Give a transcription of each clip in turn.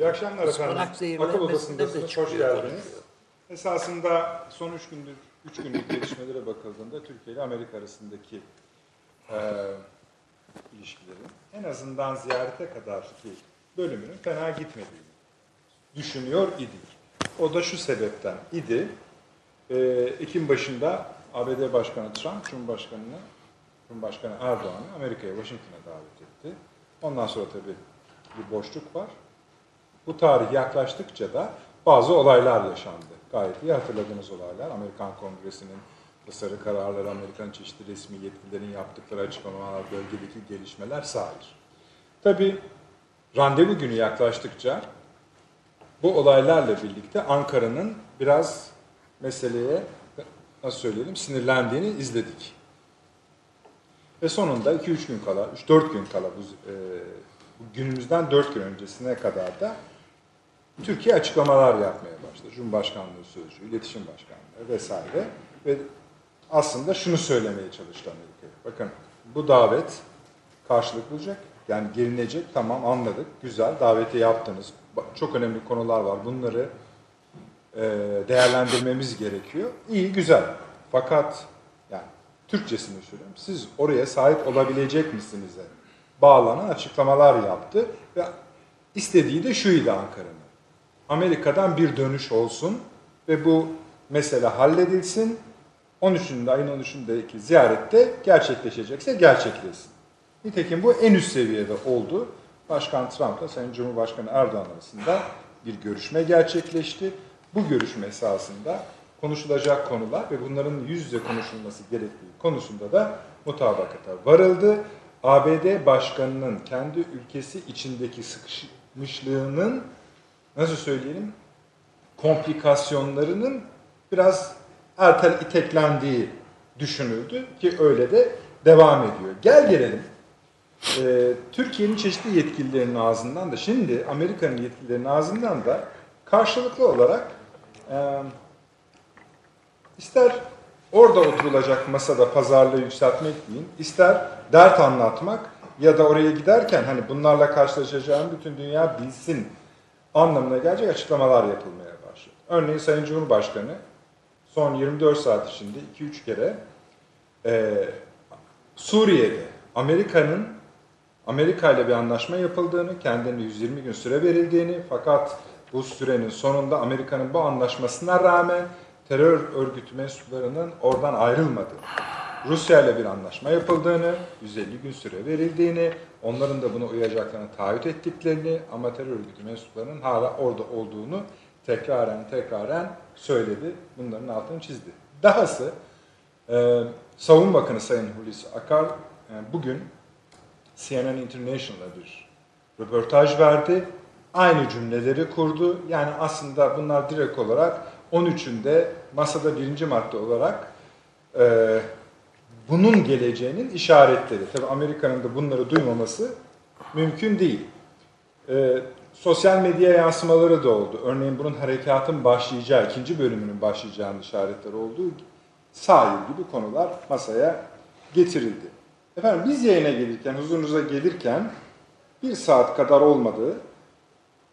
İyi akşamlar efendim. Akıl Odası'ndasınız. Hoş geldiniz. Esasında son üç gündür, üç günlük gelişmelere bakıldığında Türkiye ile Amerika arasındaki e, ilişkilerin en azından ziyarete kadarki bölümünün fena gitmediğini düşünüyor idik. O da şu sebepten idi. E, Ekim başında ABD Başkanı Trump, Cumhurbaşkanı'nı Cumhurbaşkanı Erdoğan'ı Amerika'ya, Washington'a davet etti. Ondan sonra tabii bir boşluk var. Bu tarih yaklaştıkça da bazı olaylar yaşandı. Gayet iyi hatırladığınız olaylar. Amerikan Kongresi'nin tasarı kararları, Amerikan çeşitli resmi yetkililerin yaptıkları açıklamalar, bölgedeki gelişmeler sair. Tabii randevu günü yaklaştıkça bu olaylarla birlikte Ankara'nın biraz meseleye nasıl söyleyelim sinirlendiğini izledik. Ve sonunda 2-3 gün kala, 3-4 gün kala bu, e, günümüzden 4 gün öncesine kadar da Türkiye açıklamalar yapmaya başladı. Cumhurbaşkanlığı Sözcüğü, İletişim Başkanlığı vesaire. Ve aslında şunu söylemeye çalıştı Amerika'ya. Bakın bu davet karşılık bulacak. Yani gelinecek tamam anladık. Güzel daveti yaptınız. Çok önemli konular var. Bunları e, değerlendirmemiz gerekiyor. İyi güzel. Fakat yani Türkçesini söylüyorum. Siz oraya sahip olabilecek misiniz? Bağlanan açıklamalar yaptı ve istediği de şuydu Ankara'nın. Amerika'dan bir dönüş olsun ve bu mesele halledilsin. 13'ünde ayın 13'ündeki ziyarette gerçekleşecekse gerçekleşsin. Nitekim bu en üst seviyede oldu. Başkan Trump'la Sayın Cumhurbaşkanı Erdoğan arasında bir görüşme gerçekleşti. Bu görüşme esasında konuşulacak konular ve bunların yüz yüze konuşulması gerektiği konusunda da mutabakata varıldı. ABD Başkanı'nın kendi ülkesi içindeki sıkışmışlığının nasıl söyleyelim komplikasyonlarının biraz ertel iteklendiği düşünüldü ki öyle de devam ediyor. Gel gelelim e, Türkiye'nin çeşitli yetkililerinin ağzından da şimdi Amerika'nın yetkililerinin ağzından da karşılıklı olarak e, ister orada oturulacak masada pazarlığı yükseltmek deyin, ister dert anlatmak ya da oraya giderken hani bunlarla karşılaşacağım bütün dünya bilsin anlamına gelecek açıklamalar yapılmaya başladı. Örneğin Sayın Cumhurbaşkanı son 24 saat içinde 2-3 kere e, Suriye'de Amerika'nın Amerika ile bir anlaşma yapıldığını, kendine 120 gün süre verildiğini fakat bu sürenin sonunda Amerika'nın bu anlaşmasına rağmen terör örgütü mensuplarının oradan ayrılmadığını, Rusya ile bir anlaşma yapıldığını, 150 gün süre verildiğini, onların da buna uyacaklarını taahhüt ettiklerini ama terör örgütü mensuplarının hala orada olduğunu tekraren tekraren söyledi. Bunların altını çizdi. Dahası e, Savunma Bakanı Sayın Hulusi Akar e, bugün CNN International'a bir röportaj verdi. Aynı cümleleri kurdu. Yani aslında bunlar direkt olarak 13'ünde masada birinci madde olarak e, bunun geleceğinin işaretleri. Tabi Amerika'nın da bunları duymaması mümkün değil. E, sosyal medya yansımaları da oldu. Örneğin bunun harekatın başlayacağı, ikinci bölümünün başlayacağının işaretleri olduğu sahil gibi konular masaya getirildi. Efendim biz yayına gelirken, huzurunuza gelirken bir saat kadar olmadı.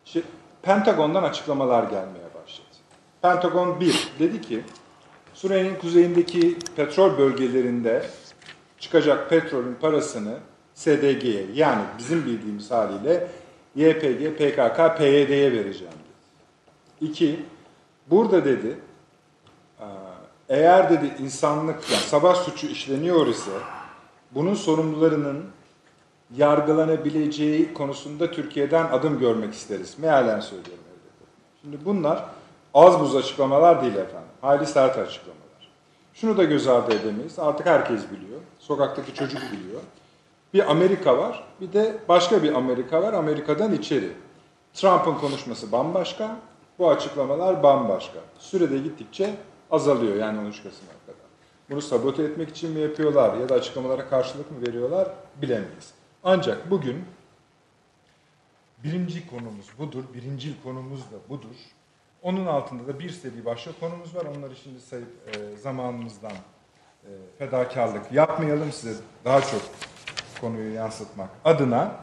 Şey, Pentagon'dan açıklamalar gelmeye başladı. Pentagon bir dedi ki Suriye'nin kuzeyindeki petrol bölgelerinde çıkacak petrolün parasını SDG'ye yani bizim bildiğimiz haliyle YPG, PKK, PYD'ye vereceğim dedi. İki, burada dedi eğer dedi insanlık yani savaş suçu işleniyor ise bunun sorumlularının yargılanabileceği konusunda Türkiye'den adım görmek isteriz. Mealen söylüyorum. Şimdi bunlar az buz açıklamalar değil efendim. Hayli sert açıklamalar. Şunu da göz ardı edemeyiz. Artık herkes biliyor. Sokaktaki çocuk biliyor. Bir Amerika var, bir de başka bir Amerika var. Amerika'dan içeri. Trump'ın konuşması bambaşka, bu açıklamalar bambaşka. Sürede gittikçe azalıyor yani 13 Kasım'a kadar. Bunu sabote etmek için mi yapıyorlar ya da açıklamalara karşılık mı veriyorlar bilemeyiz. Ancak bugün birinci konumuz budur, birincil konumuz da budur. Onun altında da bir seri başka konumuz var. Onları şimdi sayıp e, zamanımızdan e, fedakarlık yapmayalım size daha çok konuyu yansıtmak adına.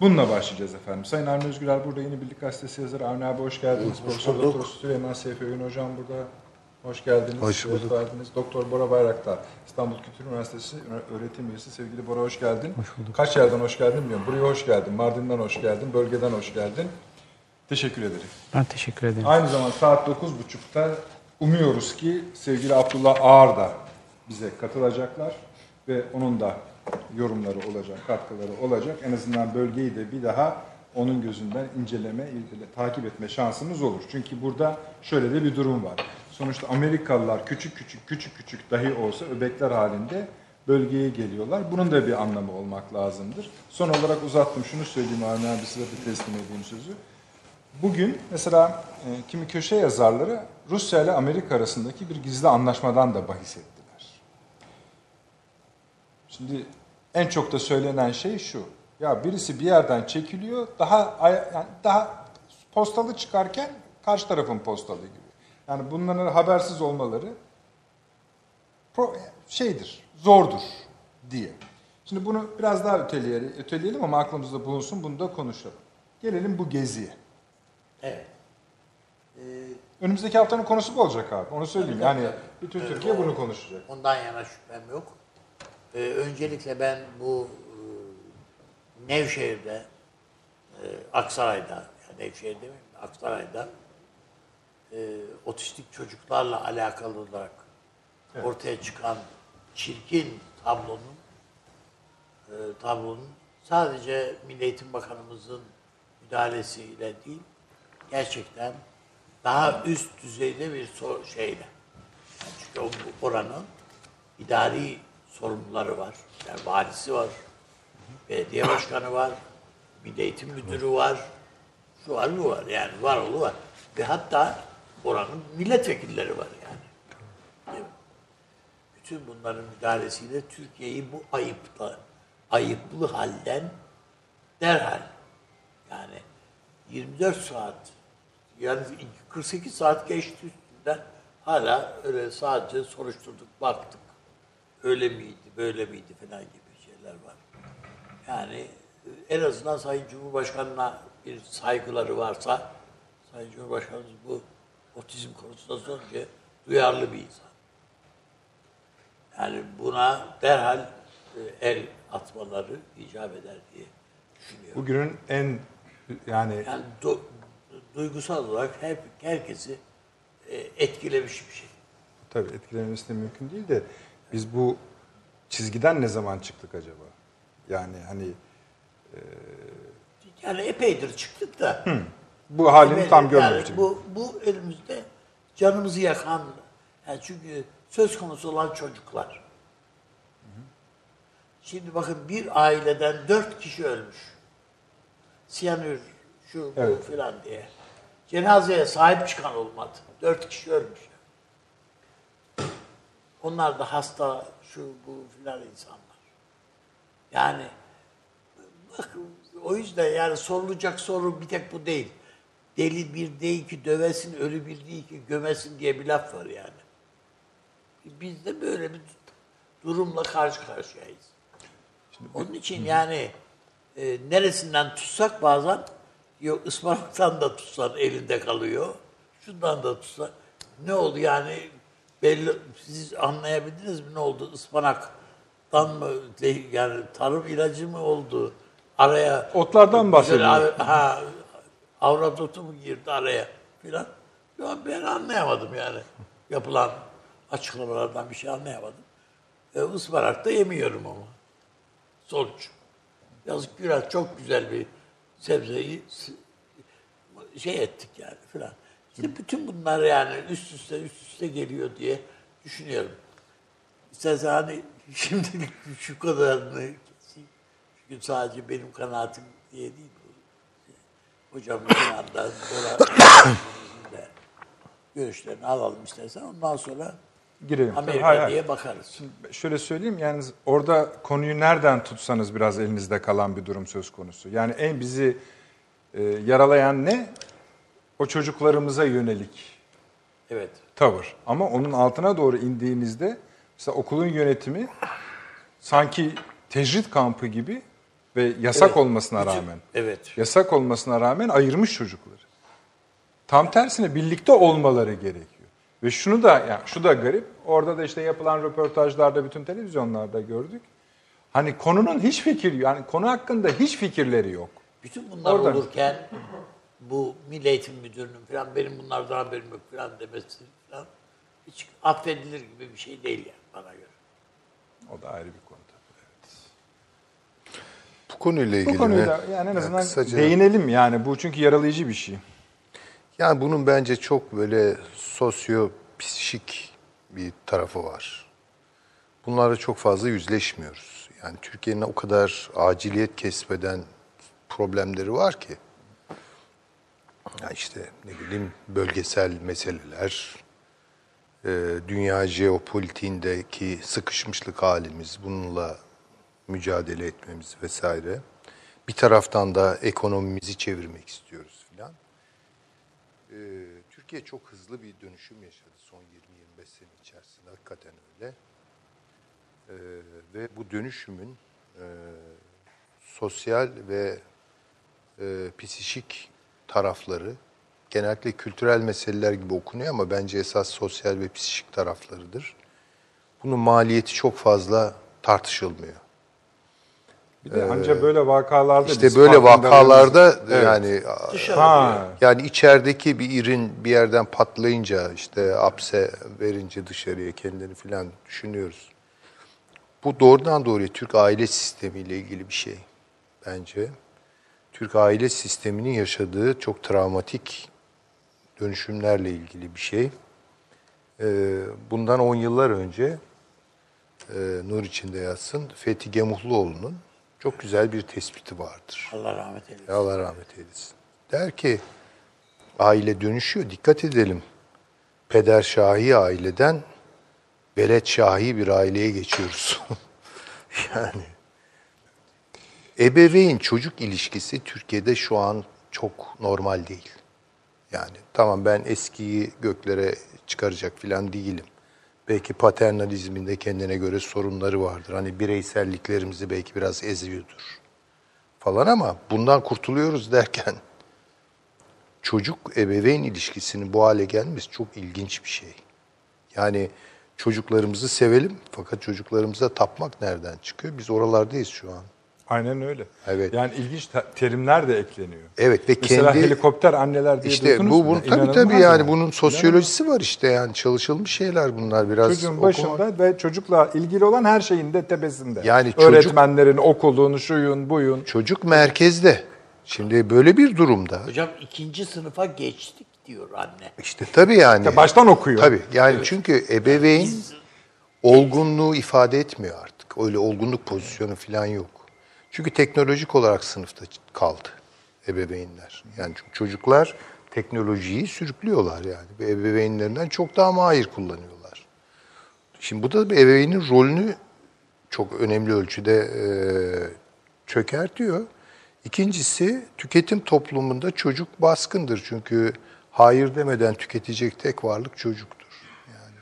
Bununla başlayacağız efendim. Sayın Avni Özgürel burada Yeni Birlik Gazetesi yazarı. Avni abi hoş geldiniz. Hoş Profesör bulduk. Doktor Süleyman Seyfi Öğün hocam burada. Hoş geldiniz. Hoş bulduk. verdiniz. Doktor Bora Bayraktar, İstanbul Kültür Üniversitesi öğretim üyesi. Sevgili Bora hoş geldin. Kaç yerden hoş geldin bilmiyorum. Buraya hoş geldin. Mardin'den hoş geldin. Bölgeden hoş geldin. Teşekkür ederim. Ben teşekkür ederim. Aynı zamanda saat 9.30'da umuyoruz ki sevgili Abdullah Ağar da bize katılacaklar ve onun da yorumları olacak, katkıları olacak. En azından bölgeyi de bir daha onun gözünden inceleme, irdele, takip etme şansımız olur. Çünkü burada şöyle de bir durum var. Sonuçta Amerikalılar küçük küçük küçük küçük dahi olsa öbekler halinde bölgeye geliyorlar. Bunun da bir anlamı olmak lazımdır. Son olarak uzattım. Şunu söyleyeyim Avni abi size bir teslim edeyim sözü. Bugün mesela e, kimi köşe yazarları Rusya ile Amerika arasındaki bir gizli anlaşmadan da bahis ettiler. Şimdi en çok da söylenen şey şu. Ya birisi bir yerden çekiliyor, daha yani daha postalı çıkarken karşı tarafın postalı gibi. Yani bunların habersiz olmaları pro- şeydir, zordur diye. Şimdi bunu biraz daha öteleyelim, öteleyelim ama aklımızda bulunsun, bunu da konuşalım. Gelelim bu geziye. Evet. Ee, Önümüzdeki haftanın konusu bu olacak abi. Onu söyleyeyim. Tabii, Yani tabii. bütün Evet, Türkiye o- bunu konuşacak. ondan yana şüphem yok. Ee, öncelikle ben bu e, Nevşehir'de, e, Aksaray'da, yani Nevşehir demeyeyim de Aksaray'da e, otistik çocuklarla alakalı olarak ortaya çıkan çirkin tablonun e, tablonun sadece Milli Eğitim Bakanımızın müdahalesiyle değil, gerçekten daha üst düzeyde bir sor- şeyle. Çünkü o, oranın idari sorumluları var. Yani valisi var, belediye başkanı var, Milli Eğitim Müdürü var, şu var bu var yani var oğlu var. Ve hatta oranın milletvekilleri var yani. Bütün bunların müdahalesiyle Türkiye'yi bu ayıpla, ayıplı halden derhal yani 24 saat yani 48 saat geçti üstünden hala öyle sadece soruşturduk baktık. Öyle miydi böyle miydi falan gibi şeyler var. Yani e, en azından Sayın Cumhurbaşkanı'na bir saygıları varsa Sayın Cumhurbaşkanımız bu otizm konusunda son derece duyarlı bir insan. Yani buna derhal e, el atmaları icap eder diye düşünüyorum. Bugünün en yani Yani du- duygusal olarak hep herkesi e, etkilemiş bir şey. tabii etkilememesi de mümkün değil de biz bu çizgiden ne zaman çıktık acaba? Yani hani Yani epeydir çıktık da. bu halini Epeydir. tam Yani görmemiştik. bu, bu elimizde canımızı yakan, yani çünkü söz konusu olan çocuklar. Şimdi bakın bir aileden dört kişi ölmüş. Siyanür, şu bu Evet. filan diye. Cenazeye sahip çıkan olmadı. Dört kişi ölmüş. Onlar da hasta, şu bu filan insanlar. Yani bak o yüzden yani sorulacak soru bir tek bu değil. Deli bir değil ki dövesin, ölü bir değil ki gömesin diye bir laf var yani. Biz de böyle bir durumla karşı karşıyayız. Onun için yani e, neresinden tutsak bazen yok ıspanaktan da tutsan elinde kalıyor. Şundan da tutsan. Ne oldu yani belli siz anlayabildiniz mi ne oldu ıspanaktan mı yani tarım ilacı mı oldu araya Otlardan bahsediyor. Ha, avrat otu mu girdi araya filan. Ya ben anlayamadım yani. Yapılan açıklamalardan bir şey anlayamadım. E, ıspanak da yemiyorum ama. Sonuç. Yazık günah çok güzel bir sebzeyi şey ettik yani filan. İşte bütün bunlar yani üst üste üst üste geliyor diye düşünüyorum. İstersen hani şimdilik şu kadarını keseyim. Çünkü sadece benim kanaatim diye değil. Hocam bir anda görüşlerini alalım istersen. Ondan sonra Girelim. Amerika hayır, hayır. diye bakarız. Şöyle söyleyeyim yani orada konuyu nereden tutsanız biraz elinizde kalan bir durum söz konusu. Yani en bizi e, yaralayan ne? O çocuklarımıza yönelik Evet. tavır. Ama onun altına doğru indiğinizde mesela okulun yönetimi sanki tecrit kampı gibi ve yasak Evet. olmasına rağmen Evet. yasak olmasına rağmen ayırmış çocukları. Tam tersine birlikte olmaları gerekiyor. Ve şunu da yani şu da garip. Orada da işte yapılan röportajlarda bütün televizyonlarda gördük. Hani konunun hiç fikir yani konu hakkında hiç fikirleri yok. Bütün bunlar Oradan. olurken bu Milli Eğitim Müdürü'nün falan benim bunlardan haberim yok falan demesi falan hiç affedilir gibi bir şey değil yani bana göre. O da ayrı bir konu tabii. Bu konuyla ilgili Bu konuyla yani en Ya azından kısaca- değinelim yani bu çünkü yaralayıcı bir şey. Yani bunun bence çok böyle sosyo-psişik bir tarafı var. Bunlarla çok fazla yüzleşmiyoruz. Yani Türkiye'nin o kadar aciliyet kesmeden problemleri var ki. Ya işte ne bileyim bölgesel meseleler, e, dünya jeopolitiğindeki sıkışmışlık halimiz, bununla mücadele etmemiz vesaire. Bir taraftan da ekonomimizi çevirmek istiyoruz Ee, Türkiye çok hızlı bir dönüşüm yaşadı son 20-25 sene içerisinde. Hakikaten öyle. Ee, ve bu dönüşümün e, sosyal ve e, psişik tarafları genellikle kültürel meseleler gibi okunuyor ama bence esas sosyal ve psişik taraflarıdır. Bunun maliyeti çok fazla tartışılmıyor. Bir de ancak böyle vakalarda Ee, İşte böyle vakalarda Evet. yani Ha, Yani içerideki bir irin bir yerden patlayınca işte hapse verince dışarıya kendini filan düşünüyoruz. Bu doğrudan doğruya Türk aile sistemiyle ilgili bir şey bence. Türk aile sisteminin yaşadığı çok travmatik dönüşümlerle ilgili bir şey. Ee, bundan 10 yıllar önce e, nur içinde yatsın Fethi Gemuhluoğlu'nun çok güzel bir tespiti vardır. Allah rahmet eylesin. Allah rahmet eylesin. Der ki aile dönüşüyor. Dikkat edelim. Peder Şahi aileden velet Şahi bir aileye geçiyoruz. yani ebeveyn çocuk ilişkisi Türkiye'de şu an çok normal değil. Yani tamam ben eskiyi göklere çıkaracak falan değilim. Belki paternalizminde kendine göre sorunları vardır. Hani bireyselliklerimizi belki biraz eziyordur falan ama bundan kurtuluyoruz derken çocuk ebeveyn ilişkisinin bu hale gelmesi çok ilginç bir şey. Yani çocuklarımızı sevelim fakat çocuklarımıza tapmak nereden çıkıyor? Biz oralardayız şu an. Aynen öyle. Evet. Yani ilginç te- terimler de ekleniyor. Evet ve Mesela kendi helikopter anneler diye işte bu, mu? bu tabii tabii yani yani. bunun sosyolojisi var işte yani çalışılmış şeyler bunlar biraz. Çocuğun okuma- başında ve çocukla ilgili olan her şeyin de tepesinde. Yani çocuk- Öğretmenlerin, okulun, şuyun, buyun. Çocuk merkezde. Şimdi böyle bir durumda Hocam ikinci sınıfa geçtik diyor anne. işte tabii yani. İşte baştan okuyor. Tabii yani çünkü ebeveyn olgunluğu ifade etmiyor artık. Öyle olgunluk pozisyonu falan yok. Çünkü teknolojik olarak sınıfta kaldı ebeveynler. Yani çünkü çocuklar teknolojiyi sürüklüyorlar yani. Ve ebeveynlerinden çok daha mahir kullanıyorlar. Şimdi bu da bir ebeveynin rolünü çok önemli ölçüde e, çökertiyor. İkincisi tüketim toplumunda çocuk baskındır. Çünkü hayır demeden tüketecek tek varlık çocuktur. Yani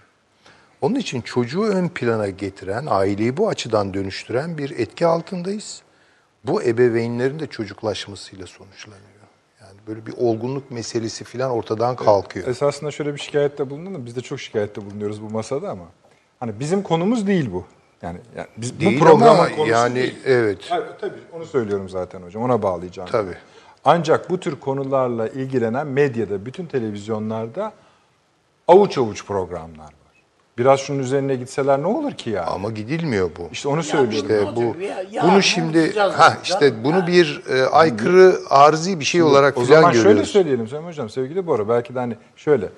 onun için çocuğu ön plana getiren, aileyi bu açıdan dönüştüren bir etki altındayız. Bu ebeveynlerin de çocuklaşmasıyla sonuçlanıyor. Yani böyle bir olgunluk meselesi falan ortadan kalkıyor. Esasında şöyle bir şikayette bulundum. Biz de çok şikayette bulunuyoruz bu masada ama. Hani bizim konumuz değil bu. Yani, yani biz, Değil bu programın konusu yani değil. evet. Hayır, tabii onu söylüyorum zaten hocam. Ona bağlayacağım. Tabii. Ancak bu tür konularla ilgilenen medyada, bütün televizyonlarda avuç avuç programlar var. Biraz şunun üzerine gitseler ne olur ki ya? Ama gidilmiyor bu. İşte onu söylüyorum. İşte bu ya? Ya bunu şimdi ha işte bunu Yani- bir e, aykırı arzi bir şey olarak O filan zaman şöyle görüyoruz. söyleyelim Sayın Hocam, sevgili Bora. Belki de hani şöyle.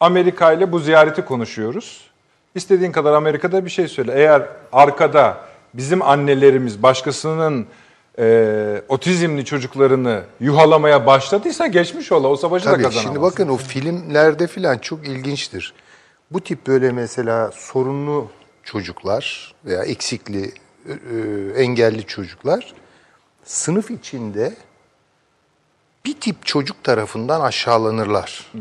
Amerika ile bu ziyareti konuşuyoruz. İstediğin kadar Amerika'da bir şey söyle. Eğer arkada bizim annelerimiz başkasının e, otizmli çocuklarını yuhalamaya başladıysa geçmiş ola. O savaşı da Tabii kazanamaz. şimdi bakın o filmlerde filan çok ilginçtir. Bu tip böyle mesela sorunlu çocuklar veya eksikli, e, e, engelli çocuklar sınıf içinde bir tip çocuk tarafından aşağılanırlar.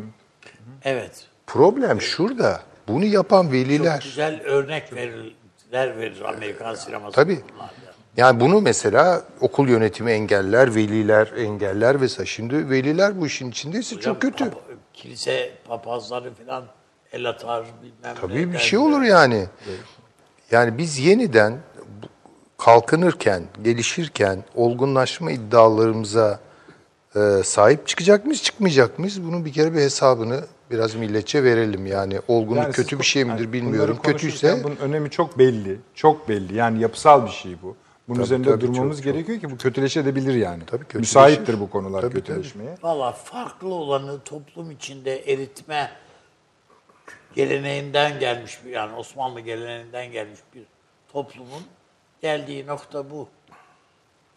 Evet. Problem şurada. Bunu yapan Çok veliler. güzel örnek verirler verir Amerikan sineması. Tabii. Yani bunu mesela okul yönetimi engeller, veliler engeller vesaire. Şimdi veliler bu işin içindeyse Hocam, çok kötü. papa- kilise papazları falan el atar bilmem ne. Tabii bir şey olur yani. Yani biz yeniden kalkınırken, gelişirken olgunlaşma iddialarımıza e, sahip çıkacak mıyız, çıkmayacak mıyız? Bunun bir kere bir hesabını biraz milletçe verelim. Yani olgunluk Yani kötü siz bir şey midir yani bilmiyorum. Kötüyse bunun önemi çok belli. Çok belli. Yani yapısal bir şey bu. Bunun Tabii, üzerinde tabii, durmamız çok, çok. gerekiyor ki bu kötüleşebilir yani. Tabii, kötüleşir. Müsaittir bu konular Tabii, kötüleşmeye. Valla farklı olanı toplum içinde eritme geleneğinden gelmiş bir yani Osmanlı geleneğinden gelmiş bir toplumun geldiği nokta bu.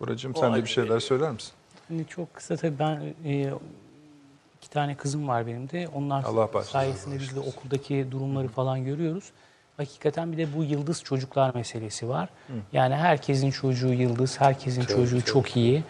Buracığım O sen de bir şeyler söyler misin? Şimdi çok kısa tabii ben e, iki tane kızım var benim de. Onlar Allah sayesinde biz de okuldaki durumları falan görüyoruz. Hakikaten bir de bu yıldız çocuklar meselesi var. Yani herkesin çocuğu yıldız, herkesin çocuğu çok iyi.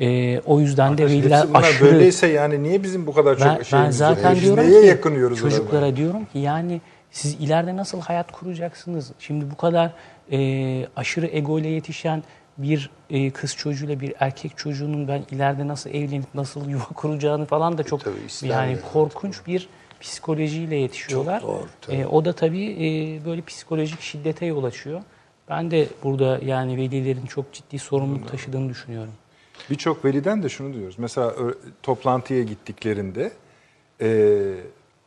E, o yüzden de veliler aşırı... böyleyse yani niye bizim bu kadar çok Ben, ben şeyimiz zaten yok? Biz diyorum neye ki yakınıyoruz çocuklara orada? diyorum ki yani siz ileride nasıl hayat kuracaksınız? Şimdi bu kadar e, aşırı ego ile yetişen bir e, kız çocuğuyla bir erkek çocuğunun ben ileride nasıl evlenip nasıl yuva kuracağını falan da çok tabii, ister yani korkunç bir psikolojiyle yetişiyorlar. Çok doğru, E, o da tabii e, böyle psikolojik şiddete yol açıyor. Ben de burada yani velilerin çok ciddi sorumluluk taşıdığını düşünüyorum. Birçok veliden de şunu duyuyoruz. Mesela toplantıya gittiklerinde e,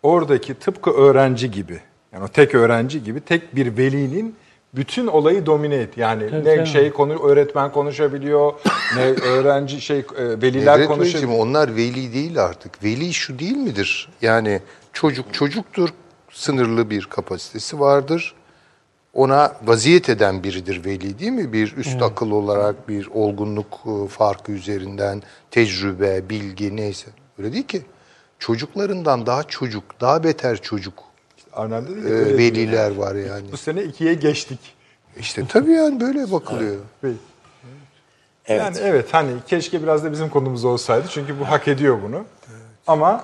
oradaki tıpkı öğrenci gibi, yani o tek öğrenci gibi tek bir velinin bütün olayı domine et. Yani Tabii, ne tabii. şey konu öğretmen konuşabiliyor, ne öğrenci şey e, veliler konuşabiliyor. Onlar veli değil artık. Veli şu değil midir? Yani çocuk çocuktur, sınırlı bir kapasitesi vardır. Ona vaziyet eden biridir veli değil mi? Bir üst akıl olarak bir olgunluk e, farkı üzerinden tecrübe, bilgi neyse. Öyle değil ki. Çocuklarından daha çocuk, daha beter çocuk dedi ki, e, veliler var yani. Bu sene ikiye geçtik. İşte tabii yani böyle bakılıyor. Peki. Evet. Yani evet hani keşke biraz da bizim konumuz olsaydı çünkü bu hak ediyor bunu. Ama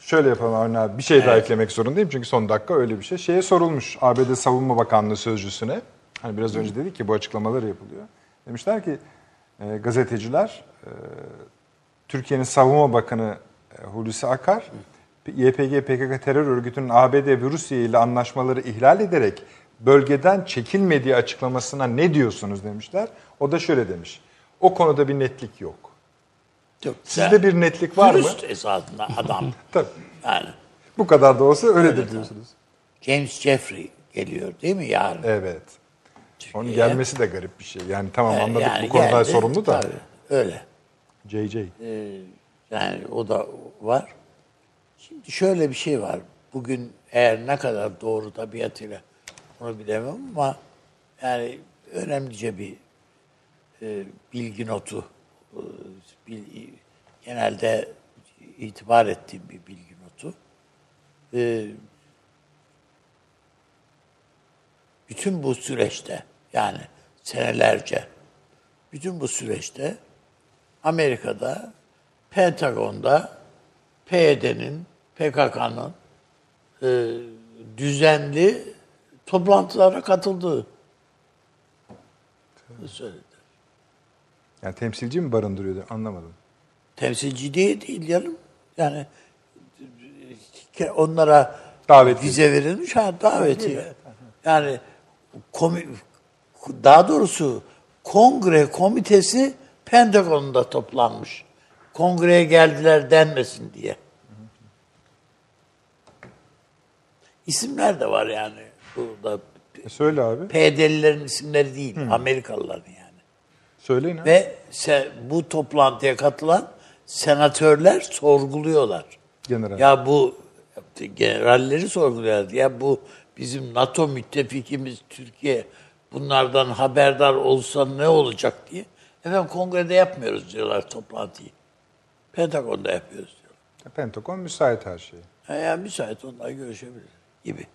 şöyle yapalım Avni abi bir şey daha eklemek zorundayım çünkü son dakika öyle bir şey. Şeye sorulmuş ABD Savunma Bakanlığı sözcüsüne. Hani biraz önce dedik ki bu açıklamalar yapılıyor. Demişler ki e, gazeteciler e, Türkiye'nin Savunma Bakanı e, Hulusi Akar YPG PKK terör örgütünün ABD ve Rusya ile anlaşmaları ihlal ederek bölgeden çekilmediği açıklamasına ne diyorsunuz demişler. O da şöyle demiş. O konuda bir netlik yok. Sizde bir netlik var mı? Dürüst esasında adam. Tabii. yani Bu kadar da olsa öyledir diyorsunuz. James Jeffrey geliyor değil mi yarın? Evet. Onun Türkiye'ye? gelmesi de garip bir şey. Yani tamam Ee, anladık yani bu konuda geldi, sorumlu da. tabii, öyle. JJ. Yani o da var. Şimdi şöyle bir şey var. Bugün eğer ne kadar doğru tabiatıyla onu bilemem ama yani önemlice bir e, bilgi notu e, bil- genelde itibar ettiğim bir bilgi notu. E, bütün bu süreçte yani senelerce bütün bu süreçte Amerika'da Pentagon'da PYD'nin, PKK'nın e, düzenli toplantılara katıldığı söyledi. Yani temsilci mi barındırıyordu anlamadım. Temsilci değil, değil canım. Yani e, onlara Davetli. vize verilmiş ha daveti. Yani komi, daha doğrusu kongre komitesi Pentagon'da toplanmış. Kongreye geldiler denmesin diye. İsimler de var yani. Burada E söyle abi. PYD'lilerin isimleri değil, Amerikalıların yani. Söyleyin abi. Ve se- bu toplantıya katılan senatörler sorguluyorlar. General. Ya bu generalleri sorguluyorlar. Ya bu bizim NATO müttefikimiz Türkiye bunlardan haberdar olsa ne olacak diye. Efendim kongrede yapmıyoruz diyorlar toplantıyı. Pentagon'da yapıyoruz diyorlar. Pentagon müsait her şeye. Ya, ya müsait onlar görüşebilir gibi.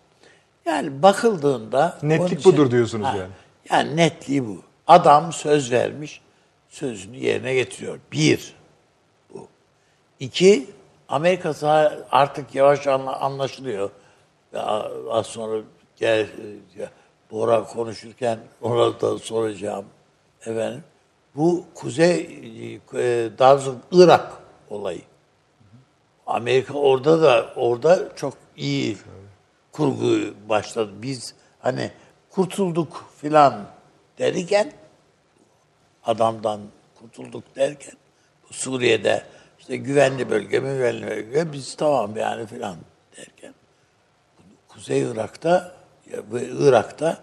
Yani bakıldığında... Netlik için- budur diyorsunuz yani. Yani netliği bu. Adam söz vermiş, sözünü yerine getiriyor. Bir, bu. İki, Amerika artık yavaş anla- anlaşılıyor. Az sonra gel, Bora konuşurken ona da soracağım. efendim bu Kuzey e, daha doğrusu Irak olayı. Amerika orada da orada çok iyi kurgu başladı. Biz hani kurtulduk filan derken adamdan kurtulduk derken bu Suriye'de işte güvenli bölge mi güvenli bölge biz tamam yani filan derken Kuzey Irak'ta ve Irak'ta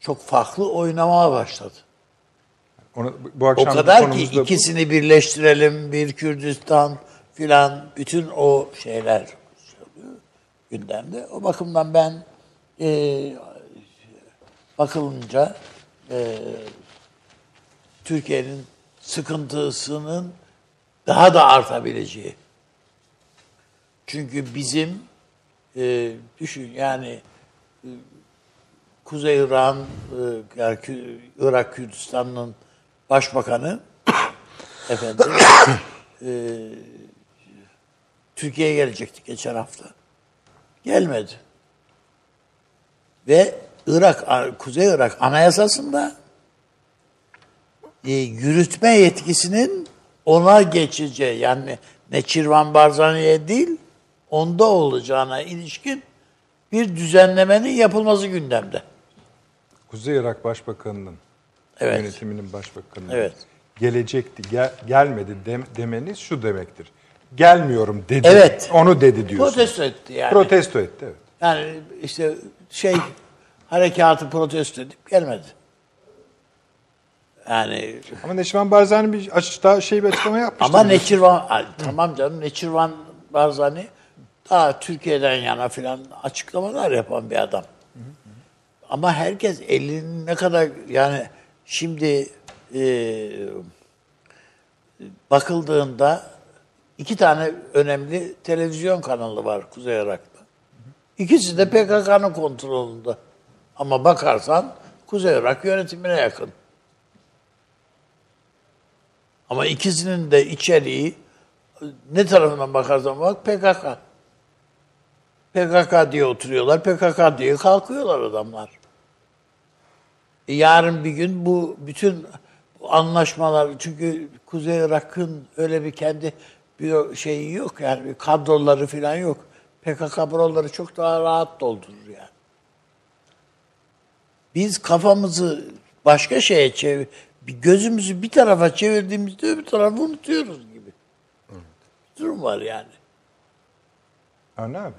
çok farklı oynamaya başladı. Onu, bu O akşam kadar ki da bu. ikisini birleştirelim, bir Kürdistan filan bütün o şeyler gündemde. O bakımdan ben e, bakılınca e, Türkiye'nin sıkıntısının daha da artabileceği. Çünkü bizim e, düşün yani e, Kuzey İran, e, yani Irak Kürdistan'ın başbakanı efendim e, Türkiye'ye gelecekti geçen hafta. Gelmedi. Ve Irak, Kuzey Irak anayasasında e, yürütme yetkisinin ona geçeceği yani Neçirvan Barzani'ye değil onda olacağına ilişkin bir düzenlemenin yapılması gündemde. Kuzey Irak Başbakanı'nın Evet. yönetiminin başbakanı Evet. gelecekti, gel- gelmedi dem- demeniz şu demektir. Gelmiyorum dedi. Evet. Onu dedi diyorsun. Protesto etti yani. Protesto etti evet. Yani işte şey harekatı protesto edip gelmedi. Yani Ama Neşvan Barzani bir açıkta şey bir açıklama yapmıştı. ama Neçirvan Ay, tamam canım Neçirvan Barzani daha Türkiye'den yana filan açıklamalar yapan bir adam. Ama herkes elinin ne kadar yani şimdi e, bakıldığında iki tane önemli televizyon kanalı var Kuzey Irak'ta. İkisi de PKK'nın kontrolünde. Ama bakarsan Kuzey Irak yönetimine yakın. Ama ikisinin de içeriği ne tarafından bakarsan bak PKK. PKK diye oturuyorlar, PKK diye kalkıyorlar adamlar. E yarın bir gün bu bütün anlaşmalar çünkü Kuzey Irak'ın öyle bir kendi bir şeyi yok yani kadroları falan yok. PKK buraları çok daha rahat doldurur yani. Biz kafamızı başka şeye çevir, bir gözümüzü bir tarafa çevirdiğimizde öbür tarafı unutuyoruz gibi. Durum var yani. Avni abi.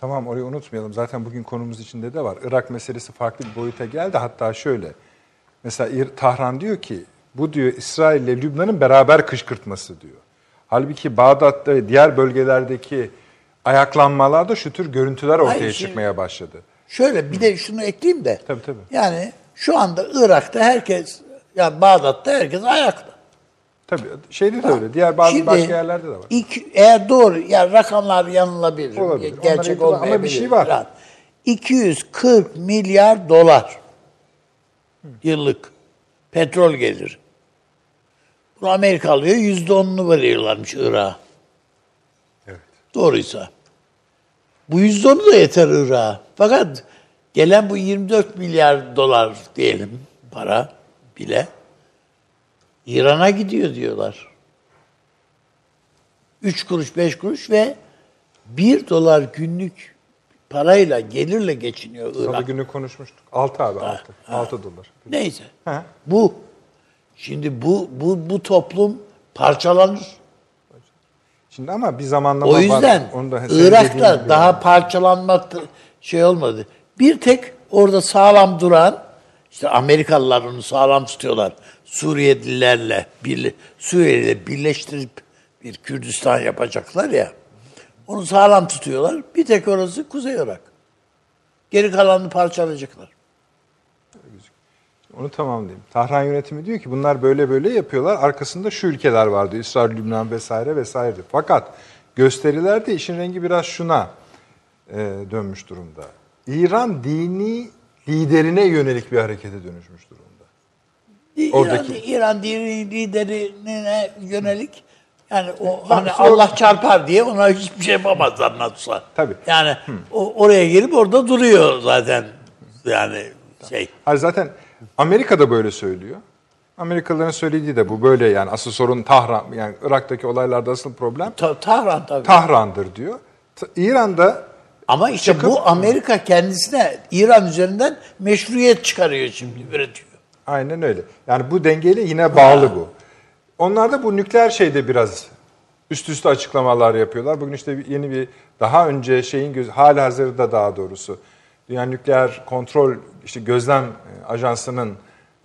Tamam orayı unutmayalım. Zaten bugün konumuz içinde de var. Irak meselesi farklı bir boyuta geldi. Hatta şöyle. Mesela Tahran diyor ki bu diyor İsrail ile Lübnan'ın beraber kışkırtması diyor. Halbuki Bağdat'ta ve diğer bölgelerdeki ayaklanmalarda şu tür görüntüler ortaya Hayır, şimdi- çıkmaya başladı. Şöyle bir de şunu ekleyeyim de. Tabii, tabii. Yani şu anda Irak'ta herkes, yani Bağdat'ta herkes ayakta. Tabii şeyde de öyle. Diğer bazı Şimdi başka yerlerde de var. iki- eğer doğru, yani rakamlar yanılabilir, Olabilir. Gerçek itibar- ama olmayabilir. bir şey var. falan. 240 milyar dolar yıllık petrol gelir. Bunu Amerika alıyor, yüzde onunu veriyorlarmış Irak'a. Evet. Doğruysa. Bu yüzde onu da yeter Irak'a. Fakat gelen bu 24 milyar dolar diyelim para bile İran'a gidiyor diyorlar. 3 kuruş 5 kuruş ve 1 dolar günlük parayla gelirle geçiniyor Salı Irak. günü konuşmuştuk. 6 abi 6. 6 dolar. Neyse. Ha. Bu. Şimdi bu bu bu toplum parçalanır. Şimdi ama bir zamanlama O yüzden var. Onu da Irak'ta daha yani. parçalanmak da şey olmadı. Bir tek orada sağlam duran işte Amerikalılar onu sağlam tutuyorlar. Suriyelilerle bir Suriye'yle birleştirip bir Kürdistan yapacaklar ya. Onu sağlam tutuyorlar. Bir tek orası Kuzey Irak. Geri kalanını parçalayacaklar. Onu tamamlayayım. Tahran yönetimi diyor ki bunlar böyle böyle yapıyorlar. Arkasında şu ülkeler vardı. İsrail, Lübnan vesaire vesaire. Fakat gösterilerde işin rengi biraz şuna e, dönmüş durumda. İran dini liderine yönelik bir harekete dönüşmüş durumda. Oradaki- İran, İran dini liderine yönelik yani o hani sonra- Allah çarpar diye ona hiçbir şey yapamazlar Natus'a. Tabii. Yani o, oraya gelip orada duruyor zaten yani şey. Hayır zaten Amerika da böyle söylüyor. Amerikalıların söylediği de bu böyle yani asıl sorun Tahran yani Irak'taki olaylarda asıl problem Ta- Tahran tabii. Tahran'dır diyor. T- İran'da Ama işte Çıkıp- bu Amerika kendisine İran üzerinden meşruiyet çıkarıyor şimdi, üretiyor. Aynen öyle. Yani bu dengeyle yine bağlı bu. Onlar da bu nükleer şeyde biraz üst üste açıklamalar yapıyorlar. Bugün işte yeni bir daha önce şeyin göz hali hazırda daha doğrusu Dünya Nükleer Kontrol işte gözlem e, ajansının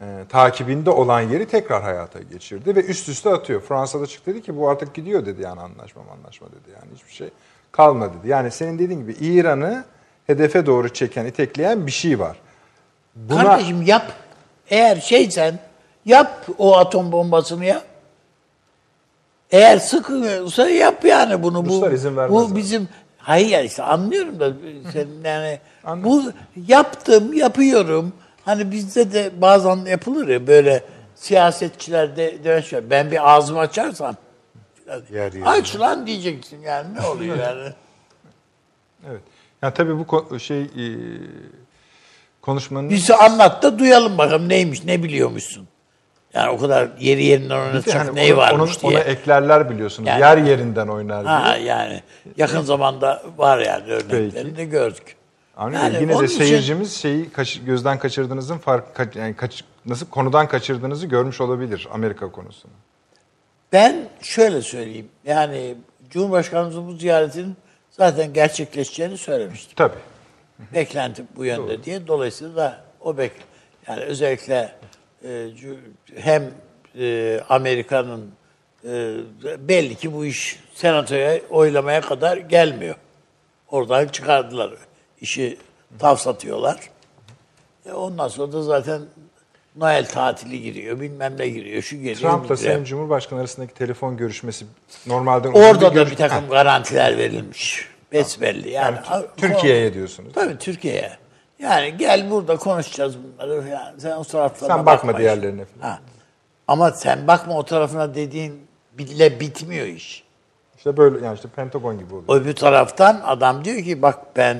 e, takibinde olan yeri tekrar hayata geçirdi ve üst üste atıyor. Fransa'da çıktı dedi ki bu artık gidiyor dedi yani anlaşma anlaşma dedi yani hiçbir şey kalmadı dedi. Yani senin dediğin gibi İran'ı hedefe doğru çeken, itekleyen bir şey var. Buna- Kardeşim yap. Eğer şeysen yap o atom bombasını yap. Eğer sıkıyorsa yap yani bunu. Ruslar bu, izin vermez Bu abi. bizim hayır ya işte anlıyorum da senin yani bu yaptım yapıyorum. Hani bizde de bazen yapılır ya böyle siyasetçilerde demiş ya, ben bir ağzımı açarsam Yer yer. aç lan diyeceksin yani ne oluyor yani. Evet. Yani tabii bu ko- şey e, konuşmanın Bizi anlat da duyalım bakalım neymiş ne biliyormuşsun. Yani o kadar yeri yerinden oynatacak hani neyi varmış onu- diye. Ona eklerler biliyorsunuz. Yani- Yer yerinden oynar Ha diye. yani yakın zamanda var yani örneklerini Peki. de gördük. Ama Yani yine onun de için- seyircimiz şeyi kaç- gözden kaçırdığınızın fark kaç- yani kaç- nasıl konudan kaçırdığınızı görmüş olabilir Amerika konusunu. Ben şöyle söyleyeyim. Yani Cumhurbaşkanımızın bu ziyaretinin zaten gerçekleşeceğini söylemiştim. Tabii. Beklenti bu yönde diye. Dolayısıyla da o bek yani özellikle hem e, Amerika'nın e, belli ki bu iş senatoya oylamaya kadar gelmiyor. Oradan çıkardılar. işi tavsatıyorlar. E ondan sonra da zaten Noel tatili giriyor, bilmem ne giriyor, şu geliyor, Trump'la. Sayın Cumhurbaşkanı arasındaki telefon görüşmesi normalden Orada da görüş- bir takım garantiler verilmiş. Besbelli. Yani, Yani Türkiye'ye diyorsunuz. Tabii Türkiye'ye. Yani gel burada konuşacağız bunları. falan. sen o taraflarına Sen bakma diğerlerine falan. Ha. Ama sen bakma o tarafına dediğin bile bitmiyor iş. İşte böyle yani işte Pentagon gibi oluyor. Öbür taraftan adam diyor ki bak ben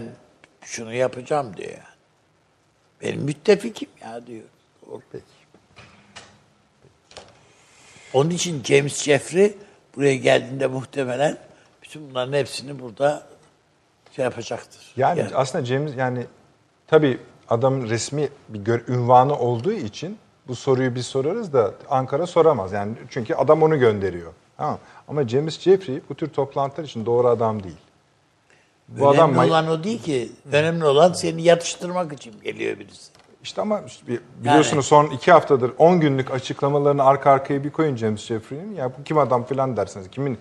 şunu yapacağım diyor yani. Benim müttefikim ya diyor. Peki. Onun için James Jeffrey buraya geldiğinde muhtemelen bütün bunların hepsini burada şey yapacaktır. Yani aslında James yani tabii adamın resmi bir gör, ünvanı olduğu için bu soruyu biz sorarız da Ankara soramaz. Yani çünkü adam onu gönderiyor. Tamam. Ama James Jeffrey bu tür toplantılar için doğru adam değil. Bu Önemli adam olan o değil ki. Önemli olan seni yatıştırmak için geliyor birisi. işte ama işte biliyorsunuz son iki haftadır 10 günlük açıklamalarını arka arkaya bir koyun James Jeffrey'nin. Ya bu kim adam filan dersiniz. Kimin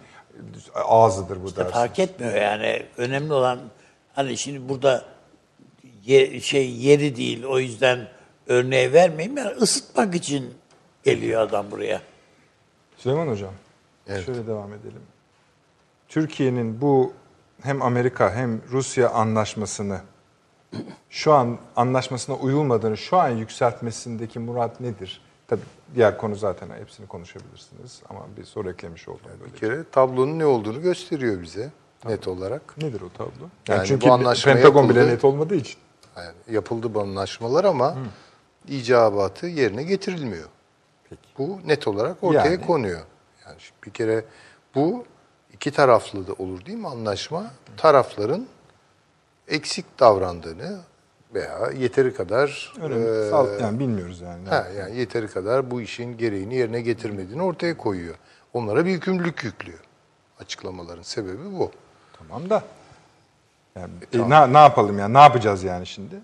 ağzıdır bu dersiniz. Fark etmiyor yani. Önemli olan hani şimdi burada ye- şey yeri değil o yüzden örneği vermeyeyim. Yani ısıtmak için geliyor adam buraya. Süleyman Hocam, şöyle devam edelim. Türkiye'nin bu hem Amerika hem Rusya anlaşmasını şu an anlaşmasına uyulmadığını şu an yükseltmesindeki murat nedir? Tabii diğer konu zaten hepsini konuşabilirsiniz ama bir soru eklemiş oldum böyle. Bir kere tablonun ne olduğunu gösteriyor bize net olarak. Nedir o tablo? Yani, Yani çünkü bu anlaşma Pentagon bile yapıldı. net olmadığı için. Yani yapıldı bu anlaşmalar ama icabatı yerine getirilmiyor. Bu net olarak ortaya Yani. konuyor. Yani bir kere bu iki taraflı da olur değil mi anlaşma? Tarafların eksik davrandığını veya yeteri kadar eee, Sal- yani bilmiyoruz yani. ha, yani yeteri kadar bu işin gereğini yerine getirmediğini ortaya koyuyor. Onlara bir yükümlülük yüklüyor. Açıklamaların sebebi bu. Tamam da. Yani, e, ne, ne yapalım yani? Ne yapacağız yani şimdi?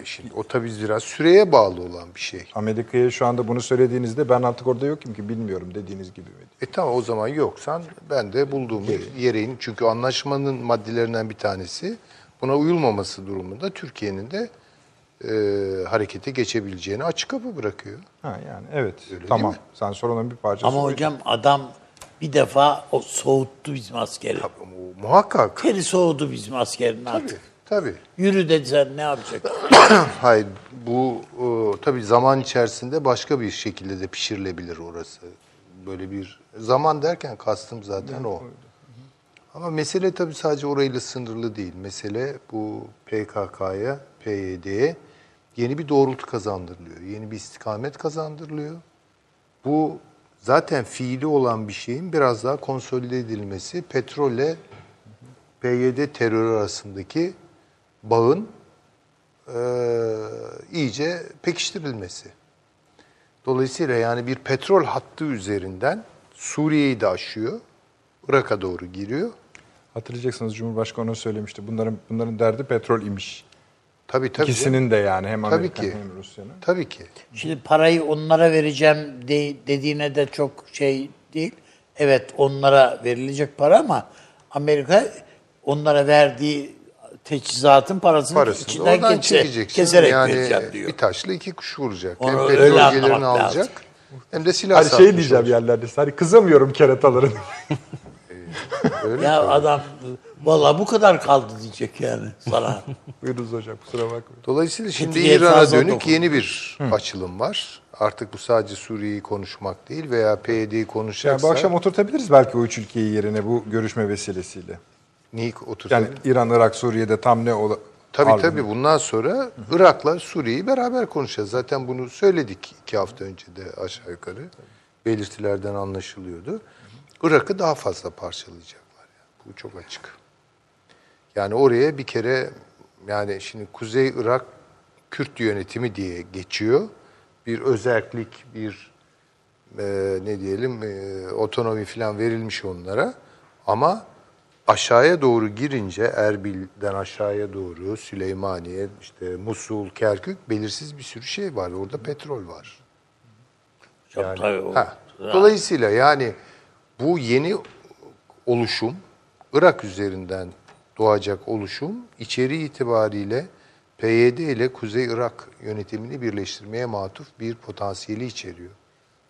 E Şimdi o tabii biraz süreye bağlı olan bir şey. Amerika'ya şu anda bunu söylediğinizde ben artık orada yokum ki bilmiyorum dediğiniz gibi mi? E tamam o zaman yoksan ben de bulduğum yereğin çünkü anlaşmanın maddelerinden bir tanesi buna uyulmaması durumunda Türkiye'nin de e, harekete geçebileceğini açık kapı bırakıyor. Ha yani evet. Öyle tamam. Sen sorunun bir parçası. Ama hocam adam bir defa o soğuttu bizim askeri. Tabii, o muhakkak. Teri soğudu bizim askerin Tabii, artık. tabii. Yürü dediler ne yapacak? Hayır bu e, tabii zaman içerisinde başka bir şekilde de pişirilebilir orası. Böyle bir zaman derken kastım zaten o. Ama mesele tabii sadece orayla sınırlı değil. Mesele bu PKK'ya, PYD'ye yeni bir doğrultu kazandırılıyor. Yeni bir istikamet kazandırılıyor. Bu zaten fiili olan bir şeyin biraz daha konsolide edilmesi, petrolle PYD terörü arasındaki bağın eee, iyice pekiştirilmesi. Dolayısıyla yani bir petrol hattı üzerinden Suriye'yi de aşıyor, Irak'a doğru giriyor. Hatırlayacaksınız Cumhurbaşkanı söylemişti. Bunların bunların derdi petrol imiş. Tabii tabii. İkisinin de yani hem Tabii Amerikan ki. hem Rusya'nın. Tabii ki. Şimdi parayı onlara vereceğim de, dediğine de çok şey değil. Evet onlara verilecek para ama Amerika onlara verdiği teçhizatın parasını, Parasını içinden kese- keserek yani vereceğim diyor. bir taşla iki kuş vuracak. Onu hem petrol gelirini lazım. alacak hem de silah Hani şey diyeceğim olacak. yerlerde. Hani kızamıyorum kerataların. Öyle Ya mi? adam vallahi bu kadar kaldı diyecek yani sana. Buyurunuz hocam kusura bakmayın. Dolayısıyla şimdi Etiğe İran'a fazla dönük dokun. yeni bir açılım var. Artık bu sadece Suriye'yi konuşmak değil veya PYD'yi Yani konuşacaksa bu akşam oturtabiliriz belki o üç ülkeyi yerine bu görüşme vesilesiyle. neyi oturtalım? Yani İran, Irak, Suriye'de tam ne ola... Tabii Harbi tabii mi? bundan sonra Irak'la Suriye'yi beraber konuşacağız. Zaten bunu söyledik iki hafta önce de aşağı yukarı. Belirtilerden anlaşılıyordu. Irak'ı daha fazla parçalayacaklar. Yani. Bu çok açık. Yani oraya bir kere yani şimdi Kuzey Irak Kürt yönetimi diye geçiyor. Bir özellik, bir e, ne diyelim e, otonomi falan verilmiş onlara. Ama aşağıya doğru girince Erbil'den aşağıya doğru Süleymaniye, işte Musul, Kerkük belirsiz bir sürü şey var. Orada petrol var. Tabii o- Ha. Dolayısıyla yani bu yeni oluşum, Irak üzerinden doğacak oluşum içeriği itibariyle PYD ile Kuzey Irak yönetimini birleştirmeye matuf bir potansiyeli içeriyor.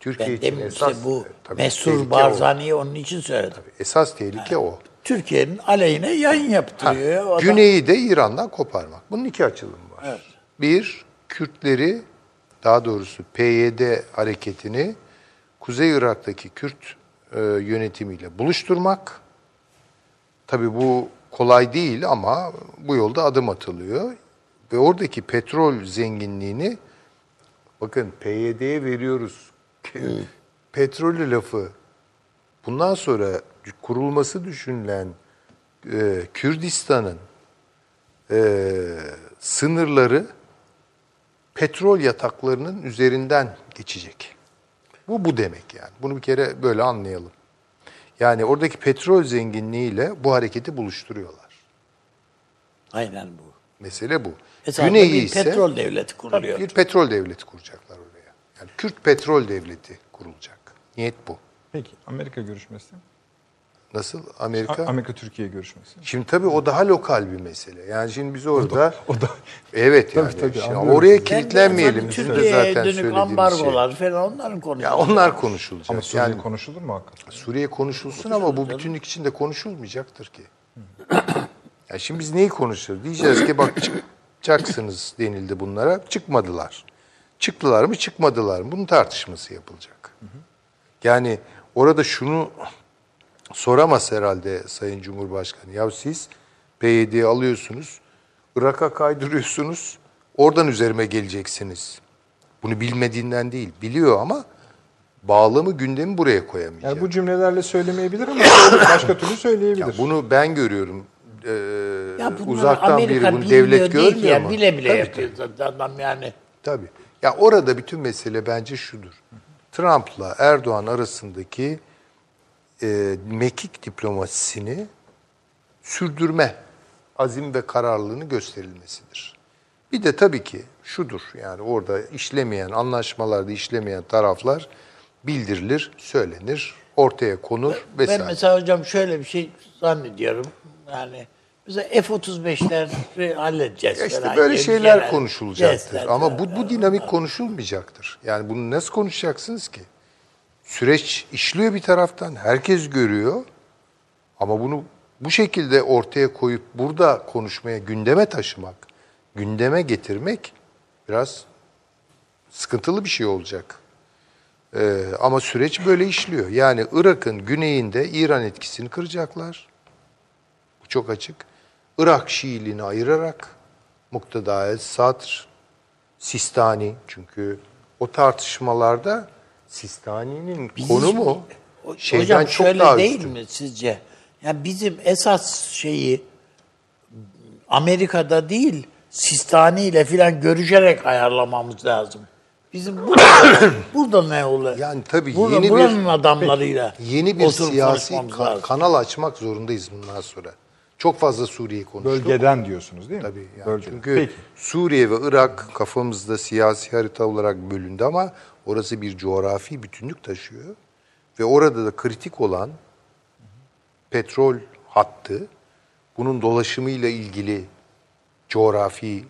Türkiye Ben için esas, işte bu tabii Mesur. Barzani'yi onun için söyledim. Esas tehlike o. Türkiye'nin aleyhine yayın Ha, yaptırıyor. ya adam. Güneyi de İran'dan koparmak. Bunun iki açılımı var. Bir, Kürtleri, daha doğrusu PYD hareketini Kuzey Irak'taki Kürt e, yönetimiyle buluşturmak. Tabii bu kolay değil ama bu yolda adım atılıyor. Ve oradaki petrol zenginliğini bakın PYD'ye veriyoruz. Petrolü lafı bundan sonra kurulması düşünülen e, Kürdistan'ın e, sınırları petrol yataklarının üzerinden geçecek. Bu bu demek yani. Bunu bir kere böyle anlayalım. Yani oradaki petrol zenginliğiyle bu hareketi buluşturuyorlar. Aynen bu. Mesele bu. Esasında Güneyi bir ise petrol devleti kuruluyor. bir petrol devleti kuracaklar oraya. Yani Kürt petrol devleti kurulacak. Niyet bu. Peki Amerika görüşmesi. Nasıl Amerika? Amerika-Türkiye görüşmesi. Şimdi tabii o daha lokal bir mesele. Yani şimdi biz orada O da evet Tabii, yani tabii, şimdi anlıyorum. oraya kilitlenmeyelim. Bizim de Türkiye'ye zaten dönük şey. ambargolar falan onların konusu. Ya onlar konuşulacak. ama Suriye yani konuşulur mu hakikaten? Suriye konuşulsun ama bu bütünlük içinde konuşulmayacaktır ki. ya şimdi biz neyi konuşuyoruz? Diyeceğiz ki bak çıkacaksınız denildi bunlara. Çıkmadılar. Çıktılar mı çıkmadılar mı? Bunun tartışması yapılacak. Yani orada şunu soramaz herhalde Sayın Cumhurbaşkanı. Ya siz PYD'yi alıyorsunuz, Irak'a kaydırıyorsunuz, oradan üzerime geleceksiniz. Bunu bilmediğinden değil, biliyor ama bağlamı gündemi buraya koyamayacak. Yani bu cümlelerle söylemeyebilir ama başka türlü söyleyebilir. Ya bunu ben görüyorum. Ee, Ya uzaktan Amerika biri bunu devlet değil görmüyor ya, mu? Bile bile Tabii, yapıyor zaten adam yani. Tabii. Ya orada bütün mesele bence şudur. Trump'la Erdoğan arasındaki e, mekik diplomasisini sürdürme azim ve kararlılığını gösterilmesidir. Bir de tabii ki şudur yani orada işlemeyen, anlaşmalarda işlemeyen taraflar bildirilir, söylenir, ortaya konur vesaire. Ben mesela hocam şöyle bir şey zannediyorum. Yani mesela F-35'leri halledeceğiz. Ya işte falan böyle şeyler genel konuşulacaktır. Ama bu, bu dinamik konuşulmayacaktır. Yani bunu nasıl konuşacaksınız ki? Süreç işliyor bir taraftan, herkes görüyor. Ama bunu bu şekilde ortaya koyup burada konuşmaya, gündeme taşımak, gündeme getirmek biraz sıkıntılı bir şey olacak. Ee, ama süreç böyle işliyor. Yani Irak'ın güneyinde İran etkisini kıracaklar. Bu çok açık. Irak Şiiliğini ayırarak Mukteda el Sadr Sistani çünkü o tartışmalarda Sistani'nin konumu şeyden Hocam çok şöyle daha değil üstün. mi sizce? Ya bizim esas şeyi Amerika'da değil Sistani ile filan görüşerek ayarlamamız lazım. Bizim burada, burada ne oluyor? Yani tabii Burada- yeni buranın bir adamlarıyla yeni bir siyasi ka- lazım. kanal açmak zorundayız bundan sonra. Çok fazla Suriye konuştuk. Bölgeden diyorsunuz değil mi? Tabii. yani Bölgeden. çünkü Peki. Suriye ve Irak kafamızda siyasi harita olarak bölündü ama orası bir coğrafi bütünlük taşıyor. Ve orada da kritik olan petrol hattı, bunun dolaşımıyla ilgili coğrafi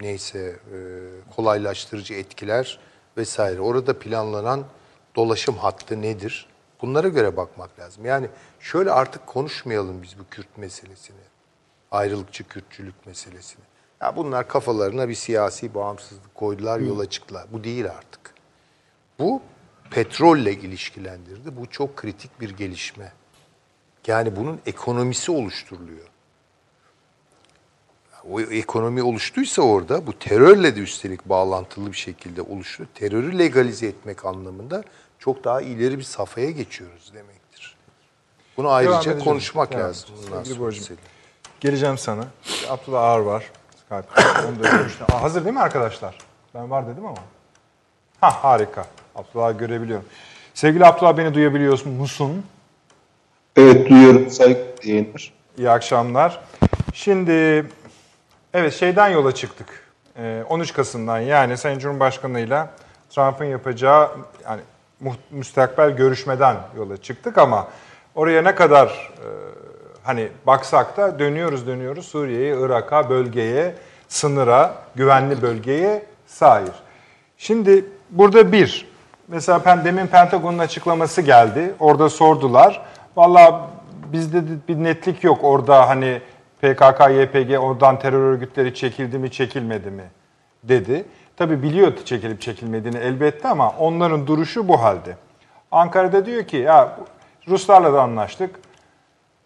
neyse e, kolaylaştırıcı etkiler vesaire. Orada planlanan dolaşım hattı nedir? Bunlara göre bakmak lazım. Yani şöyle artık konuşmayalım biz bu Kürt meselesini. Ayrılıkçı Kürtçülük meselesini. Ya bunlar kafalarına bir siyasi bağımsızlık koydular, yola çıktılar. Bu değil artık. Bu petrolle ilişkilendirdi. Bu çok kritik bir gelişme. Yani bunun ekonomisi oluşturuluyor. O ekonomi oluştuysa orada bu terörle de üstelik bağlantılı bir şekilde oluştu. Terörü legalize etmek anlamında çok daha ileri bir safhaya geçiyoruz demektir. Bunu ayrıca konuşmak Devam lazım. Geleceğim sana. Abdullah Ağar var. Onu da hazır değil mi arkadaşlar? Ben var dedim ama. Ha harika. Abdullah'ı görebiliyorum. Sevgili Abdullah beni duyabiliyor musun? Evet duyuyorum saygı yayınlar. İyi akşamlar. Şimdi evet şeyden yola çıktık. Ee, 13 Kasım'dan yani Sayın Cumhurbaşkanı'yla Trump'ın yapacağı yani müstakbel görüşmeden yola çıktık ama oraya ne kadar e, hani baksak da dönüyoruz dönüyoruz Suriye'ye, Irak'a, bölgeye, sınıra, güvenli bölgeye sahip. Şimdi burada bir, mesela ben demin Pentagon'un açıklaması geldi. Orada sordular. Valla bizde de bir netlik yok orada hani PKK, YPG oradan terör örgütleri çekildi mi çekilmedi mi dedi. Tabi biliyor çekilip çekilmediğini elbette ama onların duruşu bu halde. Ankara'da diyor ki ya Ruslarla da anlaştık.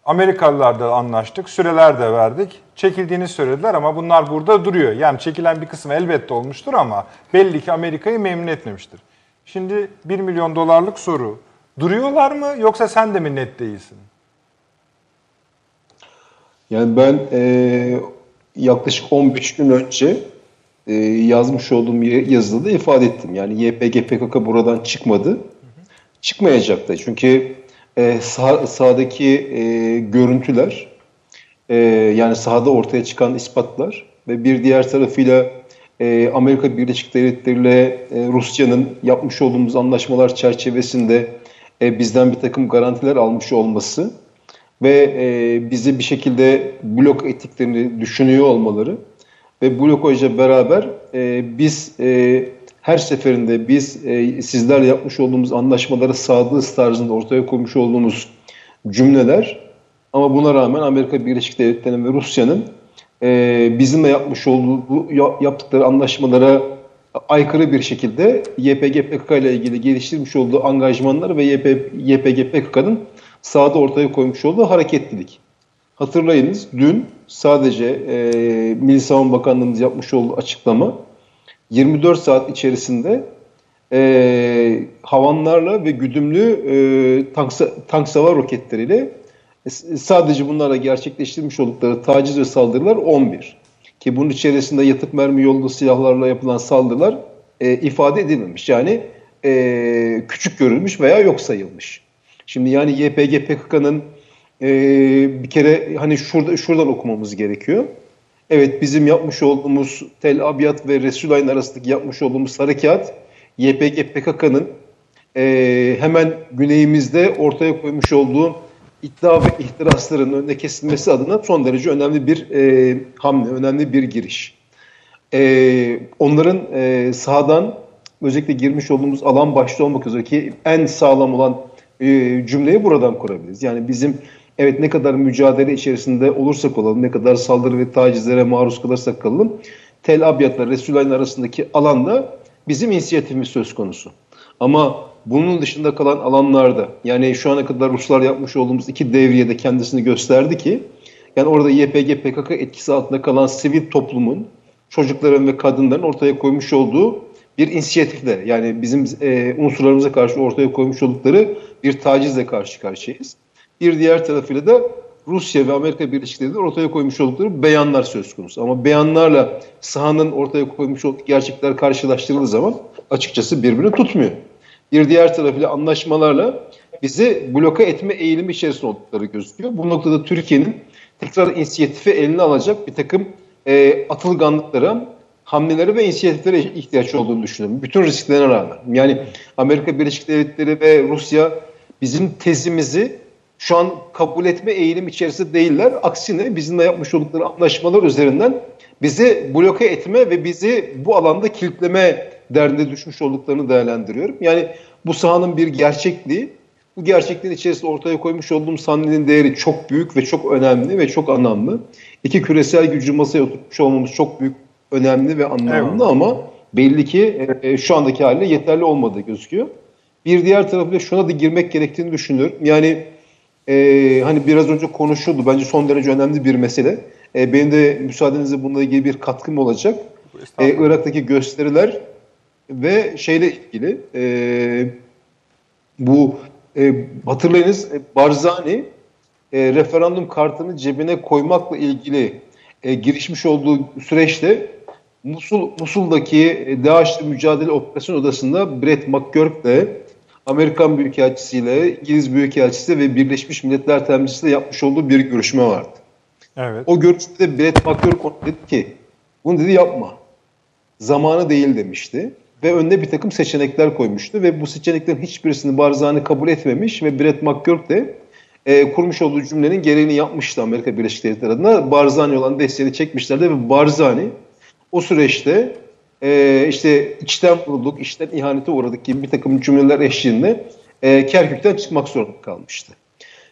Amerikalılarla anlaştık, süreler de verdik. Çekildiğini söylediler ama bunlar burada duruyor. Yani çekilen bir kısmı elbette olmuştur ama belli ki Amerika'yı memnun etmemiştir. Şimdi 1 milyon dolarlık soru. Duruyorlar mı yoksa sen de mi net değilsin? Yani ben e, yaklaşık 15 gün önce e, yazmış olduğum yazıda da ifade ettim. Yani YPG PKK buradan çıkmadı. Çıkmayacak da. Çünkü e, sağ, sahadaki e, görüntüler e, yani sahada ortaya çıkan ispatlar ve bir diğer tarafıyla e, Amerika Birleşik Devletleri ile e, Rusya'nın yapmış olduğumuz anlaşmalar çerçevesinde e, bizden bir takım garantiler almış olması ve e, bizi bir şekilde blok ettiklerini düşünüyor olmaları ve blokajla beraber biz her seferinde biz e, sizlerle yapmış olduğumuz anlaşmalara sadığız tarzında ortaya koymuş olduğumuz cümleler ama buna rağmen Amerika Birleşik Devletleri'nin ve Rusya'nın e, bizimle yapmış olduğu yaptıkları anlaşmalara aykırı bir şekilde YPG PKK ile ilgili geliştirmiş olduğu angajmanlar ve YP, YPG PKK'nın sahada ortaya koymuş olduğu hareketlilik. Hatırlayınız dün sadece e, Milli Savunma Bakanlığımız yapmış olduğu açıklama 24 saat içerisinde e, havanlarla ve güdümlü e, tank, tank savar roketleriyle sadece bunlarla gerçekleştirmiş oldukları taciz ve saldırılar 11. Ki bunun içerisinde yatık mermi yollu silahlarla yapılan saldırılar e, ifade edilmemiş. Yani e, küçük görülmüş veya yok sayılmış. Şimdi yani YPG PKK'nın e, bir kere hani şurada şuradan okumamız gerekiyor. Evet bizim yapmış olduğumuz Tel Abyad ve Resulayn arasındaki yapmış olduğumuz harekat YPG PKK'nın e, hemen güneyimizde ortaya koymuş olduğu iddia ve ihtirasların önüne kesilmesi adına son derece önemli bir e, hamle, önemli bir giriş. E, onların e, sağdan özellikle girmiş olduğumuz alan başta olmak üzere ki en sağlam olan e, cümleyi buradan kurabiliriz. Yani bizim evet ne kadar mücadele içerisinde olursak olalım, ne kadar saldırı ve tacizlere maruz kalırsak kalalım, Tel Abyad'la Resulayn arasındaki alanda bizim inisiyatifimiz söz konusu. Ama bunun dışında kalan alanlarda yani şu ana kadar Ruslar yapmış olduğumuz iki devriyede kendisini gösterdi ki yani orada YPG PKK etkisi altında kalan sivil toplumun çocukların ve kadınların ortaya koymuş olduğu bir inisiyatifle yani bizim e, unsurlarımıza karşı ortaya koymuş oldukları bir tacizle karşı karşıyayız. Bir diğer tarafıyla da Rusya ve Amerika Birleşik Devletleri ortaya koymuş oldukları beyanlar söz konusu. Ama beyanlarla sahanın ortaya koymuş olduğu gerçekler karşılaştırıldığı zaman açıkçası birbirini tutmuyor. Bir diğer tarafıyla anlaşmalarla bizi bloka etme eğilimi içerisinde oldukları gözüküyor. Bu noktada Türkiye'nin tekrar inisiyatifi eline alacak bir takım e, atılganlıklara, hamlelere ve inisiyatiflere ihtiyaç olduğunu düşünüyorum. Bütün risklerine rağmen. Yani Amerika Birleşik Devletleri ve Rusya bizim tezimizi şu an kabul etme eğilim içerisinde değiller. Aksine bizimle yapmış oldukları anlaşmalar üzerinden bizi bloke etme ve bizi bu alanda kilitleme derdinde düşmüş olduklarını değerlendiriyorum. Yani bu sahanın bir gerçekliği, bu gerçekliğin içerisinde ortaya koymuş olduğum sahnenin değeri çok büyük ve çok önemli ve çok anlamlı. İki küresel gücü masaya oturtmuş olmamız çok büyük, önemli ve anlamlı Eyvallah. ama belli ki e, şu andaki haliyle yeterli olmadığı gözüküyor. Bir diğer tarafıyla şuna da girmek gerektiğini düşünüyorum. Yani e, hani biraz önce konuşuldu. Bence son derece önemli bir mesele. E, benim de müsaadenizle bununla ilgili bir katkım olacak. E, Irak'taki gösteriler ve şeyle ilgili e, bu e, hatırlayınız e, Barzani e, referandum kartını cebine koymakla ilgili e, girişmiş olduğu süreçte Musul Musul'daki e, DAEŞ'le mücadele operasyon odasında Brett McGurk'le Amerikan Büyükelçisiyle, İngiliz Büyükelçisi ve Birleşmiş Milletler Temsilcisiyle yapmış olduğu bir görüşme vardı. Evet. O görüşmede Brett McGurk dedi ki bunu dedi yapma. Zamanı değil demişti. Ve önüne bir takım seçenekler koymuştu. Ve bu seçeneklerin hiçbirisini Barzani kabul etmemiş ve Brett McGurk de e, kurmuş olduğu cümlenin gereğini yapmıştı Amerika Birleşik Devletleri adına. Barzani olan desteğini çekmişlerdi ve Barzani o süreçte e, işte içten vurulduk, içten ihanete uğradık gibi bir takım cümleler eşliğinde e, Kerkük'ten çıkmak zorunda kalmıştı.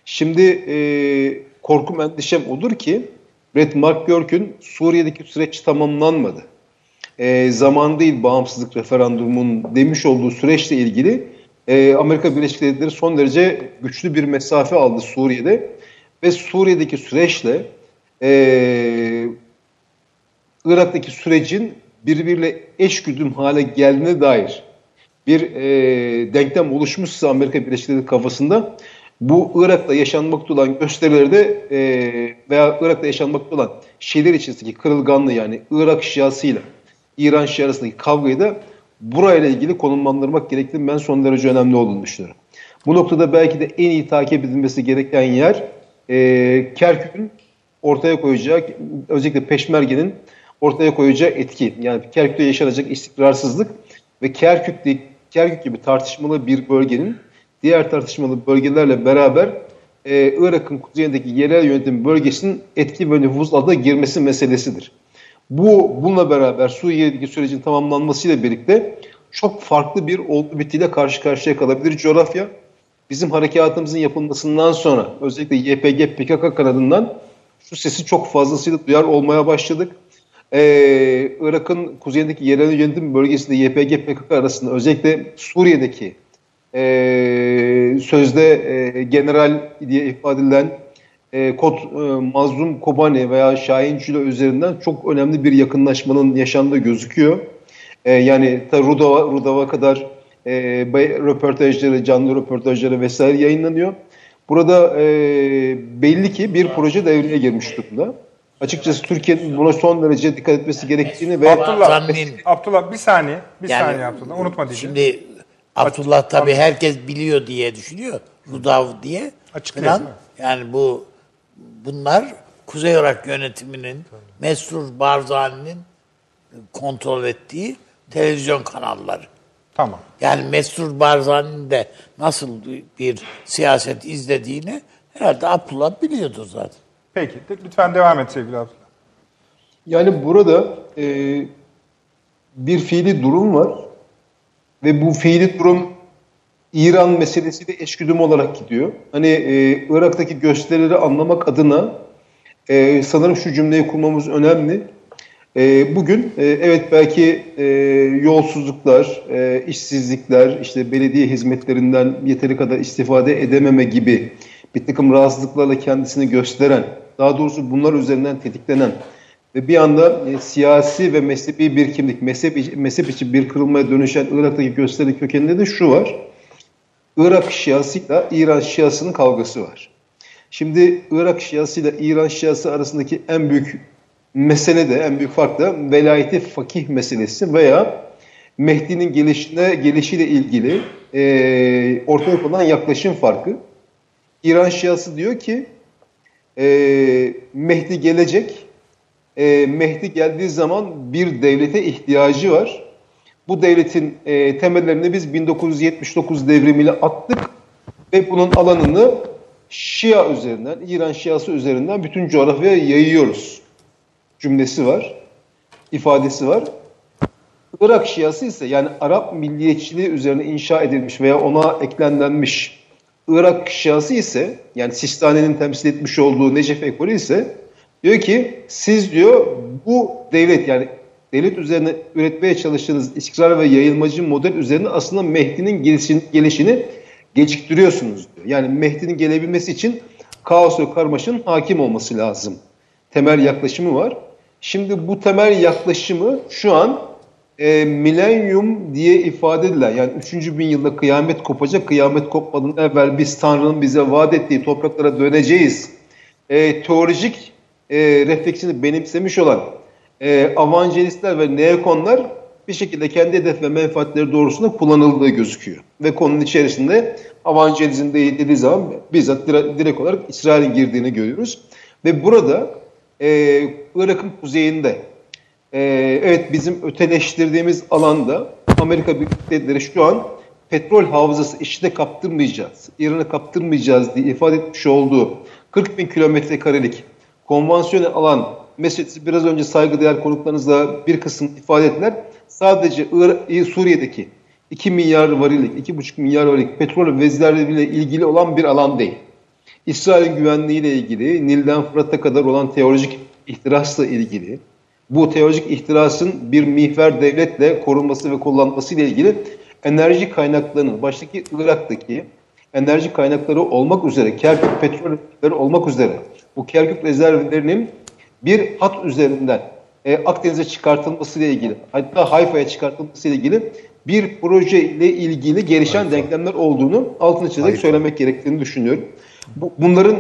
Şimdi e, korkum endişem odur ki Brett McGurk'ün Suriye'deki süreç tamamlanmadı. E, zaman değil bağımsızlık referandumun demiş olduğu süreçle ilgili e, Amerika Birleşik Devletleri son derece güçlü bir mesafe aldı Suriye'de. Ve Suriye'deki süreçle e, Irak'taki sürecin birbiriyle eşgüdüm hale geldiğine dair bir e, denklem oluşmuşsa Amerika Birleşik Devletleri kafasında bu Irak'ta yaşanmakta olan gösterilerde e, veya Irak'ta yaşanmakta olan şeyler içerisindeki kırılganlığı yani Irak Şiasıyla İran Şia arasındaki kavgayı da burayla ilgili konumlandırmak gerektiğini ben son derece önemli olduğunu düşünüyorum. Bu noktada belki de en iyi takip edilmesi gereken yer e, Kerkük'ün ortaya koyacağı, özellikle Peşmerge'nin ortaya koyacağı etki. Yani Kerkük'te yaşanacak istikrarsızlık ve Kerkük, Kerkük gibi tartışmalı bir bölgenin diğer tartışmalı bölgelerle beraber e, Irak'ın kuzeyindeki yerel yönetim bölgesinin etki ve nüfuz adına girmesi meselesidir. Bu bununla beraber Suriye'deki sürecin tamamlanmasıyla birlikte çok farklı bir olgu bitiyle karşı karşıya kalabilir coğrafya. Bizim harekatımızın yapılmasından sonra özellikle YPG PKK kanadından şu sesi çok fazlasıyla duyar olmaya başladık. Ee, Irak'ın kuzeyindeki yerel yönetim bölgesinde YPG PKK arasında özellikle Suriye'deki e, sözde e, general diye ifade edilen e, Kod, e, Mazlum Kobani veya Şahin Çilo üzerinden çok önemli bir yakınlaşmanın yaşandığı gözüküyor. E, yani ta Rudava, Rudava kadar e, röportajları, canlı röportajları vesaire yayınlanıyor. Burada e, belli ki bir proje devreye girmiş durumda. Açıkçası Türkiye'nin buna son derece dikkat etmesi gerektiğini ve Abdullah, Zannin- Abdullah bir saniye. Bir Yani saniye Abdullah. Unutma diyeceğim. Şimdi Abdullah tabii herkes biliyor diye düşünüyor. Rudav diye. Açıklayalım. Yani bu bunlar Kuzey Irak yönetiminin Mesrur Barzani'nin kontrol ettiği televizyon kanalları. Tamam. Yani Mesrur Barzani'nin de nasıl bir siyaset izlediğini herhalde Abdullah biliyordu zaten. Peki. Lütfen devam et sevgili Abdullah. Yani burada e, bir fiili durum var ve bu fiili durum İran meselesiyle eşgüdüm olarak gidiyor. Hani e, Irak'taki gösterileri anlamak adına e, sanırım şu cümleyi kurmamız önemli. E, bugün e, evet belki e, yolsuzluklar, e, işsizlikler, işte belediye hizmetlerinden yeteri kadar istifade edememe gibi bir takım rahatsızlıklarla kendisini gösteren, daha doğrusu bunlar üzerinden tetiklenen ve bir anda e, siyasi ve mezhebi bir kimlik, mezhep, mezhep için bir kırılmaya dönüşen Irak'taki gösteri kökeninde de şu var. Irak Şiasıyla İran Şiasının kavgası var. Şimdi Irak Şiası ile İran Şiası arasındaki en büyük mesele de, en büyük fark da velayeti fakih meselesi veya Mehdi'nin gelişine, gelişiyle ilgili e, ortaya konan yaklaşım farkı. İran Şiası diyor ki e, Mehdi gelecek. E, Mehdi geldiği zaman bir devlete ihtiyacı var. Bu devletin e, temellerini biz 1979 devrimiyle attık ve bunun alanını Şia üzerinden, İran Şiası üzerinden bütün coğrafyaya yayıyoruz cümlesi var, ifadesi var. Irak Şiası ise yani Arap milliyetçiliği üzerine inşa edilmiş veya ona eklenlenmiş Irak Şiası ise yani Sistani'nin temsil etmiş olduğu Necef ekolü ise diyor ki siz diyor bu devlet yani devlet üzerine üretmeye çalıştığınız istikrar ve yayılmacı model üzerine aslında Mehdi'nin gelişini, gelişini geciktiriyorsunuz diyor. Yani Mehdi'nin gelebilmesi için kaos ve karmaşanın hakim olması lazım. Temel yaklaşımı var. Şimdi bu temel yaklaşımı şu an e, milenyum diye ifade edilen yani 3. bin yılda kıyamet kopacak, kıyamet kopmadan evvel biz Tanrı'nın bize vaat ettiği topraklara döneceğiz. E, teolojik e, refleksini benimsemiş olan e, avangelistler ve neokonlar bir şekilde kendi hedef ve menfaatleri doğrusunda kullanıldığı gözüküyor. Ve konunun içerisinde avangelizm dediği zaman bizzat direkt olarak İsrail'in girdiğini görüyoruz. Ve burada e, Irak'ın kuzeyinde e, evet bizim öteleştirdiğimiz alanda Amerika Birleşik Devletleri şu an petrol havzası işte kaptırmayacağız, İran'ı kaptırmayacağız diye ifade etmiş olduğu 40 bin kilometre karelik konvansiyonel alan meselesi biraz önce saygıdeğer konuklarınızla bir kısım ifade ettiler. Sadece Ir Suriye'deki 2 milyar varillik, 2,5 milyar varillik petrol vezleriyle ilgili olan bir alan değil. İsrail'in güvenliğiyle ilgili, Nil'den Fırat'a kadar olan teolojik ihtirasla ilgili, bu teolojik ihtirasın bir mihver devletle korunması ve kullanması ile ilgili enerji kaynaklarının, baştaki Irak'taki enerji kaynakları olmak üzere, Kerkük petrol olmak üzere bu Kerkük rezervlerinin bir hat üzerinden e, Akdeniz'e çıkartılması ile ilgili, hatta Hayfa'ya çıkartılması ile ilgili bir proje ile ilgili gelişen Hayfa. denklemler olduğunu altını çizerek söylemek gerektiğini düşünüyorum. Bu, bunların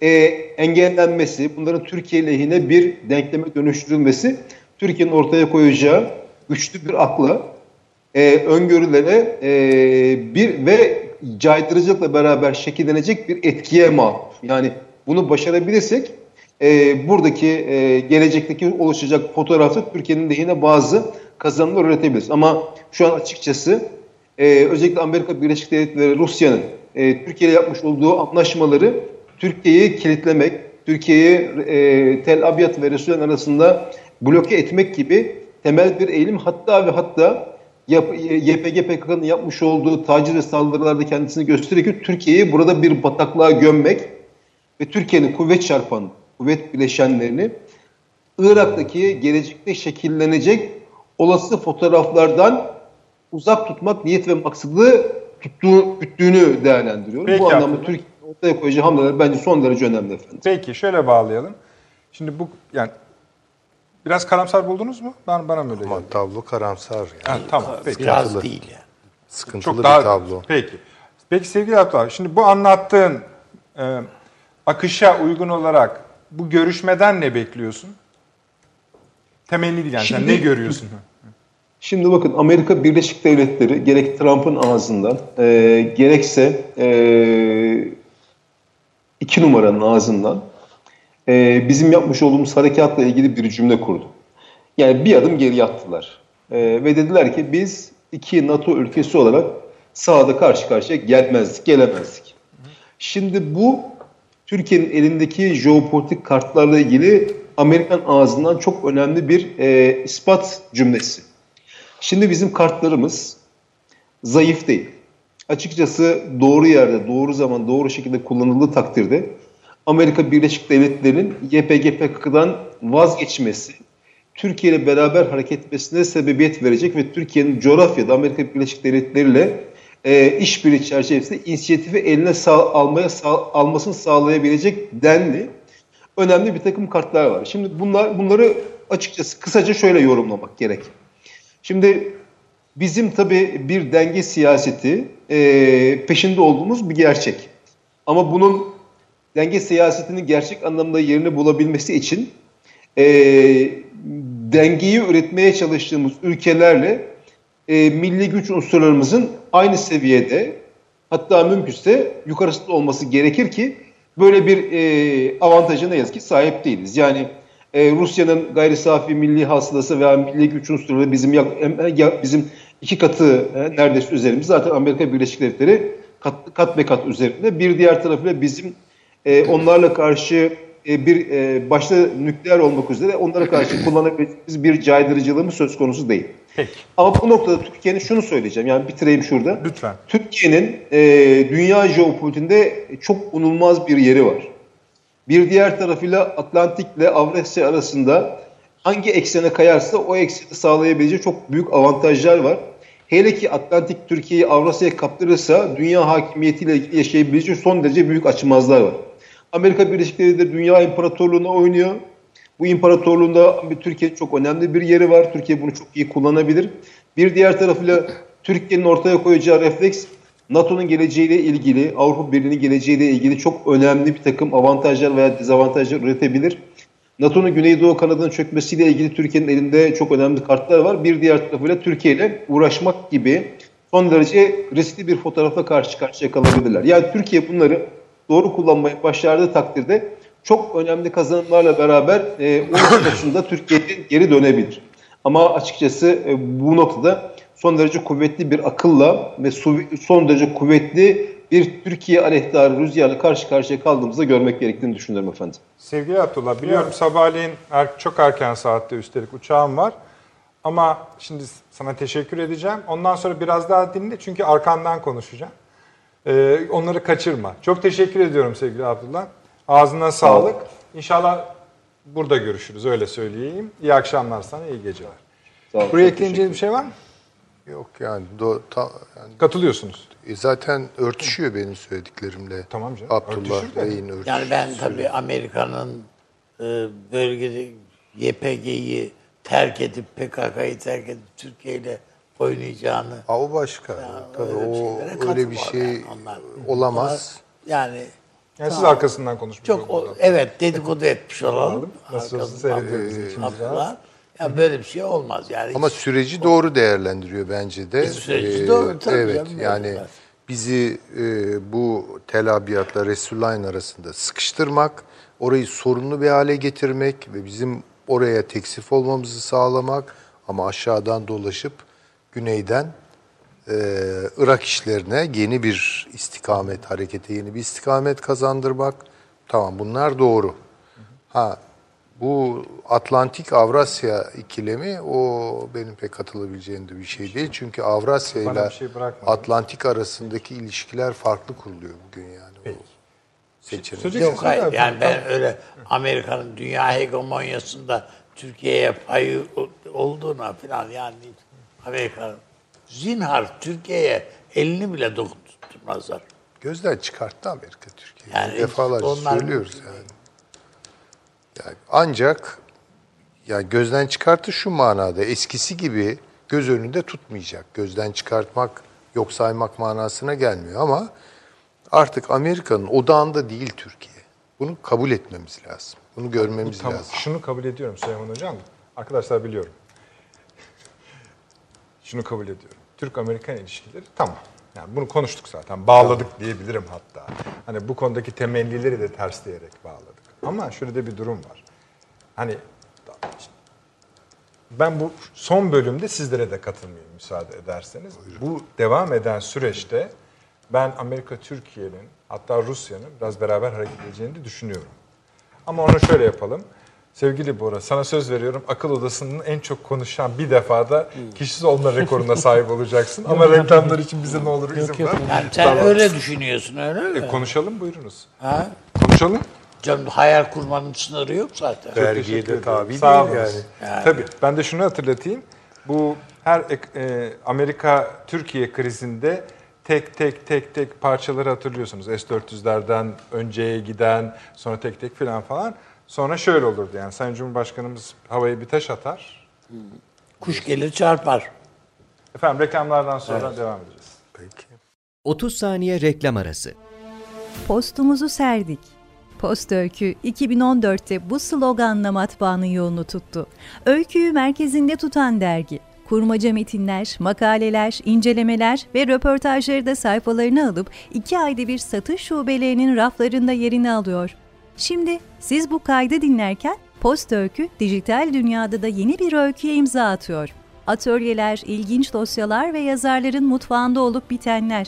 e, engellenmesi, bunların Türkiye lehine bir denkleme dönüştürülmesi Türkiye'nin ortaya koyacağı güçlü bir akla, e, öngörülere e, bir ve caydırıcılıkla beraber şekillenecek bir etkiye mal. Yani bunu başarabilirsek e, buradaki e, gelecekteki oluşacak fotoğrafta Türkiye'nin lehine bazı kazanımlar üretebiliriz. Ama şu an açıkçası e, özellikle Amerika Birleşik Devletleri Rusya'nın e, Türkiye ile yapmış olduğu anlaşmaları Türkiye'yi kilitlemek, Türkiye'yi e, Tel Abyad ve Resulan arasında bloke etmek gibi temel bir eğilim hatta ve hatta YPG PKK'nın yapmış olduğu taciz ve saldırılarda kendisini gösteriyor ki Türkiye'yi burada bir bataklığa gömmek ve Türkiye'nin kuvvet çarpanı, kuvvet bileşenlerini Irak'taki gelecekte şekillenecek olası fotoğraflardan uzak tutmak niyet ve maksadı tuttuğu, güttüğünü değerlendiriyorum. Peki, Bu anlamda Türkiye ortaya koyacağı hamleler bence son derece önemli efendim. Peki şöyle bağlayalım. Şimdi bu yani biraz karamsar buldunuz mu? Ben bana mı öyle Ama tablo karamsar yani. Ha, tamam. Peki. Biraz değil yani. Sıkıntılı Çok daha, bir tablo. Peki. Peki sevgili Abdullah, şimdi bu anlattığın e, akışa uygun olarak bu görüşmeden ne bekliyorsun? Temelli değil yani. Şimdi, Sen ne görüyorsun? Şimdi bakın Amerika Birleşik Devletleri gerek Trump'ın ağzından e, gerekse e, iki numaranın ağzından e, bizim yapmış olduğumuz harekatla ilgili bir cümle kurdu. Yani bir adım geri attılar. E, ve dediler ki biz iki NATO ülkesi olarak sahada karşı karşıya gelmezdik, gelemezdik. Şimdi bu Türkiye'nin elindeki jeopolitik kartlarla ilgili Amerikan ağzından çok önemli bir e, ispat cümlesi. Şimdi bizim kartlarımız zayıf değil. Açıkçası doğru yerde, doğru zaman, doğru şekilde kullanıldığı takdirde Amerika Birleşik Devletleri'nin YPG PKK'dan vazgeçmesi, Türkiye ile beraber hareket etmesine sebebiyet verecek ve Türkiye'nin coğrafyada Amerika Birleşik Devletleri ile e, işbirliği çerçevesinde inisiyatifi eline sağ, almaya sağ, almasını sağlayabilecek denli önemli bir takım kartlar var. Şimdi bunlar bunları açıkçası kısaca şöyle yorumlamak gerek. Şimdi bizim tabii bir denge siyaseti e, peşinde olduğumuz bir gerçek. Ama bunun denge siyasetinin gerçek anlamda yerini bulabilmesi için e, dengeyi üretmeye çalıştığımız ülkelerle e, milli güç unsurlarımızın aynı seviyede hatta mümkünse yukarısında olması gerekir ki böyle bir e, avantaja ne yazık ki sahip değiliz. Yani e, Rusya'nın gayri safi milli hasılası veya milli güç unsurları bizim em- ya- bizim iki katı e, neredeyse üzerimiz. Zaten Amerika Birleşik Devletleri kat, kat be kat üzerinde. Bir diğer tarafıyla bizim e, onlarla karşı e, bir e, başta nükleer olmak üzere onlara karşı kullanabileceğimiz bir caydırıcılığımız söz konusu değil. Peki. Ama bu noktada Türkiye'nin şunu söyleyeceğim. Yani bitireyim şurada. Lütfen. Türkiye'nin e, dünya jeopolitiğinde çok unulmaz bir yeri var. Bir diğer tarafıyla Atlantik ile Avrasya arasında hangi eksene kayarsa o ekseni sağlayabileceği çok büyük avantajlar var. Hele ki Atlantik Türkiye'yi Avrasya'ya kaptırırsa dünya hakimiyetiyle ilgili yaşayabileceği son derece büyük açmazlar var. Amerika Birleşik Devletleri dünya imparatorluğuna oynuyor. Bu imparatorluğunda Türkiye çok önemli bir yeri var. Türkiye bunu çok iyi kullanabilir. Bir diğer tarafıyla Türkiye'nin ortaya koyacağı refleks NATO'nun geleceğiyle ilgili, Avrupa Birliği'nin geleceğiyle ilgili çok önemli bir takım avantajlar veya dezavantajlar üretebilir. NATO'nun Güneydoğu kanadının çökmesiyle ilgili Türkiye'nin elinde çok önemli kartlar var. Bir diğer tarafıyla Türkiye ile uğraşmak gibi son derece riskli bir fotoğrafla karşı karşıya kalabilirler. Yani Türkiye bunları doğru kullanmayı başardığı takdirde çok önemli kazanımlarla beraber e, 13 yaşında Türkiye'nin geri dönebilir. Ama açıkçası e, bu noktada son derece kuvvetli bir akılla ve son derece kuvvetli bir Türkiye aleyhtarı rüzgarla karşı karşıya kaldığımızda görmek gerektiğini düşünüyorum efendim. Sevgili Abdullah, biliyorum sabahleyin er- çok erken saatte üstelik uçağım var. Ama şimdi sana teşekkür edeceğim. Ondan sonra biraz daha dinle çünkü arkandan konuşacağım. Ee, onları kaçırma. Çok teşekkür ediyorum sevgili Abdullah. Ağzına sağlık. İnşallah burada görüşürüz öyle söyleyeyim. İyi akşamlar sana, iyi geceler. Sağ olun, Buraya ekleyeceğiniz bir şey var mı? Yok yani, do, ta- yani Katılıyorsunuz. e, zaten örtüşüyor benim söylediklerimle. Tamam canım, Abdullah örtüşür de. Bey'in örtüşü. Yani ben tabii Amerika'nın e, bölgede YPG'yi terk edip PKK'yı terk edip Türkiye ile oynayacağını Ha, o başka. Tabii öyle o şeylere öyle bir şey yani onlar. olamaz. yani Yani siz arkasından konuşmuş çok o, evet dedikodu etmiş olalım. Nasıl olsa Arkasından seyrediyoruz içimiz rahat. Ya böyle bir şey olmaz yani. Ama Hiç- süreci doğru değerlendiriyor bence de. süreci Ee, doğru, tabii Evet canım, yani öyle. bizi e, bu Tel Abyad'la Resulayn arasında sıkıştırmak, orayı sorunlu bir hale getirmek ve bizim oraya teksif olmamızı sağlamak ama aşağıdan dolaşıp güneyden e, Irak işlerine yeni bir istikamet, harekete yeni bir istikamet kazandırmak. Tamam bunlar doğru. Ha bu Atlantik Avrasya ikilemi o benim pek katılabileceğim de bir şey değil. Çünkü Avrasya ile şey. Atlantik arasındaki ilişkiler farklı kuruluyor bugün yani. O seçenek. Yok hayır yani ben öyle Amerika'nın dünya hegemonyasında Türkiye'ye payı olduğuna falan yani Amerika'nın zinhar Türkiye'ye elini bile dokundurmazlar. Gözden çıkarttı Amerika Türkiye'yi. Yani Defalarca onlar- söylüyoruz yani. yani. Ancak yani gözden çıkarttı şu manada eskisi gibi göz önünde tutmayacak. Gözden çıkartmak yok saymak manasına gelmiyor ama artık Amerika'nın odağında değil Türkiye. Bunu kabul etmemiz lazım. Bunu görmemiz Tamam, lazım. şunu kabul ediyorum Süleyman Hocam. Arkadaşlar biliyorum. Şunu kabul ediyorum. Türk-Amerikan ilişkileri tamam. Yani bunu konuştuk zaten. Bağladık diyebilirim hatta. Hani bu konudaki temellileri de tersleyerek bağladık. Ama şöyle bir durum var. Hani ben bu son bölümde sizlere de katılmayayım müsaade ederseniz. Bu devam eden süreçte ben Amerika Türkiye'nin hatta Rusya'nın biraz beraber hareket edeceğini de düşünüyorum. Ama onu şöyle yapalım. Sevgili Bora, sana söz veriyorum. Akıl odasının en çok konuşan bir defada kişisiz olma rekoruna sahip olacaksın. Ama reklamlar için bize ne olur izin ver. Yani sen Tamam. öyle düşünüyorsun öyle mi? E, konuşalım buyurunuz. ha? Konuşalım. Canım hayal kurmanın sınırı yok zaten. Vergiye de tabi Sağ değil olun. yani. Tabii. Ben de şunu hatırlatayım. Bu her ek- e, Amerika-Türkiye krizinde tek tek tek tek parçaları hatırlıyorsunuz. S-400'lerden önceye giden, sonra tek tek filan falan. Sonra şöyle olurdu yani Sayın Cumhurbaşkanımız havaya bir taş atar. Kuş gelir çarpar. Efendim reklamlardan sonra devam edeceğiz. Peki. 30 saniye reklam arası. Postumuzu serdik. Post Öykü 2014'te bu sloganla matbaanın yolunu tuttu. Öyküyü merkezinde tutan dergi. Kurmaca metinler, makaleler, incelemeler ve röportajları da sayfalarına alıp iki ayda bir satış şubelerinin raflarında yerini alıyor. Şimdi siz bu kaydı dinlerken Post Öykü dijital dünyada da yeni bir öyküye imza atıyor. Atölyeler, ilginç dosyalar ve yazarların mutfağında olup bitenler.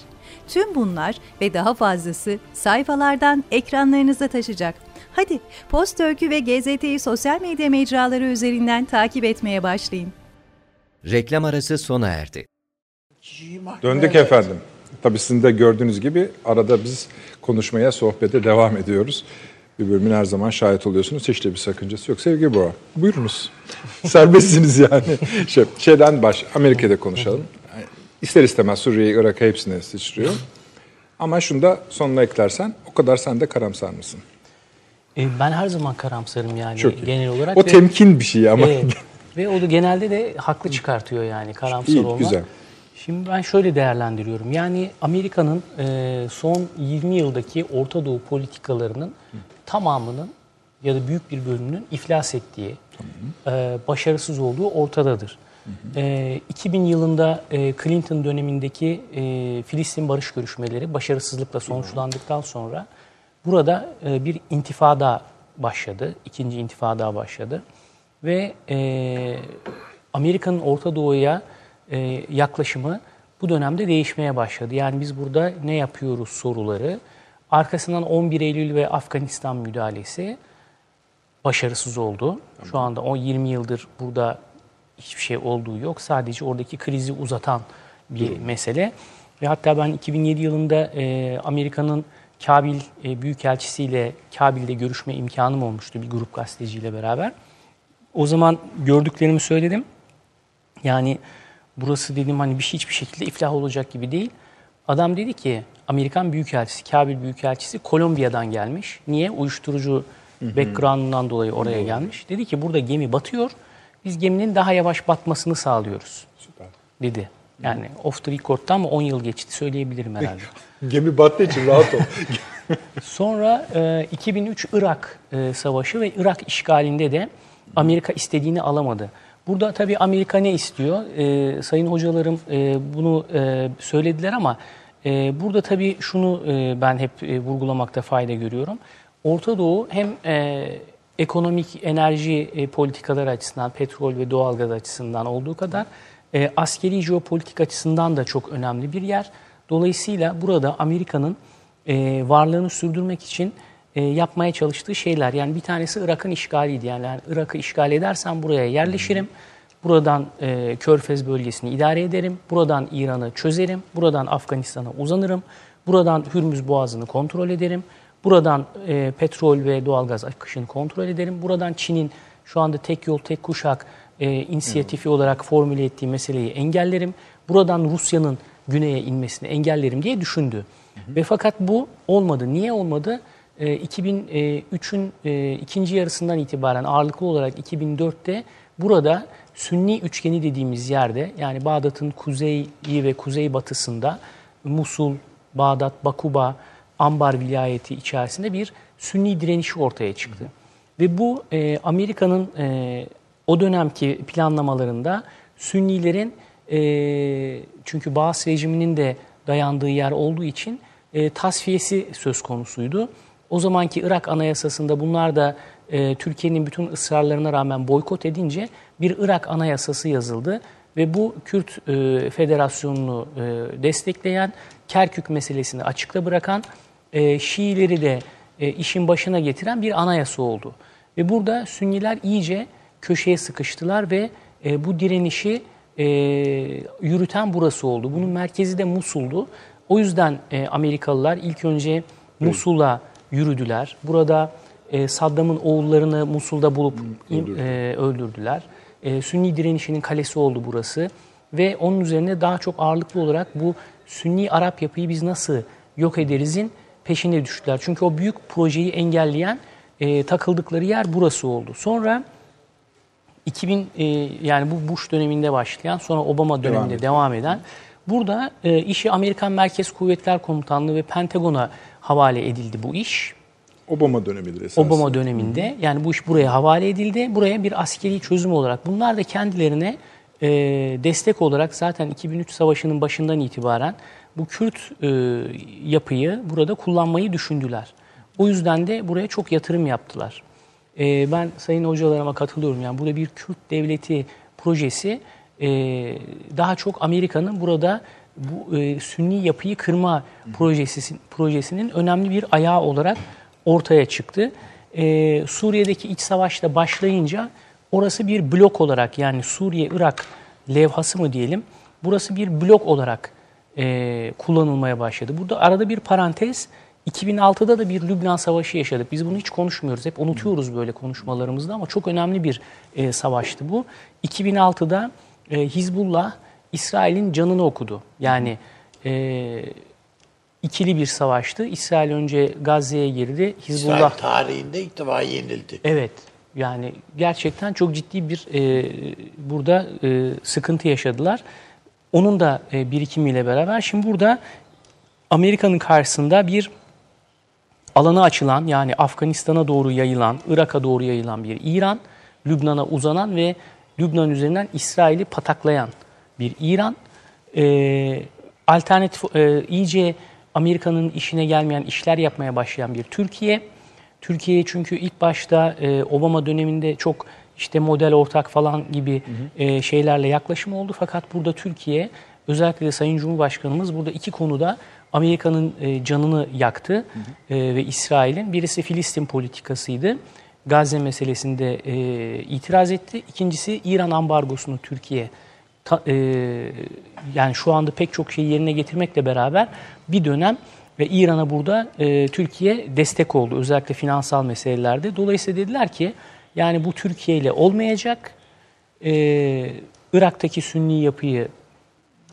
Tüm bunlar ve daha fazlası sayfalardan ekranlarınıza taşacak. Hadi Post Öykü ve GZT'yi sosyal medya mecraları üzerinden takip etmeye başlayın. Reklam arası sona erdi. Döndük efendim. Tabii sizin de gördüğünüz gibi arada biz konuşmaya, sohbete devam ediyoruz. Bir bölümün her zaman şahit oluyorsunuz. Hiç de bir sakıncası yok. Sevgi Boğa, buyurunuz. Serbestsiniz yani. Şey, şeyden baş, Amerika'da konuşalım. İster istemez Suriye, Irak'a hepsine sıçrıyor. Ama şunu da sonuna eklersen, o kadar sen de karamsar mısın? E, ben her zaman karamsarım yani Çok iyi. genel olarak. O ve- temkin bir şey ama. Evet. Ve o da genelde de haklı çıkartıyor yani karamsar İyi, olmak. güzel. Şimdi ben şöyle değerlendiriyorum. Yani Amerika'nın e, son 20 yıldaki Orta Doğu politikalarının tamamının ya da büyük bir bölümünün iflas ettiği, e, başarısız olduğu ortadadır. E, 2000 yılında e, Clinton dönemindeki e, Filistin barış görüşmeleri başarısızlıkla sonuçlandıktan sonra burada e, bir intifada başladı. İkinci intifada başladı. Ve e, Amerika'nın Orta Doğu'ya e, yaklaşımı bu dönemde değişmeye başladı. Yani biz burada ne yapıyoruz soruları. Arkasından 11 Eylül ve Afganistan müdahalesi başarısız oldu. Şu anda o 20 yıldır burada hiçbir şey olduğu yok. Sadece oradaki krizi uzatan bir mesele. Ve hatta ben 2007 yılında e, Amerika'nın Kabil e, Büyükelçisiyle Kabil'de görüşme imkanım olmuştu bir grup gazeteciyle beraber. O zaman gördüklerimi söyledim. Yani burası dedim hani bir şey hiçbir şekilde iflah olacak gibi değil. Adam dedi ki Amerikan Büyükelçisi, Kabil Büyükelçisi Kolombiya'dan gelmiş. Niye? Uyuşturucu background'undan dolayı oraya gelmiş. Dedi ki burada gemi batıyor. Biz geminin daha yavaş batmasını sağlıyoruz. Süper. Dedi. Yani off the record'da ama 10 yıl geçti söyleyebilirim herhalde. Gemi battığı için rahat ol. Sonra e, 2003 Irak e, Savaşı ve Irak işgalinde de Amerika istediğini alamadı. Burada tabii Amerika ne istiyor? E, sayın hocalarım e, bunu e, söylediler ama e, burada tabii şunu e, ben hep e, vurgulamakta fayda görüyorum. Orta Doğu hem e, ekonomik enerji e, politikaları açısından, petrol ve doğalgaz açısından olduğu kadar askeri jeopolitik açısından da çok önemli bir yer. Dolayısıyla burada Amerika'nın varlığını sürdürmek için yapmaya çalıştığı şeyler. Yani bir tanesi Irak'ın işgaliydi. Yani, yani Irak'ı işgal edersen buraya yerleşirim. Buradan e, Körfez bölgesini idare ederim. Buradan İran'ı çözerim. Buradan Afganistan'a uzanırım. Buradan Hürmüz Boğazı'nı kontrol ederim. Buradan e, petrol ve doğalgaz akışını kontrol ederim. Buradan Çin'in şu anda tek yol tek kuşak e, inisiyatifi olarak formüle ettiği meseleyi engellerim. Buradan Rusya'nın güneye inmesini engellerim diye düşündü. Ve fakat bu olmadı. Niye olmadı? E, 2003'ün e, ikinci yarısından itibaren ağırlıklı olarak 2004'te burada Sünni üçgeni dediğimiz yerde yani Bağdat'ın kuzeyi ve kuzeybatısında Musul, Bağdat, Bakuba, Ambar vilayeti içerisinde bir Sünni direnişi ortaya çıktı. Ve bu e, Amerika'nın e, o dönemki planlamalarında Sünnilerin e, çünkü Baas rejiminin de dayandığı yer olduğu için e, tasfiyesi söz konusuydu. O zamanki Irak Anayasası'nda bunlar da e, Türkiye'nin bütün ısrarlarına rağmen boykot edince bir Irak Anayasası yazıldı ve bu Kürt e, Federasyonu'nu e, destekleyen, Kerkük meselesini açıkta bırakan, e, Şiileri de e, işin başına getiren bir anayasa oldu. Ve burada Sünniler iyice köşeye sıkıştılar ve e, bu direnişi e, yürüten burası oldu. Bunun merkezi de Musul'du. O yüzden e, Amerikalılar ilk önce Musul'a yürüdüler. Burada e, Saddam'ın oğullarını Musul'da bulup e, öldürdüler. E, Sünni direnişinin kalesi oldu burası. Ve onun üzerine daha çok ağırlıklı olarak bu Sünni Arap yapıyı biz nasıl yok ederizin peşine düştüler. Çünkü o büyük projeyi engelleyen e, takıldıkları yer burası oldu. Sonra 2000 e, yani bu Bush döneminde başlayan sonra Obama döneminde ediyor. devam eden burada e, işi Amerikan Merkez Kuvvetler Komutanlığı ve Pentagon'a havale edildi bu iş. Obama dönemidir esasında. Obama döneminde yani bu iş buraya havale edildi. Buraya bir askeri çözüm olarak bunlar da kendilerine e, destek olarak zaten 2003 savaşının başından itibaren bu Kürt e, yapıyı burada kullanmayı düşündüler. O yüzden de buraya çok yatırım yaptılar. E, ben sayın hocalarıma katılıyorum. Yani burada bir Kürt devleti projesi e, daha çok Amerika'nın burada bu e, Sünni yapıyı kırma projesi, projesinin önemli bir ayağı olarak ortaya çıktı. E, Suriye'deki iç savaşta başlayınca orası bir blok olarak yani Suriye-Irak levhası mı diyelim burası bir blok olarak e, kullanılmaya başladı. Burada arada bir parantez 2006'da da bir Lübnan Savaşı yaşadık. Biz bunu hiç konuşmuyoruz. Hep unutuyoruz böyle konuşmalarımızda ama çok önemli bir e, savaştı bu. 2006'da e, Hizbullah İsrail'in canını okudu. Yani e, ikili bir savaştı. İsrail önce Gazze'ye girdi. Hizbullah İsrail tarihinde ilk defa yenildi. Evet. Yani gerçekten çok ciddi bir e, burada e, sıkıntı yaşadılar. Onun da e, birikimiyle beraber şimdi burada Amerika'nın karşısında bir alana açılan yani Afganistan'a doğru yayılan, Irak'a doğru yayılan bir İran, Lübnan'a uzanan ve Lübnan üzerinden İsrail'i pataklayan bir İran. E, alternatif e, iyice Amerika'nın işine gelmeyen işler yapmaya başlayan bir Türkiye. Türkiye çünkü ilk başta e, Obama döneminde çok işte model ortak falan gibi e, şeylerle yaklaşım oldu. Fakat burada Türkiye özellikle de Sayın Cumhurbaşkanımız burada iki konuda Amerika'nın e, canını yaktı E, ve İsrail'in. Birisi Filistin politikasıydı. Gazze meselesinde e, itiraz etti. İkincisi İran ambargosunu Türkiye ta- e, yani şu anda pek çok şeyi yerine getirmekle beraber bir dönem ve İran'a burada e, Türkiye destek oldu özellikle finansal meselelerde. Dolayısıyla dediler ki yani bu Türkiye ile olmayacak. E, Irak'taki Sünni yapıyı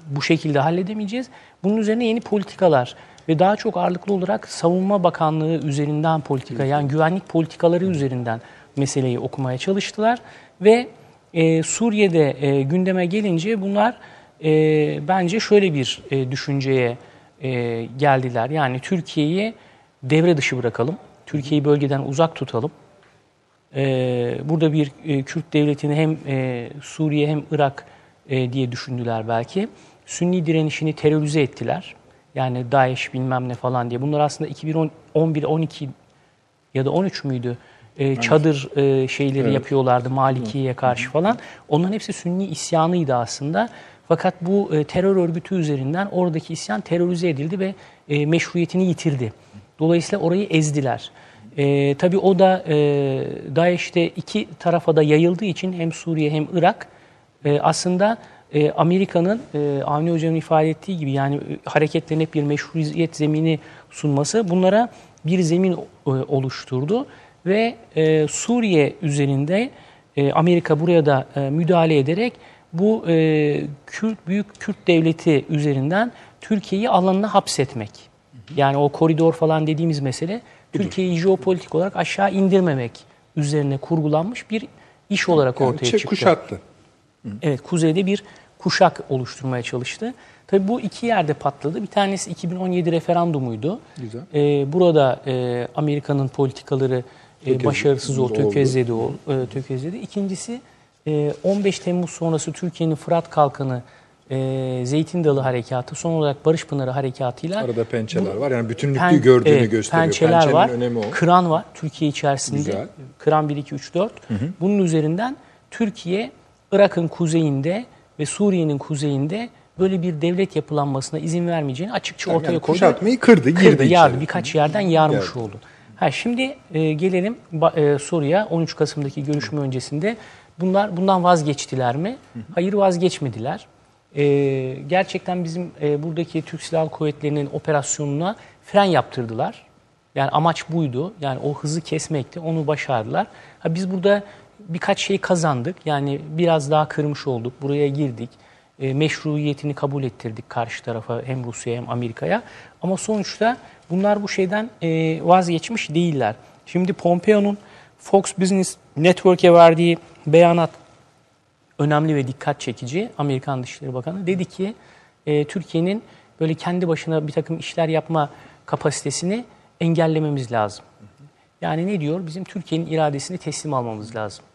bu şekilde halledemeyeceğiz. Bunun üzerine yeni politikalar ve daha çok ağırlıklı olarak savunma bakanlığı üzerinden politika yani güvenlik politikaları üzerinden meseleyi okumaya çalıştılar ve e, Suriye'de e, gündeme gelince bunlar e, bence şöyle bir e, düşünceye e, geldiler. Yani Türkiye'yi devre dışı bırakalım, Türkiye'yi bölgeden uzak tutalım. E, burada bir e, Kürt devletini hem e, Suriye hem Irak e, diye düşündüler belki. Sünni direnişini terörize ettiler. Yani DAEŞ bilmem ne falan diye. Bunlar aslında 2011, 12 ya da 13 müydü? E, çadır e, şeyleri yapıyorlardı Maliki'ye karşı falan. Onların hepsi Sünni isyanıydı aslında. Fakat bu e, terör örgütü üzerinden oradaki isyan terörize edildi ve e, meşruiyetini yitirdi. Dolayısıyla orayı ezdiler. E, tabii o da e, DAEŞ'te iki tarafa da yayıldığı için hem Suriye hem Irak e, aslında e, Amerika'nın e, Avni Hoca'nın ifade ettiği gibi yani e, hareketlerin bir meşruiyet zemini sunması bunlara bir zemin e, oluşturdu ve e, Suriye üzerinde e, Amerika buraya da e, müdahale ederek bu e, Kürt büyük Kürt devleti üzerinden Türkiye'yi alanına hapsetmek. Yani o koridor falan dediğimiz mesele Türkiye'yi jeopolitik olarak aşağı indirmemek üzerine kurgulanmış bir iş olarak ortaya Çek çıktı. kuşattı. Evet, kuzeyde bir kuşak oluşturmaya çalıştı. Tabii bu iki yerde patladı. Bir tanesi 2017 referandumuydu. Güzel. Ee, burada e, Amerika'nın politikaları e, başarısız oldu, tökezledi. ol- E, tökezledi. İkincisi 15 Temmuz sonrası Türkiye'nin Fırat Kalkanı, e, Zeytin Dalı Harekatı, son olarak Barış Pınarı Harekatıyla Arada pençeler Bu- var. Yani bütünlüklü pen- gördüğünü evet, gösteriyor. Pençeler Pençenin var. önemi o. Kıran var Türkiye içerisinde. Güzel. Kıran 1, 2, 3, 4. Bunun üzerinden Türkiye Irak'ın kuzeyinde ve Suriye'nin kuzeyinde böyle bir devlet yapılanmasına izin vermeyeceğini açıkça Yani ortaya koydu. kuşatmayı kırdı, girdi Kırdı, yardı. Birkaç yerden yarmış Geldi. oldu. Ha, şimdi e, gelelim e, soruya 13 Kasım'daki görüşme öncesinde. Bunlar bundan vazgeçtiler mi? Hayır vazgeçmediler. E, gerçekten bizim e, buradaki Türk Silahlı Kuvvetleri'nin operasyonuna fren yaptırdılar. Yani amaç buydu. Yani o hızı kesmekti. Onu başardılar. Ha, biz burada birkaç şey kazandık. Yani biraz daha kırmış olduk. Buraya girdik. E, meşruiyetini kabul ettirdik karşı tarafa hem Rusya'ya hem Amerika'ya. Ama sonuçta bunlar bu şeyden e, vazgeçmiş değiller. Şimdi Pompeo'nun Fox Business Network'e verdiği beyanat önemli ve dikkat çekici. Amerikan Dışişleri Bakanı dedi ki e, Türkiye'nin böyle kendi başına bir takım işler yapma kapasitesini engellememiz lazım. Yani ne diyor? Bizim Türkiye'nin iradesini teslim almamız lazım.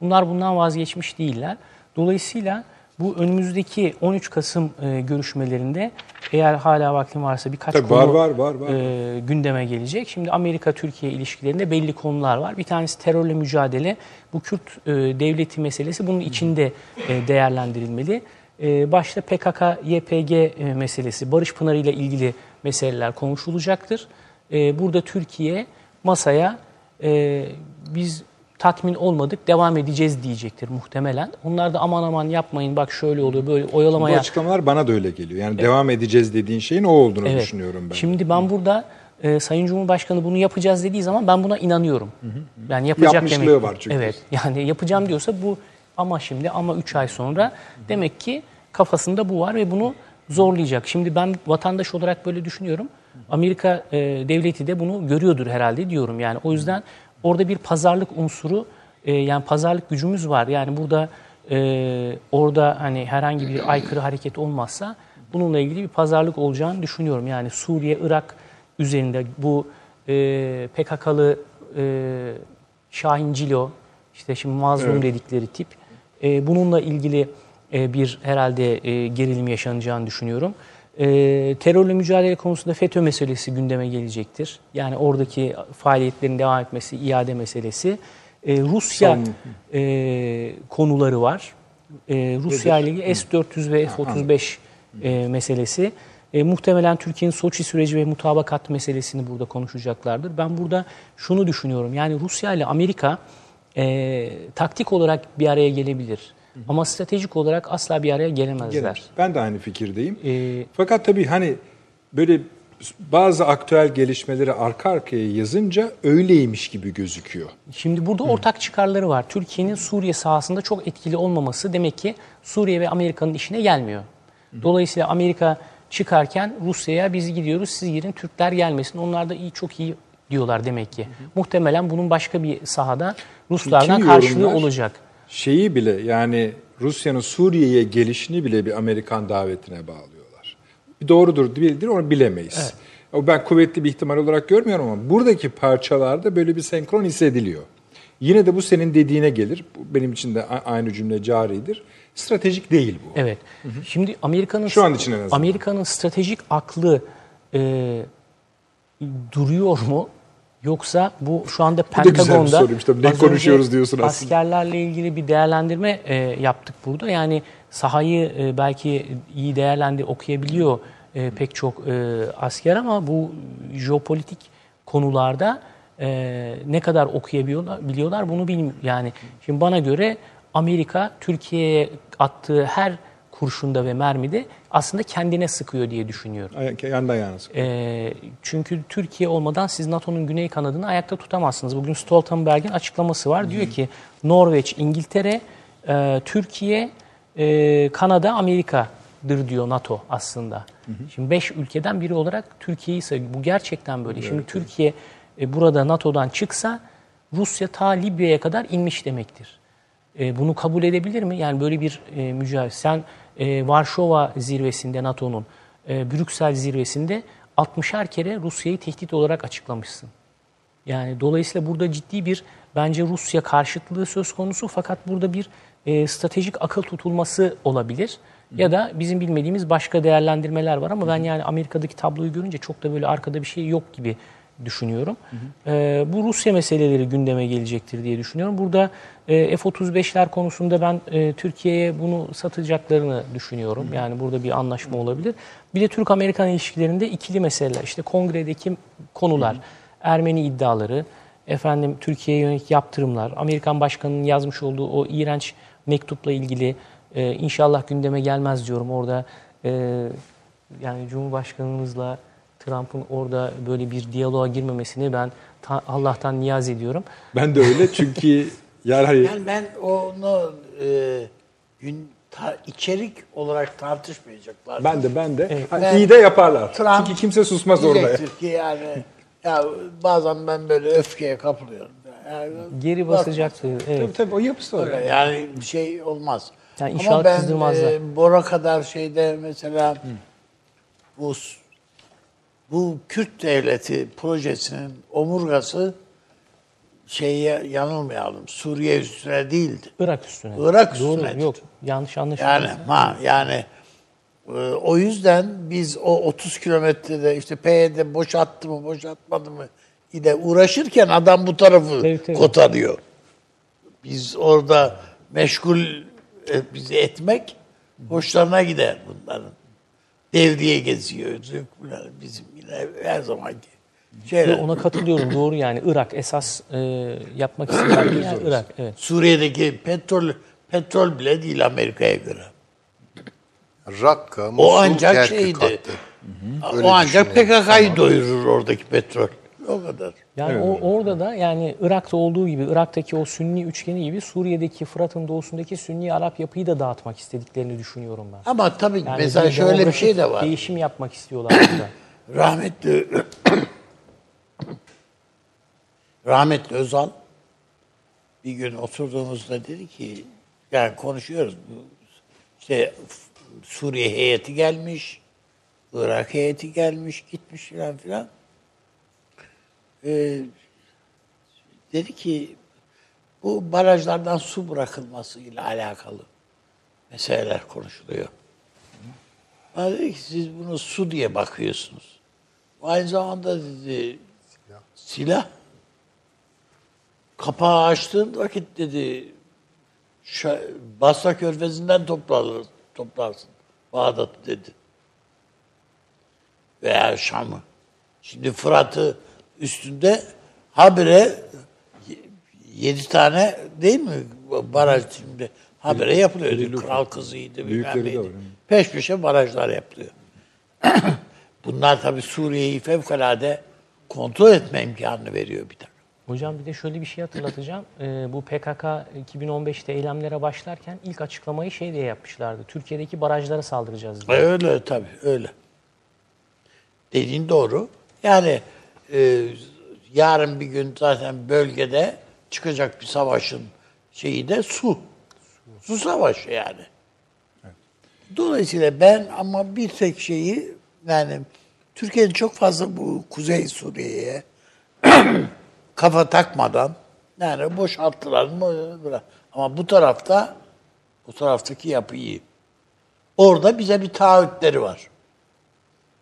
Bunlar bundan vazgeçmiş değiller. Dolayısıyla bu önümüzdeki 13 Kasım e, görüşmelerinde eğer hala vaktim varsa birkaç Tabii konu var, var, var, var. e, gündeme gelecek. Şimdi Amerika-Türkiye ilişkilerinde belli konular var. Bir tanesi terörle mücadele. Bu Kürt e, devleti meselesi bunun içinde e, değerlendirilmeli. E, başta PKK-YPG e, meselesi, Barış Pınarı ile ilgili meseleler konuşulacaktır. E, burada Türkiye masaya e, biz tatmin olmadık, devam edeceğiz diyecektir muhtemelen. Onlar da aman aman yapmayın bak şöyle oluyor böyle Bu oyalamaya açıklamalar bana da öyle geliyor. Yani devam edeceğiz dediğin şeyin o olduğunu düşünüyorum ben. Şimdi ben burada e, Sayın Cumhurbaşkanı bunu yapacağız dediği zaman ben buna inanıyorum. Yani yapacak Yapmışlığı demek. var çünkü. Evet. Yani yapacağım diyorsa bu ama şimdi ama 3 ay sonra demek ki kafasında bu var ve bunu zorlayacak. Şimdi ben vatandaş olarak böyle düşünüyorum. Amerika e, devleti de bunu görüyordur herhalde diyorum. Yani o yüzden orada bir pazarlık unsuru e, yani pazarlık gücümüz var. Yani burada e, orada hani herhangi bir aykırı hareket olmazsa bununla ilgili bir pazarlık olacağını düşünüyorum. Yani Suriye, Irak üzerinde bu e, PKK'lı e, Şahin Cilo, işte şimdi mazlum dedikleri tip, e, bununla ilgili e, bir herhalde e, gerilim yaşanacağını düşünüyorum. E, terörle mücadele konusunda FETÖ meselesi gündeme gelecektir. Yani oradaki faaliyetlerin devam etmesi, iade meselesi. E, Rusya Son- e, konuları var. E, Rusya ile ilgili S-400 ve F-35 e, meselesi. E, muhtemelen Türkiye'nin Soçi süreci ve mutabakat meselesini burada konuşacaklardır. Ben burada şunu düşünüyorum. Yani Rusya ile Amerika e, taktik olarak bir araya gelebilir. Ama stratejik olarak asla bir araya gelemezler. Gelir. Ben de aynı fikirdeyim. E, Fakat tabii hani böyle bazı aktüel gelişmeleri arka arkaya yazınca öyleymiş gibi gözüküyor. Şimdi burada ortak çıkarları var. Türkiye'nin Suriye sahasında çok etkili olmaması demek ki Suriye ve Amerika'nın işine gelmiyor. Dolayısıyla Amerika çıkarken Rusya'ya biz gidiyoruz siz girin Türkler gelmesin. Onlar da iyi çok iyi diyorlar demek ki. Muhtemelen bunun başka bir sahada Ruslardan karşılığı yorumlar? olacak. Şeyi bile yani Rusya'nın Suriye'ye gelişini bile bir Amerikan davetine bağlıyorlar. Doğrudur değildir onu bilemeyiz. O Ben kuvvetli bir ihtimal olarak görmüyorum ama buradaki parçalarda böyle bir senkron hissediliyor. Yine de bu senin dediğine gelir. Bu benim için de aynı cümle caridir. Stratejik değil bu. Evet. Şimdi Amerika'nın Şu an için en azından. Amerika'nın stratejik aklı e, duruyor mu? Yoksa bu şu anda Pentagon'da tabii. Ne konuşuyoruz diyorsun aslında. Askerlerle ilgili bir değerlendirme e, yaptık burada. Yani sahayı e, belki iyi değerlendir okuyabiliyor e, pek çok e, asker ama bu jeopolitik konularda e, ne kadar okuyabiliyorlar biliyorlar bunu bilmiyorum. Yani şimdi bana göre Amerika Türkiye'ye attığı her kurşunda ve mermide aslında kendine sıkıyor diye düşünüyorum. Ay- Yandan yana sıkıyor. E, çünkü Türkiye olmadan siz NATO'nun güney kanadını ayakta tutamazsınız. Bugün Stoltenberg'in açıklaması var. Diyor ki Norveç, İngiltere, e, Türkiye, e, Kanada, Amerika'dır diyor NATO aslında. Şimdi beş ülkeden biri olarak Türkiye'yi sayıyor. Bu gerçekten böyle. Şimdi Türkiye e, burada NATO'dan çıksa Rusya ta Libya'ya kadar inmiş demektir. E, bunu kabul edebilir mi? Yani böyle bir e, mücadele. Sen e, Varşova zirvesinde NATO'nun, e, Brüksel zirvesinde 60'ar kere Rusya'yı tehdit olarak açıklamışsın. Yani dolayısıyla burada ciddi bir bence Rusya karşıtlığı söz konusu fakat burada bir e, stratejik akıl tutulması olabilir. Ya da bizim bilmediğimiz başka değerlendirmeler var ama ben yani Amerika'daki tabloyu görünce çok da böyle arkada bir şey yok gibi düşünüyorum. E, bu Rusya meseleleri gündeme gelecektir diye düşünüyorum. Burada e, F-35'ler konusunda ben e, Türkiye'ye bunu satacaklarını düşünüyorum. Yani burada bir anlaşma olabilir. Bir de Türk-Amerikan ilişkilerinde ikili meseleler. İşte kongredeki konular, Ermeni iddiaları, efendim Türkiye'ye yönelik yaptırımlar, Amerikan Başkanı'nın yazmış olduğu o iğrenç mektupla ilgili e, inşallah gündeme gelmez diyorum. Orada e, yani Cumhurbaşkanımızla Trump'ın orada böyle bir diyaloğa girmemesini ben ta- Allah'tan niyaz ediyorum. Ben de öyle çünkü yani hani Yani ben onu e, gün ta- içerik olarak tartışmayacaklar. ben de ben de Evet. hani Ben- iyi de yaparlar. Trump çünkü kimse susmaz orada. ki yani Ya bazen ben böyle öfkeye kapılıyorum. Yani, Geri basacaktı. Tabii Evet. tabii o yapısı var. Öyle yani bir şey olmaz. Yani Ama ben e, Bora kadar şeyde mesela bu bu Kürt devleti projesinin omurgası şeye yanılmayalım. Suriye üstüne değildi. Irak üstüne. Irak Doğru. üstüne Yok. Yanlış anlaşılmasın. Yani ha yani e, o yüzden biz o 30 kilometrede işte PYD boşalttı mı boşaltmadı mı ile uğraşırken adam bu tarafı Tabii, tabii. kotarıyor. Biz orada meşgul e, bizi etmek hoşlarına gider bunların. Devriye geziyor. Bizim her zamanki şeyler. Ona katılıyorum. Doğru yani. Irak esas e, yapmak istediği yer Irak. Evet. Suriye'deki petrol petrol bile değil Amerika'ya göre. Rakka, Musul, O ancak şeydi. Öyle o ancak. PKK'yı doyurur oradaki petrol. O kadar. Yani o, orada da yani Irak'ta olduğu gibi Irak'taki o Sünni üçgeni gibi Suriye'deki Fırat'ın doğusundaki Sünni Arap yapıyı da dağıtmak istediklerini düşünüyorum ben. Ama tabii Yani mesela şöyle bir şey de var. Değişim yapmak istiyorlar burada. Rahmetli rahmetli Özal bir gün oturduğumuzda dedi ki yani konuşuyoruz. İşte Suriye heyeti gelmiş, Irak heyeti gelmiş, gitmiş filan filan. Ee, dedi ki bu barajlardan su bırakılması ile alakalı meseleler konuşuluyor. Bana dedi ki siz bunu su diye bakıyorsunuz. Aynı zamanda dedi silah. Kapağı açtığın vakit dedi Basra Körfezi'nden toplar, toplarsın. Bağdat dedi. Veya Şam'ı. Şimdi Fırat'ı üstünde habire yedi tane değil mi baraj şimdi habire yapılıyor. Kral kızıydı bilmem neydi. Peş peşe barajlar yapılıyor. Bunlar tabii Suriye'yi fevkalade kontrol etme imkanını veriyor bir takım. Hocam bir de şöyle bir şey hatırlatacağım. Ee, bu PKK 2015'te eylemlere başlarken ilk açıklamayı şey diye yapmışlardı. Türkiye'deki barajlara saldıracağız diye. Öyle tabii öyle. Dediğin doğru. Yani e, yarın bir gün zaten bölgede çıkacak bir savaşın şeyi de su. Su savaşı yani. Dolayısıyla ben ama bir tek şeyi yani Türkiye'nin çok fazla bu Kuzey Suriye'ye kafa takmadan yani boşalttılar mı. Ama bu tarafta bu taraftaki yapı iyi. Orada bize bir taahhütleri var.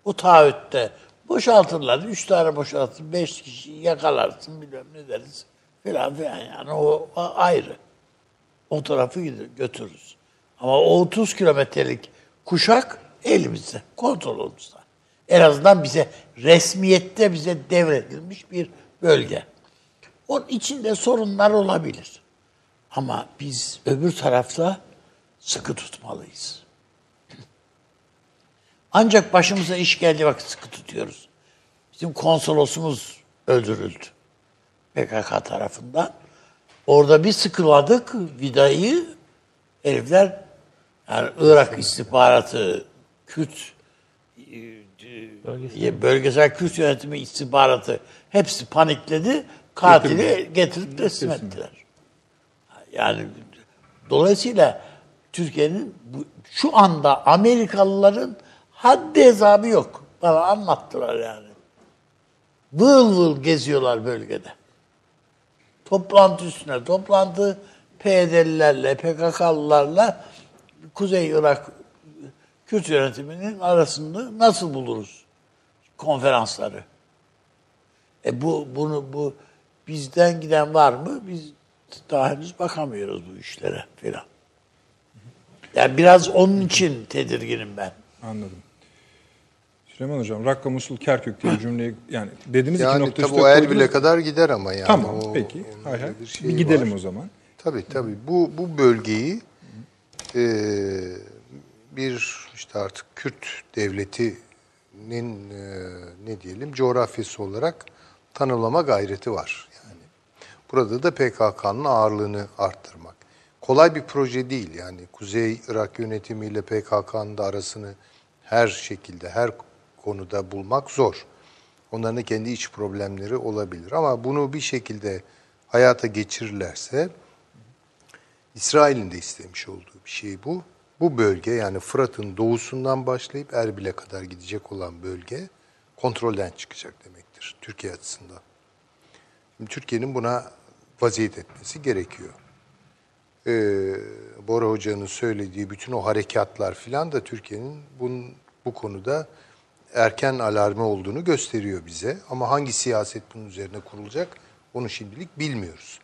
O taahhütte boşaltırlar. Üç tane boşaltır, beş kişi yakalarsın bilmem ne deriz. Filan filan yani o, o ayrı. O tarafı götürürüz. Ama o 30 kilometrelik kuşak elimizde, kontrolümüzde. En azından bize resmiyette bize devredilmiş bir bölge. Onun içinde sorunlar olabilir. Ama biz öbür tarafta sıkı tutmalıyız. Ancak başımıza iş geldiği vakit sıkı tutuyoruz. Bizim konsolosumuz öldürüldü. PKK tarafından. Orada bir sıkıladık vidayı. Herifler yani Irak istihbaratı, Kürt e, bölgesel Kürt yönetimi istihbaratı hepsi panikledi. Katili getirip teslim ettiler. Yani dolayısıyla Türkiye'nin şu anda Amerikalıların haddi hesabı yok. Bana anlattılar yani. Vıl vıl geziyorlar bölgede. Toplantı üstüne toplantı PYD'lilerle, PKK'lılarla Kuzey Irak Kürt yönetiminin arasında nasıl buluruz konferansları? E bu bunu bu bizden giden var mı? Biz daha henüz bakamıyoruz bu işlere filan. Yani biraz onun için tedirginim ben. Anladım. Süleyman Hocam, Rakka, Musul, Kerkük diye bir cümleyi yani dediğiniz iki Yani nokta tabii üstüne o Erbil'e koydunuz. kadar gider ama yani. Tamam, o- peki. Hay hay. Bir, şeyi gidelim var. o zaman. Tabii tabii. Bu bu bölgeyi e, bir işte artık Kürt devletinin e, ne diyelim coğrafyası olarak tanımlama gayreti var. Yani burada da PKK'nın ağırlığını arttırmak. Kolay bir proje değil yani Kuzey Irak yönetimiyle PKK'nın da arasını her şekilde her konuda bulmak zor. Onların kendi iç problemleri olabilir. Ama bunu bir şekilde hayata geçirirlerse İsrail'in de istemiş olduğu bir şey bu. Bu bölge yani Fırat'ın doğusundan başlayıp Erbil'e kadar gidecek olan bölge kontrolden çıkacak demektir Türkiye açısından. Türkiye'nin buna vaziyet etmesi gerekiyor. Ee, Bora Hoca'nın söylediği bütün o harekatlar filan da Türkiye'nin bunun, bu konuda erken alarmı olduğunu gösteriyor bize. Ama hangi siyaset bunun üzerine kurulacak onu şimdilik bilmiyoruz.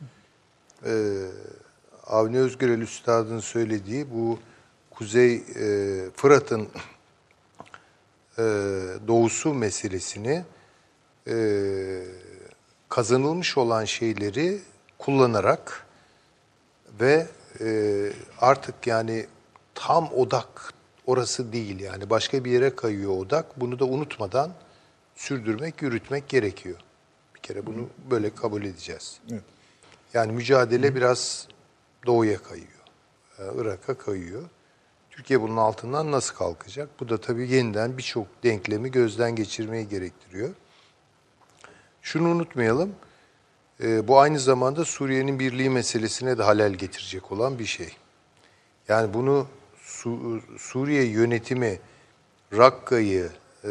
Ee, Avni Özgürel Üstad'ın söylediği bu Kuzey e, Fırat'ın e, doğusu meselesini e, kazanılmış olan şeyleri kullanarak ve e, artık yani tam odak orası değil yani başka bir yere kayıyor odak. Bunu da unutmadan sürdürmek, yürütmek gerekiyor. Bir kere bunu böyle kabul edeceğiz. Yani mücadele biraz doğuya kayıyor. e, Irak'a kayıyor. Türkiye bunun altından nasıl kalkacak? Bu da tabii yeniden birçok denklemi gözden geçirmeyi gerektiriyor. Şunu unutmayalım. e, bu aynı zamanda Suriye'nin birliği meselesine de halel getirecek olan bir şey. Yani bunu Su- Suriye yönetimi Rakka'yı, e,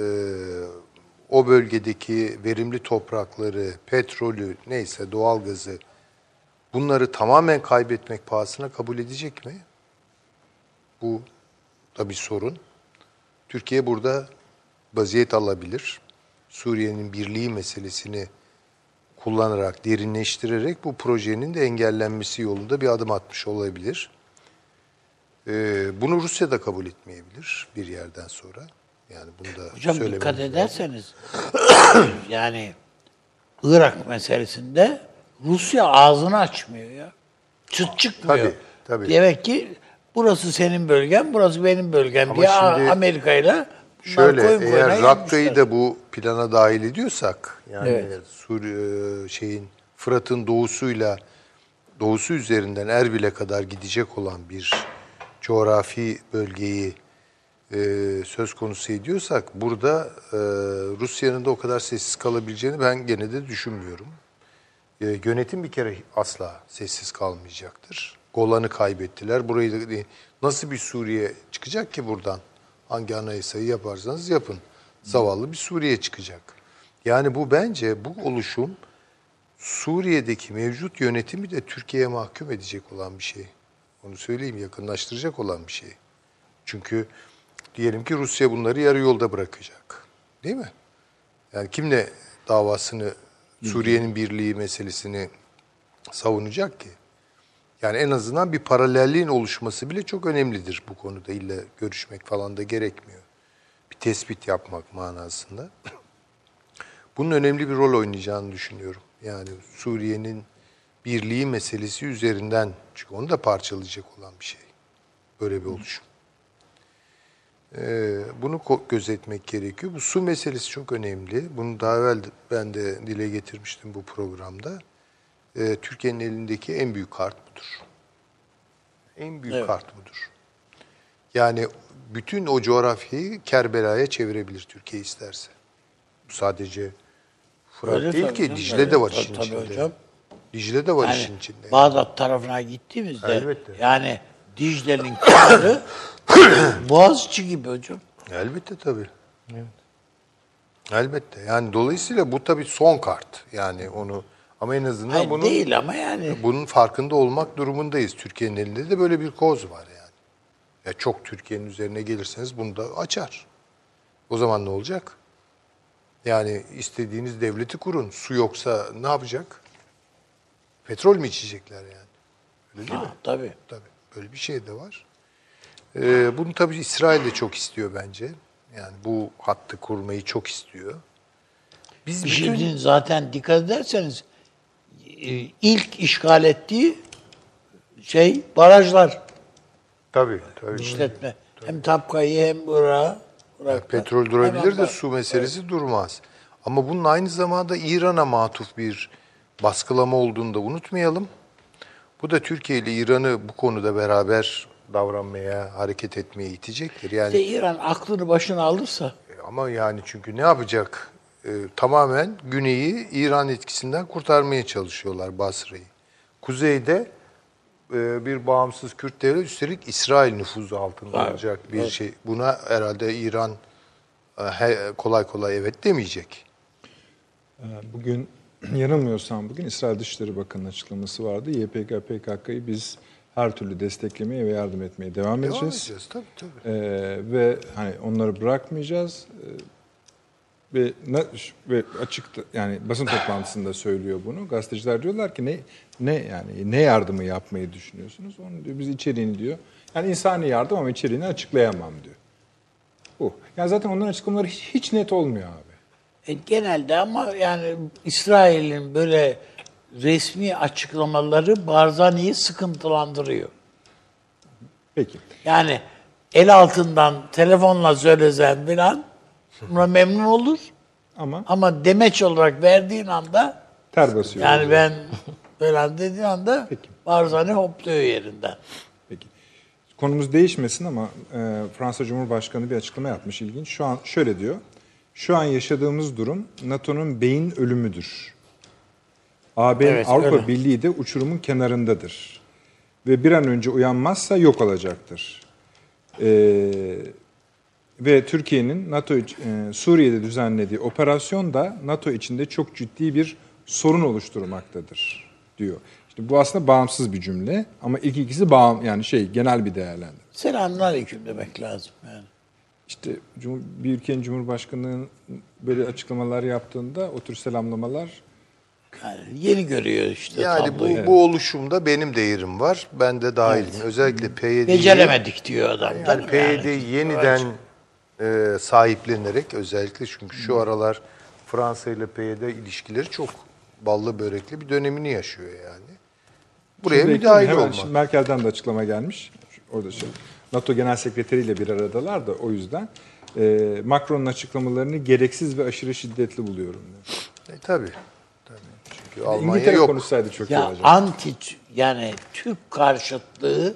o bölgedeki verimli toprakları, petrolü, neyse doğalgazı bunları tamamen kaybetmek pahasına kabul edecek mi? Bu da bir sorun. Türkiye burada vaziyet alabilir. Suriye'nin birliği meselesini kullanarak, derinleştirerek bu projenin de engellenmesi yolunda bir adım atmış olabilir. Ee, bunu Rusya da kabul etmeyebilir bir yerden sonra. Yani bunu da Hocam dikkat ederseniz yani Irak meselesinde Rusya ağzını açmıyor ya. Çıt çıkmıyor. Tabii, tabii. Demek ki burası senin bölgen, burası benim bölgem Ama diye şimdi Amerika ile Şöyle koyun eğer Rakka'yı da bu plana dahil ediyorsak yani Evet. Suriye şeyin Fırat'ın doğusuyla doğusu üzerinden Erbil'e kadar gidecek olan bir coğrafi bölgeyi e, söz konusu ediyorsak burada e, Rusya'nın da o kadar sessiz kalabileceğini ben gene de düşünmüyorum. E, yönetim bir kere asla sessiz kalmayacaktır. Golan'ı kaybettiler. Burayı da nasıl bir Suriye çıkacak ki buradan? Hangi anayasayı yaparsanız yapın. Zavallı bir Suriye çıkacak. Yani bu bence bu oluşum Suriye'deki mevcut yönetimi de Türkiye'ye mahkum edecek olan bir şey. Onu söyleyeyim yakınlaştıracak olan bir şey. Çünkü diyelim ki Rusya bunları yarı yolda bırakacak. Değil mi? Yani kimle davasını Suriye'nin birliği meselesini savunacak ki? Yani en azından bir paralelliğin oluşması bile çok önemlidir bu konuda. İlla görüşmek falan da gerekmiyor. Bir tespit yapmak manasında. Bunun önemli bir rol oynayacağını düşünüyorum. Yani Suriye'nin birliği meselesi üzerinden çünkü onu da parçalayacak olan bir şey. Böyle bir oluşum. Ee, bunu gözetmek gerekiyor. Bu su meselesi çok önemli. Bunu daha evvel ben de dile getirmiştim bu programda. Ee, Türkiye'nin elindeki en büyük kart budur. En büyük Evet. kart budur. Yani bütün o coğrafyayı Kerbela'ya çevirebilir Türkiye isterse. Bu sadece Fırat Öyle değil ki canım, Dicle öyle. de var Tabii, işin tabii içinde. hocam. Dicle de var Yani işin içinde. Bağdat tarafına gittiğimizde Elbette. yani Dicle'nin kenarı Boğaziçi gibi hocam. Elbette tabii. Elbette. Yani dolayısıyla bu tabii son kart. Yani onu ama en azından Hayır, bunun değil ama yani. bunun farkında olmak durumundayız. Türkiye'nin elinde de böyle bir koz var yani. Ya çok Türkiye'nin üzerine gelirseniz bunu da açar. O zaman ne olacak? Yani istediğiniz devleti kurun. Su yoksa ne yapacak? Petrol mü içecekler yani? Öyle değil mi? Ha, tabii. Tabii. Böyle bir şey de var. Ee, bunu tabii İsrail de çok istiyor bence. Yani bu hattı kurmayı çok istiyor. Biz Bir bütün... şeyin zaten dikkat ederseniz ilk işgal ettiği şey barajlar Tabii, tabii. işletme. Hem Tapka'yı hem Irak'ı. Irak'ta. Petrol durabilir de su meselesi durmaz. Ama bunun aynı zamanda İran'a matuf bir baskılama olduğunu da unutmayalım. Bu da Türkiye ile İran'ı bu konuda beraber davranmaya, hareket etmeye itecektir. Yani İşte İran aklını başına alırsa ama yani çünkü ne yapacak? E, tamamen güneyi İran etkisinden kurtarmaya çalışıyorlar Basra'yı. Kuzeyde e, bir bağımsız Kürt devlet üstelik İsrail nüfuzu altında Evet, olacak bir şey. Buna herhalde İran e, he- kolay kolay evet demeyecek. Ee, Bugün yanılmıyorsam bugün İsrail Dışişleri Bakanı'nın açıklaması vardı. YPG PKK'yı biz her türlü desteklemeye ve yardım etmeye devam, Devam edeceğiz. edeceğiz tabii tabii. Ee, ve hani onları bırakmayacağız. Ve ve açık yani basın toplantısında söylüyor bunu. Gazeteciler diyorlar ki ne ne yani ne yardımı yapmayı düşünüyorsunuz? Onu diyor biz içeriğini diyor. Yani insani yardım ama içeriğini açıklayamam diyor. Bu. Yani zaten onların açıklamaları hiç, hiç net olmuyor abi. E, genelde ama yani İsrail'in böyle resmi açıklamaları Barzani'yi sıkıntılandırıyor. Peki. Yani el altından telefonla söylesen filan buna memnun olur. Ama Ama demeç olarak verdiğin anda ter basıyor. yani ben falan dediğin anda Peki. Barzani hopluyor yerinden. Peki. Konumuz değişmesin ama e, Fransa Cumhurbaşkanı bir açıklama yapmış ilginç. Şu an şöyle diyor. Şu an yaşadığımız durum NATO'nun beyin ölümüdür. AB'nin Evet, Avrupa öyle. Birliği de uçurumun kenarındadır. Ve bir an önce uyanmazsa yok olacaktır. E, ve Türkiye'nin NATO e, Suriye'de düzenlediği operasyon da NATO içinde çok ciddi bir sorun oluşturmaktadır diyor. İşte bu aslında bağımsız bir cümle ama ilk ikisi bağım yani şey genel bir değerlendirme. Selamünaleyküm demek lazım yani. İşte Cumhur- bir ülkenin cumhurbaşkanının böyle açıklamalar yaptığında o tür selamlamalar yani yeni görüyor işte Yani tabloyu. bu, bu oluşumda benim de yerim var. Ben de dahilim. Özellikle PYD'yi Beceremedik diyor adam. Yani PYD yeniden e, sahiplenerek özellikle çünkü şu aralar Fransa ile PYD ilişkileri çok ballı börekli bir dönemini yaşıyor yani. Buraya Şimdi müdahil hemen olmak. şimdi Merkel'den de açıklama gelmiş. Orada şey. NATO Genel Sekreteri ile bir aradalar da o yüzden e, Macron'un açıklamalarını gereksiz ve aşırı şiddetli buluyorum. diyor. E, tabii. tabii. Çünkü Almanya İngiltere yok. konuşsaydı çok iyi Ya olacak. anti yani Türk karşıtlığı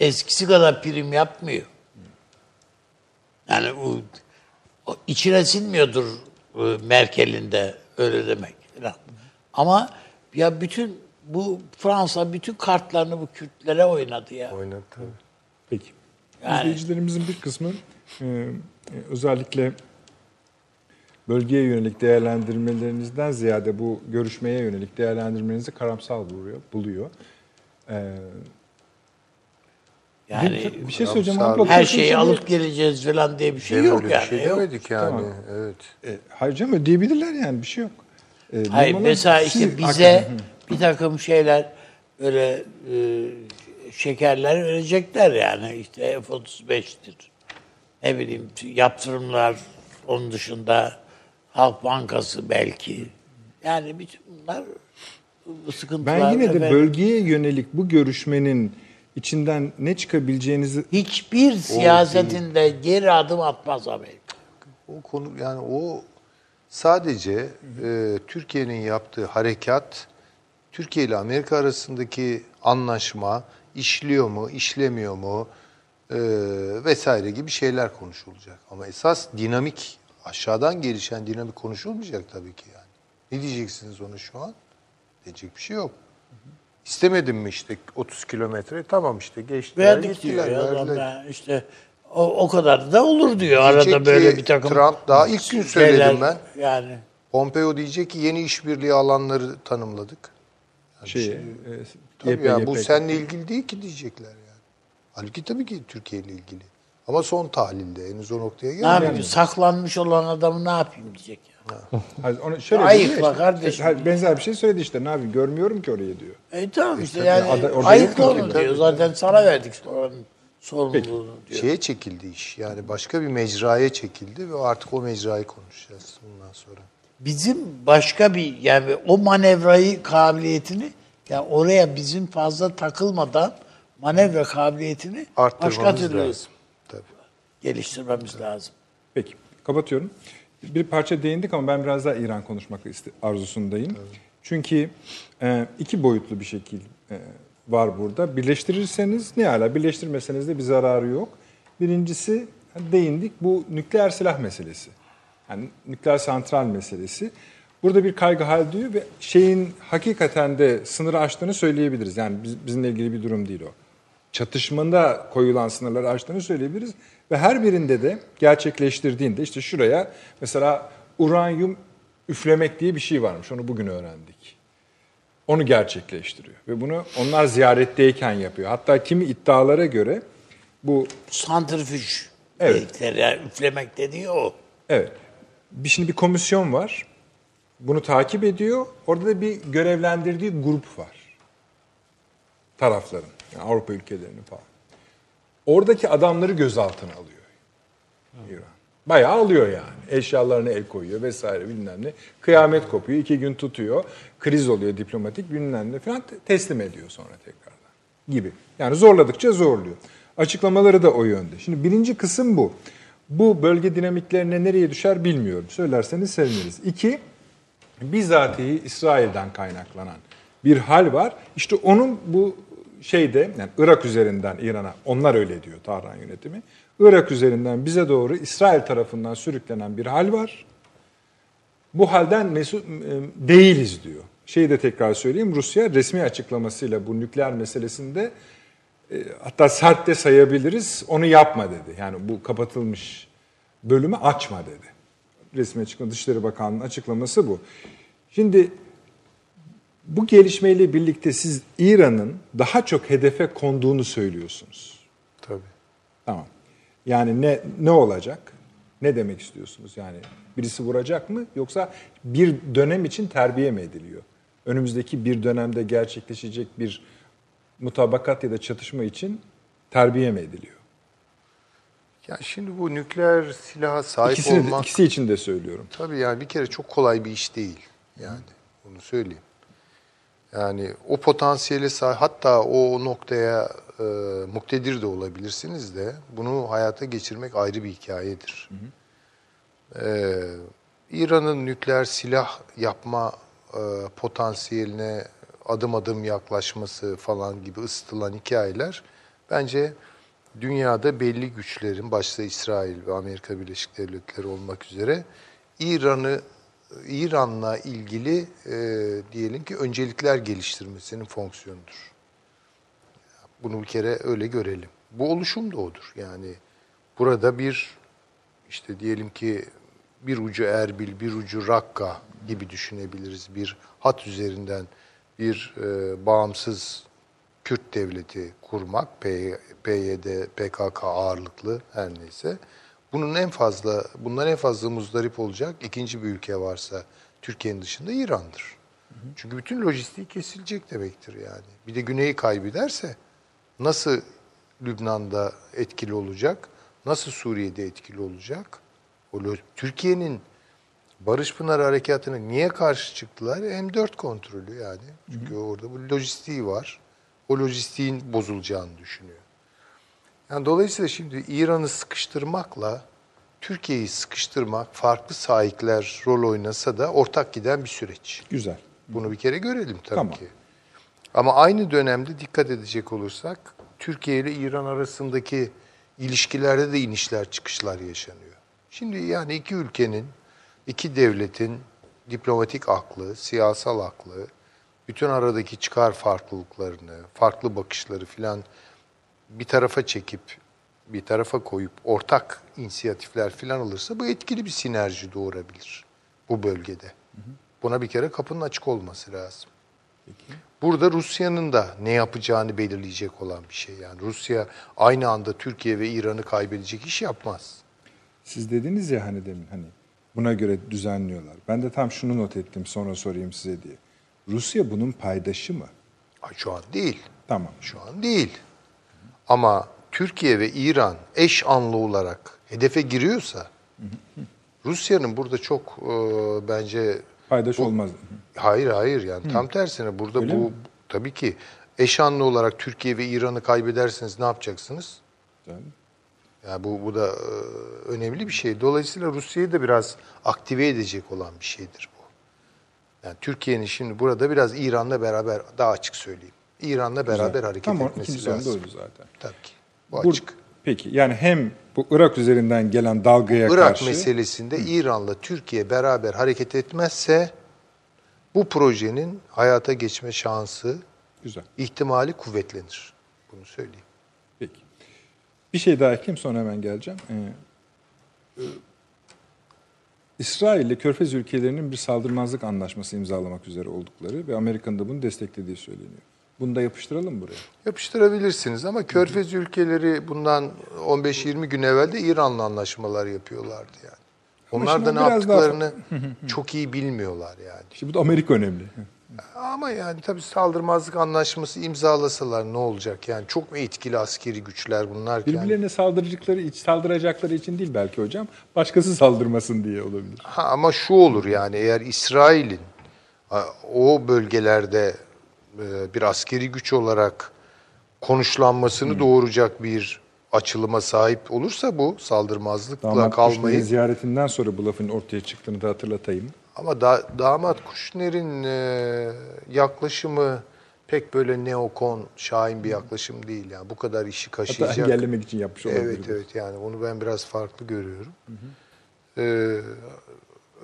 eskisi kadar prim yapmıyor. Yani o, o içine sinmiyordur e, Merkel'in de öyle demek. Ama ya bütün bu Fransa bütün kartlarını bu Kürtlere oynadı ya. Oynadı tabii. Peki. Yani- İzleyicilerimizin bir kısmı e, e, özellikle bölgeye yönelik değerlendirmelerinizden ziyade bu görüşmeye yönelik değerlendirmenizi karamsal buluyor. buluyor. E, Yani bir, bir şey söyleyeceğim. Abla, her şeyi şimdi. alıp geleceğiz falan diye bir şey Öyle yok bir yani. şey yok. demedik yani. Tamam. Evet. E, hayır canım ödeyebilirler yani bir şey yok. E, Hayır mesela işte bize bir takım şeyler böyle e, şekerler verecekler yani işte F-35'tir. Ne bileyim yaptırımlar onun dışında Halk Bankası belki. Yani bütün bunlar bu sıkıntılar. Ben yine de efendim, bölgeye yönelik bu görüşmenin içinden ne çıkabileceğinizi hiçbir siyasetinde geri adım atmaz Amerika. O konu yani o sadece e, Türkiye'nin yaptığı harekat Türkiye ile Amerika arasındaki anlaşma işliyor mu, işlemiyor mu e, vesaire gibi şeyler konuşulacak. Ama esas dinamik aşağıdan gelişen dinamik konuşulmayacak tabii ki yani. Ne diyeceksiniz onu şu an? Diyecek bir şey yok. İstemedim mi işte 30 kilometre? Tamam işte geçtiler, Verdik diyor gittiler, ya adam ya. işte o, o kadar da olur diyor Diyecek arada böyle ki bir takım Trump daha ilk gün söyledim şeyler, ben. Yani Pompeo diyecek ki yeni işbirliği alanları tanımladık. şey, e, Tabii YPG, yani bu PKK. seninle ilgili değil ki diyecekler yani. Halbuki tabii ki Türkiye ile ilgili. Ama son tahlilde henüz o noktaya ne gelmedi. yapayım saklanmış olan adamı ne yapayım diyecek ya. Hayır, onu şöyle Ayıkla dedi ya, kardeşim. hayır, benzer bir şey söyledi işte. Ne yapayım görmüyorum ki orayı diyor. E tamam işte yani ada- orada ayıkla yok onu diyor. Zaten sana verdik oranın sorumluluğunu diyor. Şeye çekildi iş. Yani başka bir mecraya çekildi ve artık o mecrayı konuşacağız bundan sonra. Bizim başka bir yani o manevrayı kabiliyetini yani oraya bizim fazla takılmadan manevra kabiliyetini başka Arttırmamız türlü lazım. Geliştirmemiz lazım. Peki kapatıyorum. Bir parça değindik ama ben biraz daha İran konuşmak arzusundayım. Çünkü e, iki boyutlu bir şekil e, var burada. Birleştirirseniz ne ala, birleştirmeseniz de bir zararı yok. Birincisi değindik bu nükleer silah meselesi. Yani nükleer santral meselesi. Burada bir kaygı hal duyuyor ve şeyin hakikaten de sınırı aştığını söyleyebiliriz. Yani biz, bizimle ilgili bir durum değil o. Çatışmada koyulan sınırları aştığını söyleyebiliriz. Ve her birinde de gerçekleştirdiğinde işte şuraya mesela uranyum üflemek diye bir şey varmış. Onu bugün öğrendik. Onu gerçekleştiriyor. Ve bunu onlar ziyaretteyken yapıyor. Hatta kimi iddialara göre bu Santrifüj Evet. dedikleri, yani üflemek dediği o. Evet. Bir, şimdi bir komisyon var. Bunu takip ediyor. Orada da bir görevlendirdiği grup var. Tarafların. Yani Avrupa ülkelerinin falan. Oradaki adamları gözaltına alıyor. İran. Bayağı alıyor yani. Eşyalarına el koyuyor vesaire bilmem ne. Kıyamet kopuyor. iki gün tutuyor. Kriz oluyor diplomatik bilmem ne falan. te- Teslim ediyor sonra tekrardan. Gibi. Yani zorladıkça zorluyor. Açıklamaları da o yönde. Şimdi birinci kısım bu. Bu bölge dinamiklerine nereye düşer bilmiyorum. Söylerseniz seviniriz. İki, bizatihi İsrail'den kaynaklanan bir hal var. İşte onun bu şeyde yani Irak üzerinden İran'a onlar öyle diyor Tahran yönetimi. Irak üzerinden bize doğru İsrail tarafından sürüklenen bir hal var. Bu halden mesut e, değiliz diyor. Şeyi de tekrar söyleyeyim. Rusya resmi açıklamasıyla bu nükleer meselesinde e, hatta sert de sayabiliriz. Onu yapma dedi. Yani bu kapatılmış bölümü açma dedi. Resmi açıklama Dışişleri Bakanlığı'nın açıklaması bu. Şimdi bu gelişmeyle birlikte siz İran'ın daha çok hedefe konduğunu söylüyorsunuz. Tabii. Tamam. Yani ne ne olacak? Ne demek istiyorsunuz? Yani birisi vuracak mı yoksa bir dönem için terbiye mi ediliyor? Önümüzdeki bir dönemde gerçekleşecek bir mutabakat ya da çatışma için terbiye mi ediliyor? Ya şimdi bu nükleer silaha sahip İkisini olmak ikisi için de söylüyorum. tabii yani bir kere çok kolay bir iş değil. Yani bunu söyleyeyim. Yani o potansiyeli sahip hatta o noktaya e, muktedir de olabilirsiniz de bunu hayata geçirmek ayrı bir hikayedir. Ee, İran'ın nükleer silah yapma e, potansiyeline adım adım yaklaşması falan gibi ısıtılan hikayeler bence dünyada belli güçlerin başta İsrail ve Amerika Birleşik Devletleri olmak üzere İran'ı İran'la ilgili e, diyelim ki öncelikler geliştirmesinin fonksiyonudur. Bunu bir kere öyle görelim. Bu oluşum da odur. Yani burada bir işte diyelim ki bir ucu Erbil, bir ucu Rakka gibi düşünebiliriz. Bir hat üzerinden bir e, bağımsız Kürt devleti kurmak, PYD, PKK ağırlıklı her neyse. Bunun en fazla, bundan en fazla muzdarip olacak ikinci bir ülke varsa Türkiye'nin dışında İran'dır. Çünkü bütün lojistiği kesilecek demektir yani. Bir de güneyi kaybederse nasıl Lübnan'da etkili olacak, nasıl Suriye'de etkili olacak? O Türkiye'nin Barış Pınarı Harekatı'na niye karşı çıktılar? M4 kontrolü yani. Çünkü orada bu lojistiği var. O lojistiğin bozulacağını düşünüyor. Yani dolayısıyla şimdi İran'ı sıkıştırmakla Türkiye'yi sıkıştırmak farklı sahipler rol oynasa da ortak giden bir süreç. Güzel. Bunu bir kere görelim tabii Tamam. ki. Ama aynı dönemde dikkat edecek olursak Türkiye ile İran arasındaki ilişkilerde de inişler çıkışlar yaşanıyor. Şimdi yani iki ülkenin, iki devletin diplomatik aklı, siyasal aklı, bütün aradaki çıkar farklılıklarını, farklı bakışları filan bir tarafa çekip bir tarafa koyup ortak inisiyatifler filan alırsa bu etkili bir sinerji doğurabilir bu bölgede. Buna bir kere kapının açık olması lazım. Burada Rusya'nın da ne yapacağını belirleyecek olan bir şey. Yani Rusya aynı anda Türkiye ve İran'ı kaybedecek iş yapmaz. Siz dediniz ya hani demin hani buna göre düzenliyorlar. Ben de tam şunu not ettim sonra sorayım size diye. Rusya bunun paydaşı mı? Ay, Şu an değil. Tamam. Şu an değil. Ama Türkiye ve İran eş anlı olarak hedefe giriyorsa Rusya'nın burada çok e, bence Paydaş olmaz. Hayır hayır yani tam tersine burada Öyle bu mi? tabii ki eşanlı olarak Türkiye ve İran'ı kaybederseniz ne yapacaksınız? Yani Yani bu bu da e, önemli bir şey. Dolayısıyla Rusya'yı da biraz aktive edecek olan bir şeydir bu. Yani Türkiye'nin şimdi burada biraz İran'la beraber daha açık söyleyeyim. İran'la beraber hareket Tamam, etmesi ikinci lazım. oydu zaten. Tabii ki. Bu Bu- açık. Peki yani hem bu Irak üzerinden gelen dalgaya Irak karşı meselesinde İran'la Türkiye beraber hareket etmezse bu projenin hayata geçme şansı, güzel. ihtimali kuvvetlenir. Bunu söyleyeyim. Peki. Bir şey daha ekleyeyim sonra hemen geleceğim. Ee, e, İsrail ile Körfez ülkelerinin bir saldırmazlık anlaşması imzalamak üzere oldukları ve Amerika'nın da bunu desteklediği söyleniyor. Bunu da yapıştıralım buraya. Yapıştırabilirsiniz ama Körfez ülkeleri bundan 15-20 gün evvel de İran'la anlaşmalar yapıyorlardı yani. Onlar da şimdi ne biraz daha- yaptıklarını çok iyi bilmiyorlar yani. İşte bu da Amerika önemli. Ama yani tabii saldırmazlık anlaşması imzalasalar ne olacak? Yani çok mu etkili askeri güçler bunlar Birbirlerine saldıracakları, iç saldıracakları için değil belki hocam. Başkası saldırmasın diye olabilir. Ha, ama şu olur yani eğer İsrail'in o bölgelerde bir askeri güç olarak konuşlanmasını doğuracak bir açılıma sahip olursa bu saldırmazlıkla Damat kalmayı Kuşner'in ziyaretinden sonra bu lafın ortaya çıktığını da hatırlatayım. ama da, damat Kuşner'in e, yaklaşımı pek böyle neokon, şahin bir yaklaşım değil yani bu kadar işi Hatta kaşıyacak. engellemek için yapmış olabilir. Evet bu. evet yani onu ben biraz farklı görüyorum. Ee,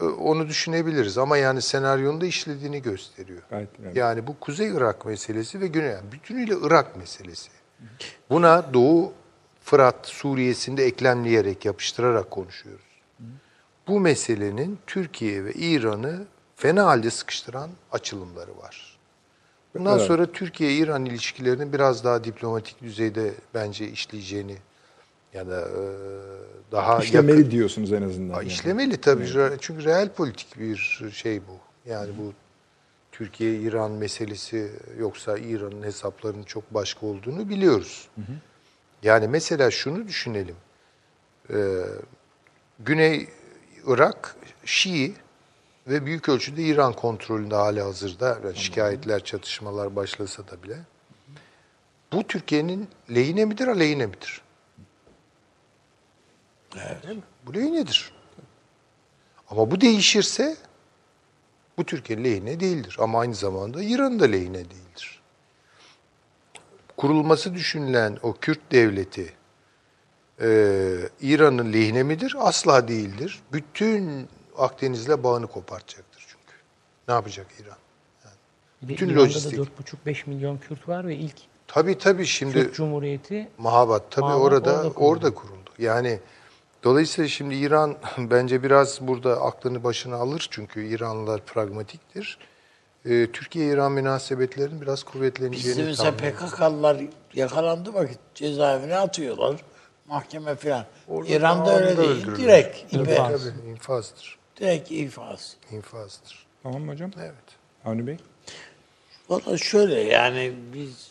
onu düşünebiliriz ama yani senaryonun da işlediğini gösteriyor. Gayet önemli. Yani bu Kuzey Irak meselesi ve Güney yani bütünüyle Irak meselesi. Buna Doğu Fırat Suriye'sinde eklemleyerek yapıştırarak konuşuyoruz. Bu meselenin Türkiye ve İran'ı fena halde sıkıştıran açılımları var. Bundan Evet. sonra Türkiye-İran ilişkilerinin biraz daha diplomatik düzeyde bence işleyeceğini ya da e, daha İşlemeli yakın- diyorsunuz en azından. Yani. İşlemeli tabii. Re- Çünkü reel politik bir şey bu. Yani bu Türkiye-İran meselesi yoksa İran'ın hesaplarının çok başka olduğunu biliyoruz. Yani mesela şunu düşünelim. Ee, Güney Irak Şii ve büyük ölçüde İran kontrolünde hali hazırda. Yani şikayetler, çatışmalar başlasa da bile. Bu Türkiye'nin lehine midir, aleyhine midir? Değil mi? Bu lehinedir. Ama bu değişirse bu Türkiye'nin lehine değildir. Ama aynı zamanda İran'ın da lehine değildir. Kurulması düşünülen o Kürt devleti e, İran'ın lehine midir? Asla değildir. Bütün Akdeniz'le bağını kopartacaktır çünkü. Ne yapacak İran? De Bütün İran'da lojistik. da 4,5-5 milyon Kürt var ve ilk Tabii tabii şimdi Kürt Cumhuriyeti Mahabat tabii Mahabat orada orada orada kuruldu. kuruldu. Yani dolayısıyla şimdi İran bence biraz burada aklını başına alır çünkü İranlılar pragmatiktir. Ee, Türkiye-İran münasebetlerinin biraz Bizde kuvvetleneceğini mesela tahmin ediyorum. PKK'lılar yakalandı vakit cezaevine atıyorlar. Mahkeme falan. Orada İran'da öyle değil. öldürülüyor. Direkt, Tabii, ipe, tabii, infazdır. direkt ifaz. İnfazdır. Tamam mı hocam? Evet. Avni Bey. Valla şöyle yani biz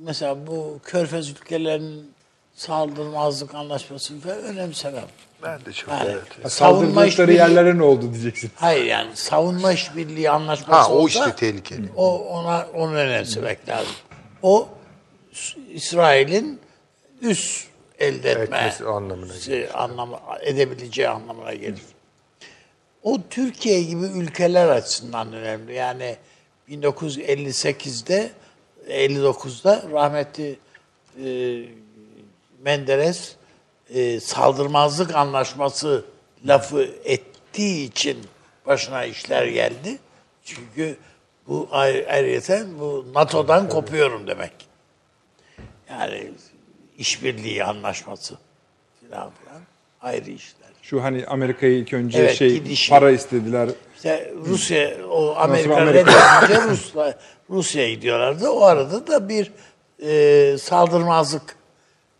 mesela bu körfez ülkelerinin saldırmazlık anlaşmasını falan önemsemem. Ben de çok Yani evet. savunma Saldırdıkları işbirliği, yerlere ne oldu diyeceksin. hayır yani savunma işbirliği anlaşması Ha o olsa işte tehlikeli. o ona onu önemsemek lazım. O İsrail'in üst elde etme Etmesi anlamına şey, anlamı, edebileceği anlamına gelir. O Türkiye gibi ülkeler açısından önemli. Yani 1958'de 59'da rahmetli e, Menderes e, saldırmazlık anlaşması lafı ettiği için başına işler geldi. Çünkü bu ayrı- ayrıyeten bu NATO'dan kopuyorum demek. Yani işbirliği anlaşması filan filan ayrı işler. Şu hani Amerika'ya ilk önce Evet, şey gidişi. para istediler. İşte Rusya, o Amerika Amerika. reddedince Rusya, Rusya'ya gidiyorlardı. O arada da bir e, saldırmazlık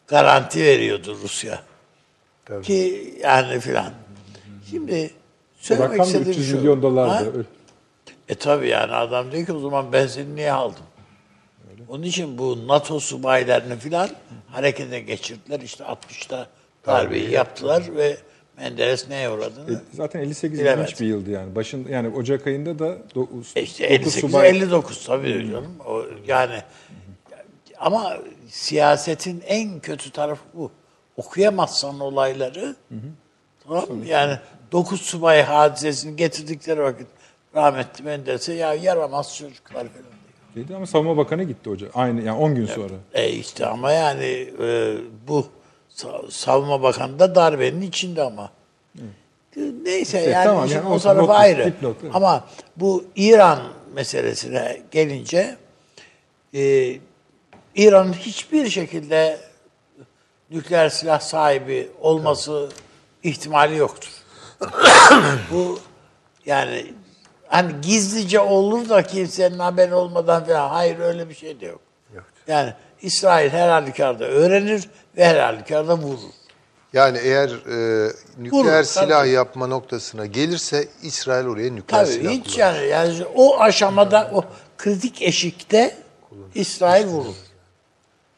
garanti veriyordu Rusya. Tabii. Ki yani filan. Şimdi söylemek Rakam istediğim 300 şu. milyon Ha? dolardı. Öyle. E tabi yani adam diyor ki o zaman ben seni niye aldım? Onun için bu NATO subaylarını filan harekete geçirdiler. İşte 60'ta darbeyi yaptılar ve Menderes neye uğradığını E, Zaten 58 Bilemez. ilginç bir yıldı yani. Başın yani Ocak ayında da 9 E İşte 58 59 tabii canım. O, yani ama siyasetin en kötü tarafı bu. Okuyamazsan olayları tamam mı? Yani 9 subay hadisesini getirdikleri vakit rahmetli Menderes'e ya yaramaz çocuklar falan dedi ama Savunma Bakanı gitti hoca. Aynı yani 10 gün sonra. E işte ama yani e, bu Sa- Savunma Bakanı da darbenin içinde ama. Neyse yani tamam, yani o not- ayrı. dipnot, evet. Ama bu İran meselesine gelince e, İran'ın hiçbir şekilde nükleer silah sahibi olması ihtimali yoktur. bu yani hani gizlice olur da kimsenin haberi olmadan falan hayır öyle bir şey de yok. Yani İsrail her halükarda öğrenir ve her halükarda vurur. Yani eğer e, nükleer Vurur, silah tabii. yapma noktasına gelirse İsrail oraya nükleer Tabii silah hiç kullanır. yani, yani o aşamada o kritik eşikte İsrail vurur.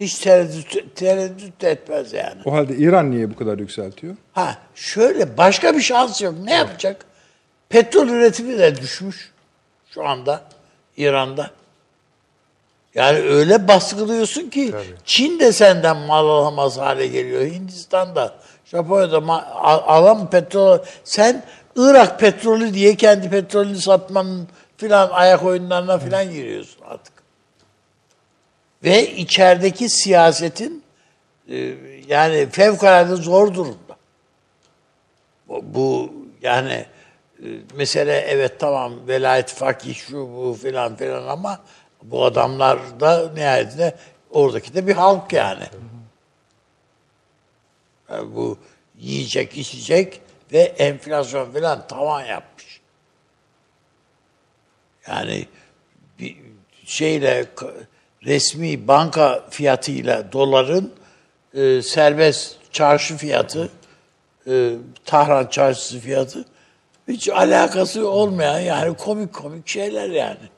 Hiç tereddüt, tereddüt etmez yani. O halde İran niye bu kadar yükseltiyor? Ha şöyle başka bir şans yok. Ne yapacak? Petrol üretimi de düşmüş şu anda İran'da. Yani öyle baskılıyorsun ki Çin de senden mal alamaz hale geliyor. Hindistan da, Japonya'da ma- al- alan petrol. Sen Irak petrolü diye kendi petrolünü satmanın filan ayak oyunlarına filan giriyorsun artık. Ve içerideki siyasetin e, yani fevkalade zor durumda. Bu, bu yani e, mesele evet tamam velayet fakih şu bu filan filan ama bu adamlar da nihayetinde oradaki de bir halk yani. Yani bu yiyecek içecek ve enflasyon filan tavan yapmış. Yani bir şeyle resmi banka fiyatıyla doların e, serbest çarşı fiyatı e, Tahran çarşısı fiyatı hiç alakası olmayan yani komik komik şeyler yani.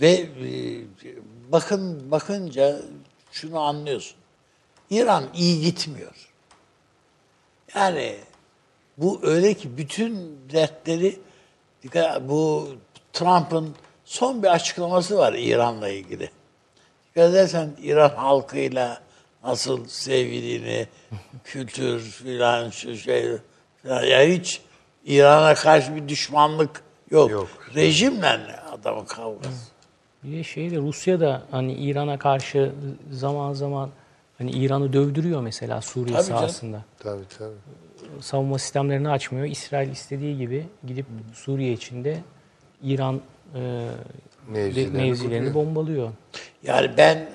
Ve e, bakın bakınca şunu anlıyorsun. İran iyi gitmiyor. Yani bu öyle ki bütün dertleri bu Trump'ın son bir açıklaması var İran'la ilgili. Edersen İran halkıyla nasıl sevgilini, kültür filan şu şey filan. Ya hiç İran'a karşı bir düşmanlık yok. Yok. Rejimle adamın kavgası. Bir de şey de Rusya da hani İran'a karşı zaman zaman hani İran'ı dövdürüyor mesela Suriye Tabii canım. sahasında. Tabii tabii. Savunma sistemlerini açmıyor. İsrail istediği gibi gidip Suriye içinde İran e, Mevzilerini mevzilerini bombalıyor. Yani ben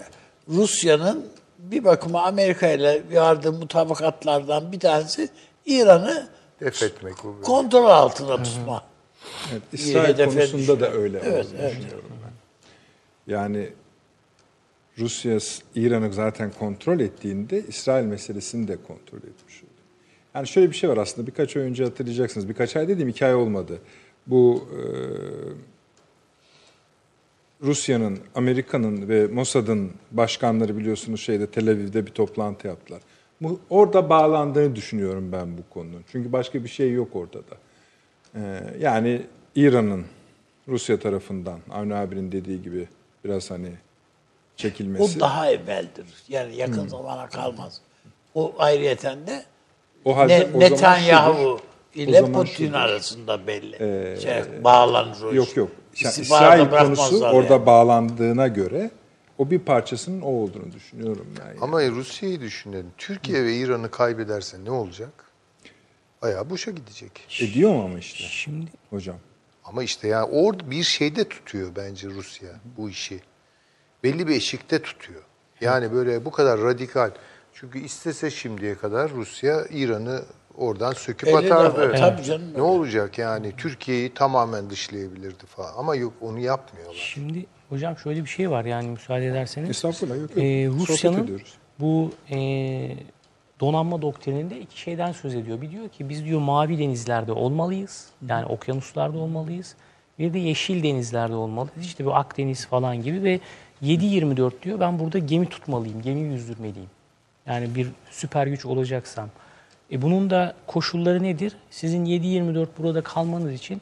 Rusya'nın bir bakıma Amerika ile yardığı mutabakatlardan bir tanesi İran'ı Def etmek bu. böyle. kontrol altına tutma. Evet, İsrail konusunda da öyle Evet, olduğunu evet. düşünüyorum ben. Yani Rusya İran'ı zaten kontrol ettiğinde İsrail meselesini de kontrol etmiş oldu. Yani şöyle bir şey var aslında birkaç ay önce hatırlayacaksınız. Birkaç ay dediğim iki ay olmadı. Bu e, Rusya'nın, Amerika'nın ve Mossad'ın başkanları biliyorsunuz şeyde Tel Aviv'de bir toplantı yaptılar. Bu, orada bağlandığını düşünüyorum ben bu konunun. Çünkü başka bir şey yok orada da. Ee, yani İran'ın Rusya tarafından Avni abinin dediği gibi biraz hani çekilmesi. O daha evveldir. Yani yakın zamana kalmaz. O ayrıyeten de O halde ne, o Netanyahu şudur. İle Putin şudur. arasında belli. Ee, şey, bağlanır o iş. Yok yok. Yani İsrail konusu bırakmazlar orada yani. bağlandığına göre o bir parçasının o olduğunu düşünüyorum yani. Ama Rusya'yı düşünelim. Türkiye ve İran'ı kaybederse ne olacak? Ayağı boşa gidecek. Ediyor mu ama işte Şimdi hocam? Ama işte yani orada bir şeyde tutuyor bence Rusya bu işi. Belli bir eşikte tutuyor. Yani böyle bu kadar radikal. Çünkü istese şimdiye kadar Rusya İran'ı oradan söküp Elli atardı. defa, tabii canım. Ne olacak yani Türkiye'yi tamamen dışlayabilirdi falan. Ama yok onu yapmıyorlar. şimdi hocam şöyle bir şey var yani müsaade ederseniz. Estağfurullah yok yok. Ee, Rusya'nın bu e, donanma doktrininde iki şeyden söz ediyor. Bir diyor ki biz diyor mavi denizlerde olmalıyız. Yani okyanuslarda olmalıyız. Bir de yeşil denizlerde olmalıyız. İşte bu Akdeniz falan gibi ve 7-24 diyor ben burada gemi tutmalıyım, gemi yüzdürmeliyim. Yani bir süper güç olacaksam. E bunun da koşulları nedir? Sizin 7-24 burada kalmanız için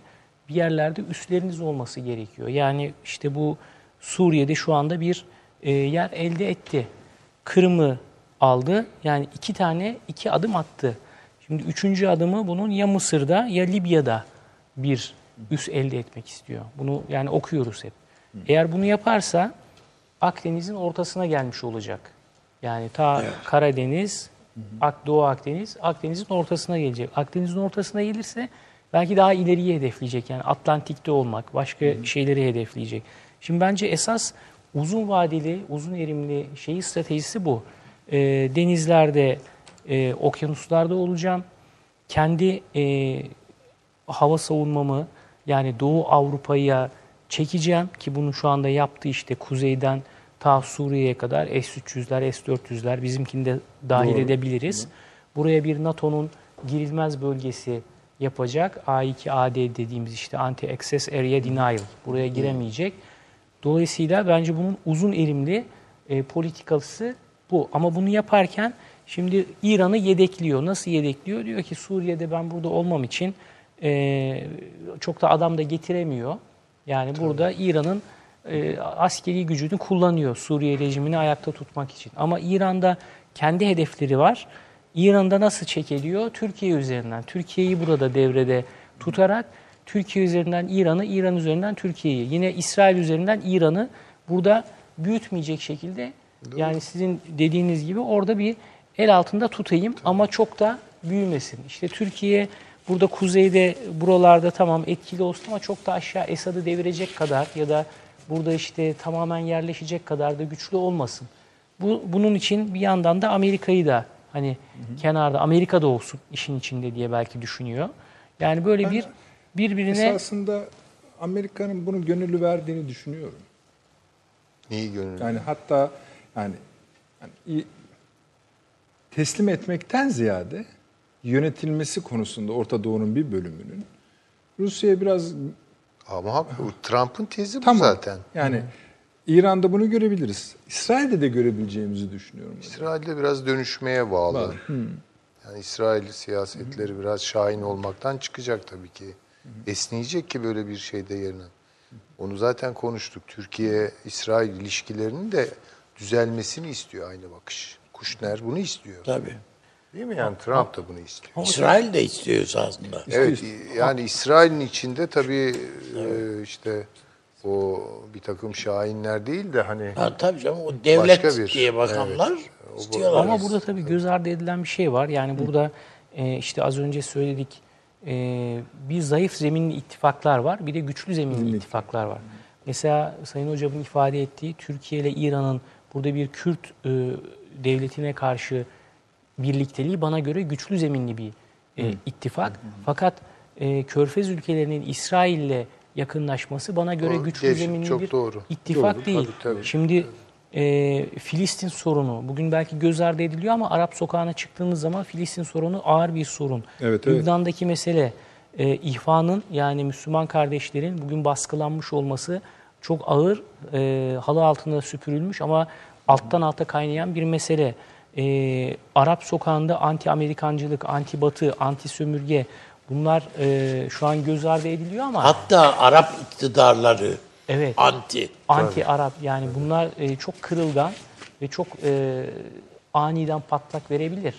bir yerlerde üsleriniz olması gerekiyor. Yani işte bu Suriye'de şu anda bir e, yer elde etti. Kırım'ı aldı. Yani iki tane iki adım attı. Şimdi üçüncü adımı bunun ya Mısır'da ya Libya'da bir üs elde etmek istiyor. Bunu yani okuyoruz hep. Eğer bunu yaparsa Akdeniz'in ortasına gelmiş olacak. Yani ta Karadeniz, Ak Doğu Akdeniz, Akdeniz'in ortasına gelecek. Akdeniz'in ortasına gelirse belki daha ileriye hedefleyecek. Yani Atlantik'te olmak, başka şeyleri hedefleyecek. Şimdi bence esas uzun vadeli, uzun erimli şeyi stratejisi bu. Ee, denizlerde, e, okyanuslarda olacağım. Kendi e, hava savunmamı yani Doğu Avrupa'ya çekeceğim ki bunu şu anda yaptı işte kuzeyden ta Suriye'ye kadar S-300'ler, S-400'ler bizimkini de dahil edebiliriz. Buraya bir NATO'nun girilmez bölgesi yapacak. A2AD dediğimiz işte Anti-Access Area Denial. Buraya giremeyecek. Dolayısıyla bence bunun uzun erimli e, politikası bu. Ama bunu yaparken şimdi İran'ı yedekliyor. Nasıl yedekliyor? Diyor ki Suriye'de ben burada olmam için e, çok da adam da getiremiyor. Yani burada İran'ın e, askeri gücünü kullanıyor Suriye rejimini ayakta tutmak için. Ama İran'da kendi hedefleri var. İran'da nasıl çekiliyor? Türkiye üzerinden. Türkiye'yi burada devrede tutarak Türkiye üzerinden İran'ı, İran üzerinden Türkiye'yi. Yine İsrail üzerinden İran'ı burada büyütmeyecek şekilde yani sizin dediğiniz gibi orada bir el altında tutayım ama çok da büyümesin. İşte Türkiye burada kuzeyde buralarda tamam etkili olsun ama çok da aşağı Esad'ı devirecek kadar ya da burada işte tamamen yerleşecek kadar da güçlü olmasın. Bu, bunun için bir yandan da Amerika'yı da hani kenarda Amerika da olsun işin içinde diye belki düşünüyor. Yani böyle bir birbirine Esasında Amerika'nın bunu gönüllü verdiğini düşünüyorum. Neyi gönül? Yani hatta yani, yani teslim etmekten ziyade yönetilmesi konusunda Orta Doğu'nun bir bölümünün Rusya'ya biraz Ama Trump'ın tezi bu tamam zaten. yani İran'da bunu görebiliriz. İsrail'de de görebileceğimizi düşünüyorum. İsrail'de biraz dönüşmeye bağlı. Yani İsrail siyasetleri biraz şahin olmaktan çıkacak tabii ki. Esneyecek ki böyle bir şeyde yerine. Onu zaten konuştuk. Türkiye-İsrail ilişkilerinin de düzelmesini istiyor aynı bakış. Kuşner bunu istiyor. Tabii. Değil mi? Yani Trump da bunu istiyor. İsrail de istiyor aslında. Evet yani İsrail'in içinde tabii e, işte o bir takım şahinler değil de hani Ha, tabii canım o devlet Başka bir- diye bakanlar evet. İstiyorlar. Ama burada tabii göz ardı edilen bir şey var. Yani burada e, işte az önce söyledik e, bir zayıf zeminli ittifaklar var. Bir de güçlü zeminli ittifaklar var. Mesela Sayın Hocam'ın ifade ettiği Türkiye ile İran'ın burada bir Kürt e, devletine karşı birlikteliği bana göre güçlü zeminli bir e, ittifak. Fakat e, Körfez ülkelerinin İsrail'le yakınlaşması bana göre O güçlü geç- zeminli çok bir doğru. ittifak Doğru, değil. tabii, tabii. Şimdi e, Filistin sorunu bugün belki göz ardı ediliyor ama Arap sokağına çıktığınız zaman Filistin sorunu ağır bir sorun. Evet, evet. Lübnan'daki mesele e, ihvanın yani Müslüman kardeşlerin bugün baskılanmış olması çok ağır e, halı altında süpürülmüş ama alttan alta kaynayan bir mesele. E, Arap sokağında anti Amerikancılık, anti Batı, anti sömürge bunlar e, şu an göz ardı ediliyor ama Hatta Arap iktidarları evet anti. anti Arap yani bunlar e, çok kırılgan ve çok e, aniden patlak verebilir.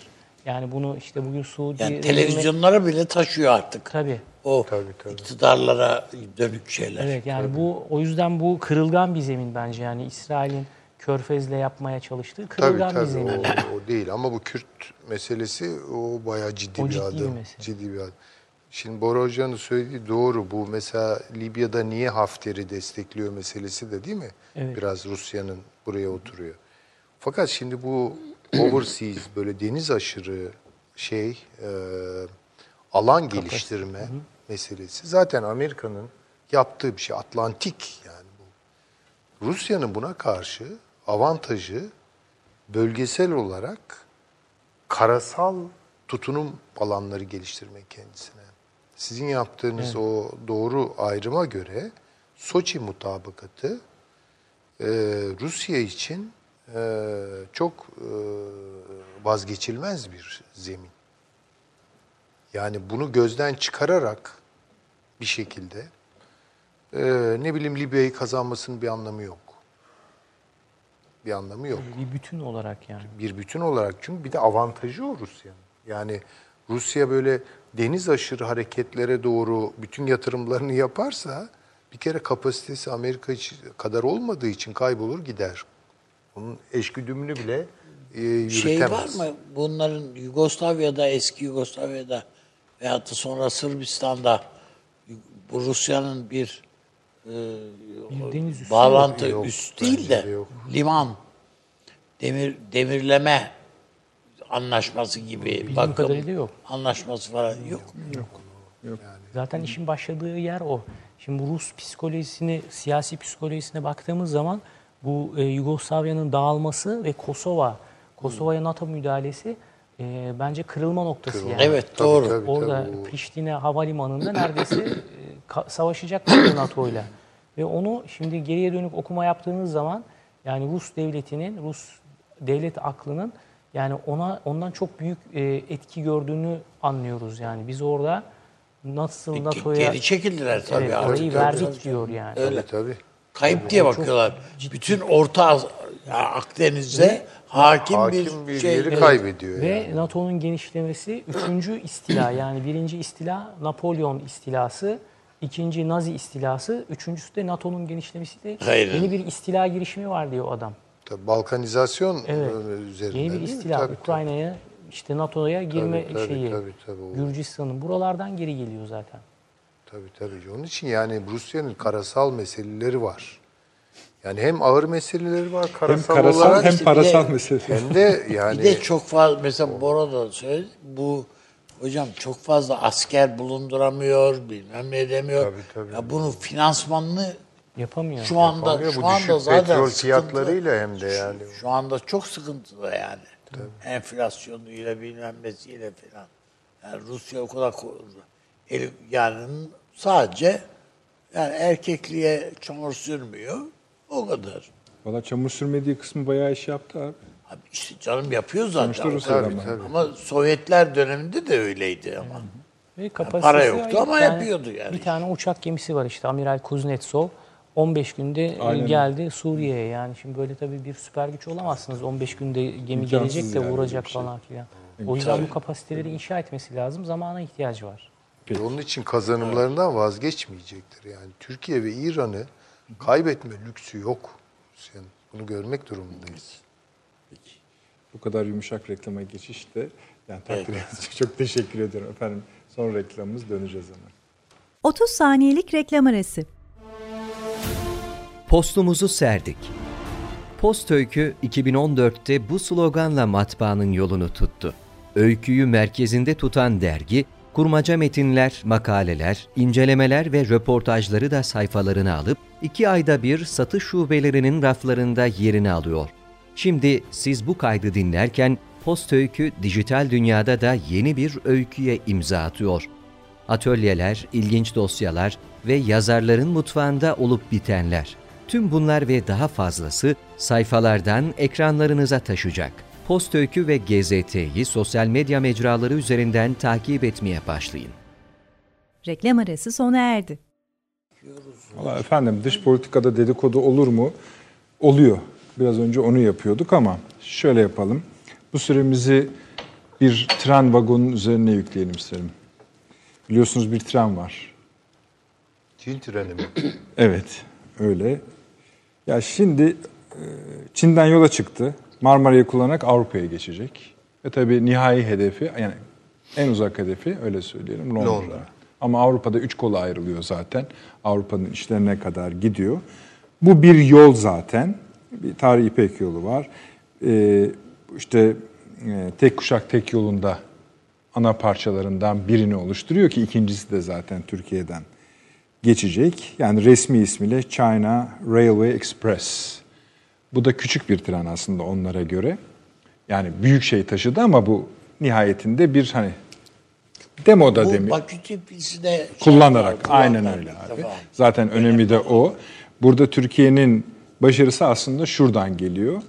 Yani bunu işte bugün Suudi Yani rejimi- televizyonlara bile taşıyor artık. tabii. O Tabii, tabii. iktidarlara dönük şeyler. Evet yani bu o yüzden bu kırılgan bir zemin bence yani İsrail'in Körfez'le yapmaya çalıştığı Tabii kırılgan bir tabii zemin. o, o değil ama bu Kürt meselesi o bayağı ciddi O bir ciddi bir adım. mesele. Ciddi bir adım. Şimdi Bora Hoca'nın söylediği doğru. Bu mesela Libya'da niye Hafter'i destekliyor meselesi de değil mi? Evet. Biraz Rusya'nın buraya oturuyor. Fakat şimdi bu overseas böyle deniz aşırı şey e, alan geliştirme meselesi zaten Amerika'nın yaptığı bir şey. Atlantik yani bu. Rusya'nın buna karşı avantajı bölgesel olarak karasal tutunum alanları geliştirmek kendisine. Sizin yaptığınız o doğru ayrıma göre Soçi mutabakatı e, Rusya için e, çok e, vazgeçilmez bir zemin. Yani bunu gözden çıkararak bir şekilde e, ne bileyim Libya'yı kazanmasının bir anlamı yok. Bir anlamı yok Bir bütün olarak yani. bir bütün olarak çünkü bir de avantajı o Rusya'nın. Yani Rusya böyle deniz aşırı hareketlere doğru bütün yatırımlarını yaparsa bir kere kapasitesi Amerika kadar olmadığı için kaybolur gider. Onun eşgüdümünü bile e, yürütemez. Şey var mı bunların Yugoslavya'da, eski Yugoslavya'da veyahut da sonra Sırbistan'da bu Rusya'nın bir, e, deniz üssü bağlantı yok. üst değil de yok. liman demir demirleme anlaşması gibi Bildiğim bakım kadarıyla yok. anlaşması falan yok. Zaten işin başladığı yer o. Şimdi bu Rus psikolojisini, siyasi psikolojisine baktığımız zaman bu e, Yugoslavya'nın dağılması ve Kosova, Kosova'ya NATO müdahalesi e, bence kırılma noktası yani. Evet Tabii, doğru. tabii, Orada tabii. Priştine havalimanında neredeyse e, ka- savaşacaklar NATO'yla. Ve onu şimdi geriye dönük okuma yaptığınız zaman yani Rus devletinin, Rus devlet aklının yani ona ondan çok büyük e, etki gördüğünü anlıyoruz yani. Biz orada nasıl NATO'ya Geri çekildiler tabii. evet, artık. orayı verdik diyor yani. Öyle. Tabii tabii. Kayıp diye bakıyorlar. Bütün Orta Az- ya Akdeniz'de hakim, Hakim bir şey. yeri Evet. kaybediyor Ve yani. NATO'nun genişlemesi üçüncü istila yani birinci istila Napolyon istilası, ikinci Nazi istilası, üçüncüsü de NATO'nun genişlemesi de Hayır. yeni bir istila girişimi var diyor adam. Tabii Balkanizasyon Evet. e, üzerinde. Yeni bir istila Ukrayna'ya işte NATO'ya girme Tabii, tabii, şeyi. tabii, tabii, Gürcistan'ın buralardan geri geliyor zaten. Tabii tabii. Onun için yani Rusya'nın karasal meseleleri var. Yani hem ağır meseleleri var Hem karasal, karasal olarak hem işte parasal de- mesele. hem de yani Bir de çok fazla mesela Bora da söyledi. Bu hocam çok fazla asker bulunduramıyor, bilmem ne demiyor. Tabii, tabii. Ya bunun finansmanını Yapamıyor. şu anda Yapamıyor. şu bu anda düşük zaten petrol fiyatlarıyla hem de yani. Şu anda çok sıkıntıda yani. Enflasyonuyla bilmem nesiyle falan. Yani Rusya o kadar el, yani sadece yani erkekliğe çamur sürmüyor. O kadar. Valla çamur sürmediği kısmı bayağı iş yaptı abi. Abi işte canım yapıyor zaten. Rusya'dan kadar. var. Ama Sovyetler döneminde de öyleydi ama. Ve kapasitesi para yoktu ama tane- yapıyordu yani. Bir tane uçak gemisi var işte Amiral Kuznetsov. 15 günde Aynen. geldi Suriye'ye yani şimdi böyle tabii bir süper güç olamazsınız 15 günde gemi İmkansız gelecek de yani vuracak şey. falan filan. O yüzden bu kapasiteleri inşa etmesi lazım zamana ihtiyacı var. onun için kazanımlarından vazgeçmeyecektir. Yani Türkiye ve İran'ı kaybetme lüksü yok. Rusya'nın. Bunu görmek durumundayız. Bu kadar yumuşak reklama geçişte yani takdir edilecek. Çok teşekkür ediyorum efendim. Son reklamımız döneceğiz hemen. 30 saniyelik reklam arası. Postumuzu serdik. Post Öykü 2014'te bu sloganla matbaanın yolunu tuttu. Öyküyü merkezinde tutan dergi, kurmaca metinler, makaleler, incelemeler ve röportajları da sayfalarına alıp iki ayda bir satış şubelerinin raflarında yerini alıyor. Şimdi siz bu kaydı dinlerken Post Öykü dijital dünyada da yeni bir öyküye imza atıyor. Atölyeler, ilginç dosyalar ve yazarların mutfağında olup bitenler. Tüm bunlar ve daha fazlası sayfalardan ekranlarınıza taşacak. Post Öykü ve GZT'yi sosyal medya mecraları üzerinden takip etmeye başlayın. Reklam arası sona erdi. Valla efendim dış politikada dedikodu olur mu? Oluyor. Biraz önce onu yapıyorduk ama şöyle yapalım. Bu süremizi bir tren vagonun üzerine yükleyelim isterim. Biliyorsunuz bir tren var. Çin treni mi? Evet, öyle. Ya şimdi e, Çin'den yola çıktı. Marmara'yı kullanarak Avrupa'ya geçecek. Ve tabii nihai hedefi, yani en uzak hedefi öyle söyleyelim Londra. Londra. Ama Avrupa'da üç kola ayrılıyor zaten. Avrupa'nın işlerine kadar gidiyor. Bu bir yol zaten. Bir tarihi İpek yolu var. Ee, işte e, tek kuşak tek yolunda ana parçalarından birini oluşturuyor ki ikincisi de zaten Türkiye'den geçecek. Yani resmi ismiyle China Railway Express. Bu da küçük bir tren aslında onlara göre. Yani büyük şey taşıdı ama bu nihayetinde bir hani demoda demi Bakü şey kullanarak aynen öyle abi. defa. Zaten önemi de o. Burada Türkiye'nin başarısı aslında şuradan geliyor.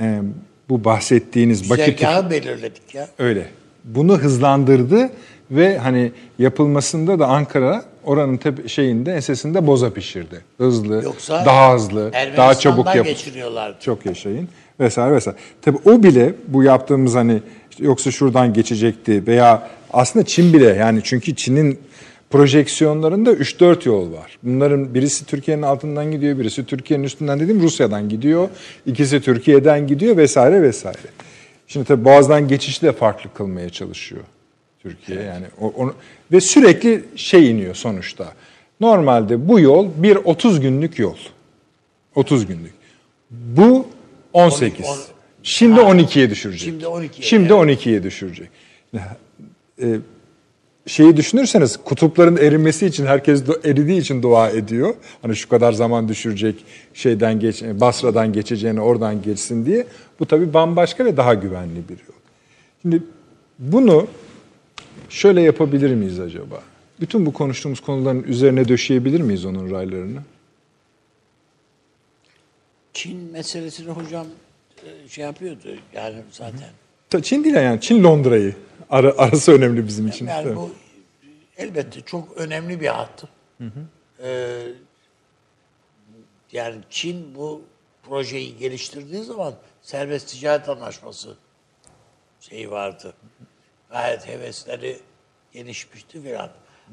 Ee, bu bahsettiğiniz Bakü Güzergahı belirledik ya. Öyle. Bunu hızlandırdı ve hani yapılmasında da Ankara oranın tepe, şeyinde ensesinde boza pişirdi. Hızlı, Yoksa daha hızlı, daha çabuk yap. geçiriyorlardı. Çok yaşayın vesaire vesaire. Tabii o bile bu yaptığımız hani işte yoksa şuradan geçecekti veya aslında Çin bile yani çünkü Çin'in projeksiyonlarında 3-4 yol var. Bunların birisi Türkiye'nin altından gidiyor, birisi Türkiye'nin üstünden dediğim Rusya'dan gidiyor. ikisi Türkiye'den gidiyor vesaire vesaire. Şimdi tabii Boğaz'dan geçişi de farklı kılmaya çalışıyor Türkiye. Yani onu, ve sürekli şey iniyor sonuçta. Normalde bu yol bir 30 günlük yol. 30 günlük. Bu 18. On- Şimdi 12'ye düşürecek. Şimdi 12'ye, Şimdi evet. 12'ye düşürecek. Ee, şeyi düşünürseniz kutupların erimesi için herkes eridiği için dua ediyor. Hani şu kadar zaman düşürecek şeyden geç Basra'dan geçeceğini oradan geçsin diye. Bu tabii bambaşka ve daha güvenli bir yol. Şimdi bunu şöyle yapabilir miyiz acaba? Bütün bu konuştuğumuz konuların üzerine döşeyebilir miyiz onun raylarını? Çin meselesini hocam e, şey yapıyordu yani zaten. Ta- Çin değil yani Çin Londra'yı. Ara- arası önemli bizim için. Yani bu elbette çok önemli bir hattı. Ee, yani Çin bu projeyi geliştirdiği zaman serbest ticaret anlaşması şeyi vardı. Gayet hevesleri gelişmişti filan.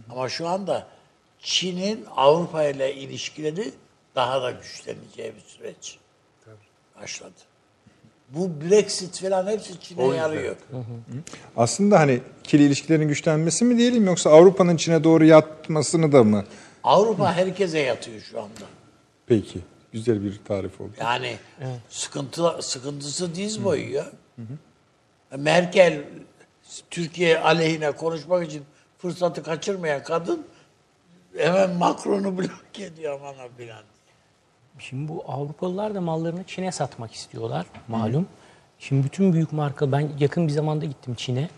Ama şu anda Çin'in Avrupa ile ilişkileri daha da güçleneceği bir süreç başladı. Bu Brexit falan hepsi Çin'e yarıyor. Aslında hani ikili ilişkilerin güçlenmesi mi diyelim yoksa Avrupa'nın Çin'e doğru yatmasını da mı? Avrupa herkese yatıyor şu anda. Peki. Güzel bir tarif oldu. Yani sıkıntı sıkıntısı diz boyu ya. Merkel Türkiye aleyhine konuşmak için fırsatı kaçırmayan kadın hemen Macron'u bloke ediyor aman filan. Şimdi bu Avrupalılar da mallarını Çin'e satmak istiyorlar malum. Şimdi bütün büyük marka ben yakın bir zamanda gittim Çin'e.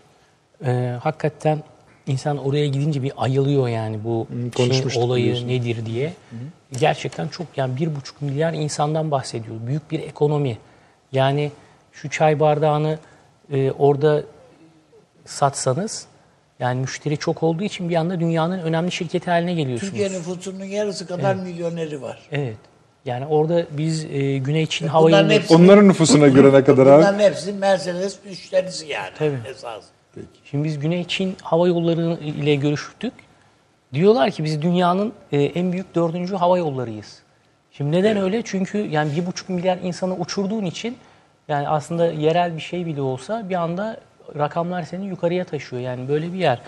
Ee, hakikaten insan oraya gidince bir ayılıyor yani bu Çin olayı biliyorsun. nedir diye. Gerçekten çok yani bir buçuk milyar insandan bahsediyor. Büyük bir ekonomi. Yani şu çay bardağını e, orada satsanız yani müşteri çok olduğu için bir anda dünyanın önemli şirketi haline geliyorsunuz. Türkiye nüfusunun yarısı kadar milyoneri var. Evet. Yani orada biz e, Güney Çin Bunların hava yolları hepsi- Onların nüfusuna göre ne kadar abi? Bunların hepsi Mercedes müşterisi yani Tabii. esas. Şimdi biz Güney Çin hava yolları ile görüştük. Diyorlar ki biz dünyanın e, en büyük dördüncü hava yollarıyız. Şimdi neden öyle? Çünkü yani bir buçuk milyar insanı uçurduğun için yani aslında yerel bir şey bile olsa bir anda rakamlar seni yukarıya taşıyor. Yani böyle bir yer.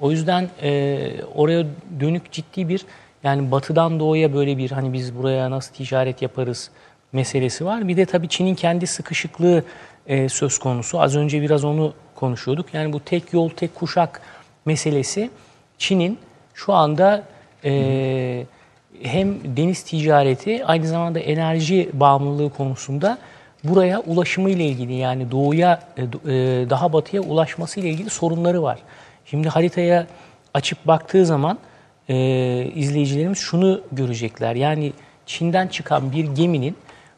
O yüzden e, oraya dönük ciddi bir yani batıdan doğuya böyle bir hani biz buraya nasıl ticaret yaparız meselesi var. Bir de tabii Çin'in kendi sıkışıklığı e, söz konusu. Az önce biraz onu konuşuyorduk. Yani bu tek yol tek kuşak meselesi Çin'in şu anda e, hem deniz ticareti aynı zamanda enerji bağımlılığı konusunda buraya ulaşımı ile ilgili yani doğuya e, e, daha batıya ulaşması ile ilgili sorunları var. Şimdi haritaya açıp baktığı zaman e, izleyicilerimiz şunu görecekler. Yani Çin'den çıkan bir geminin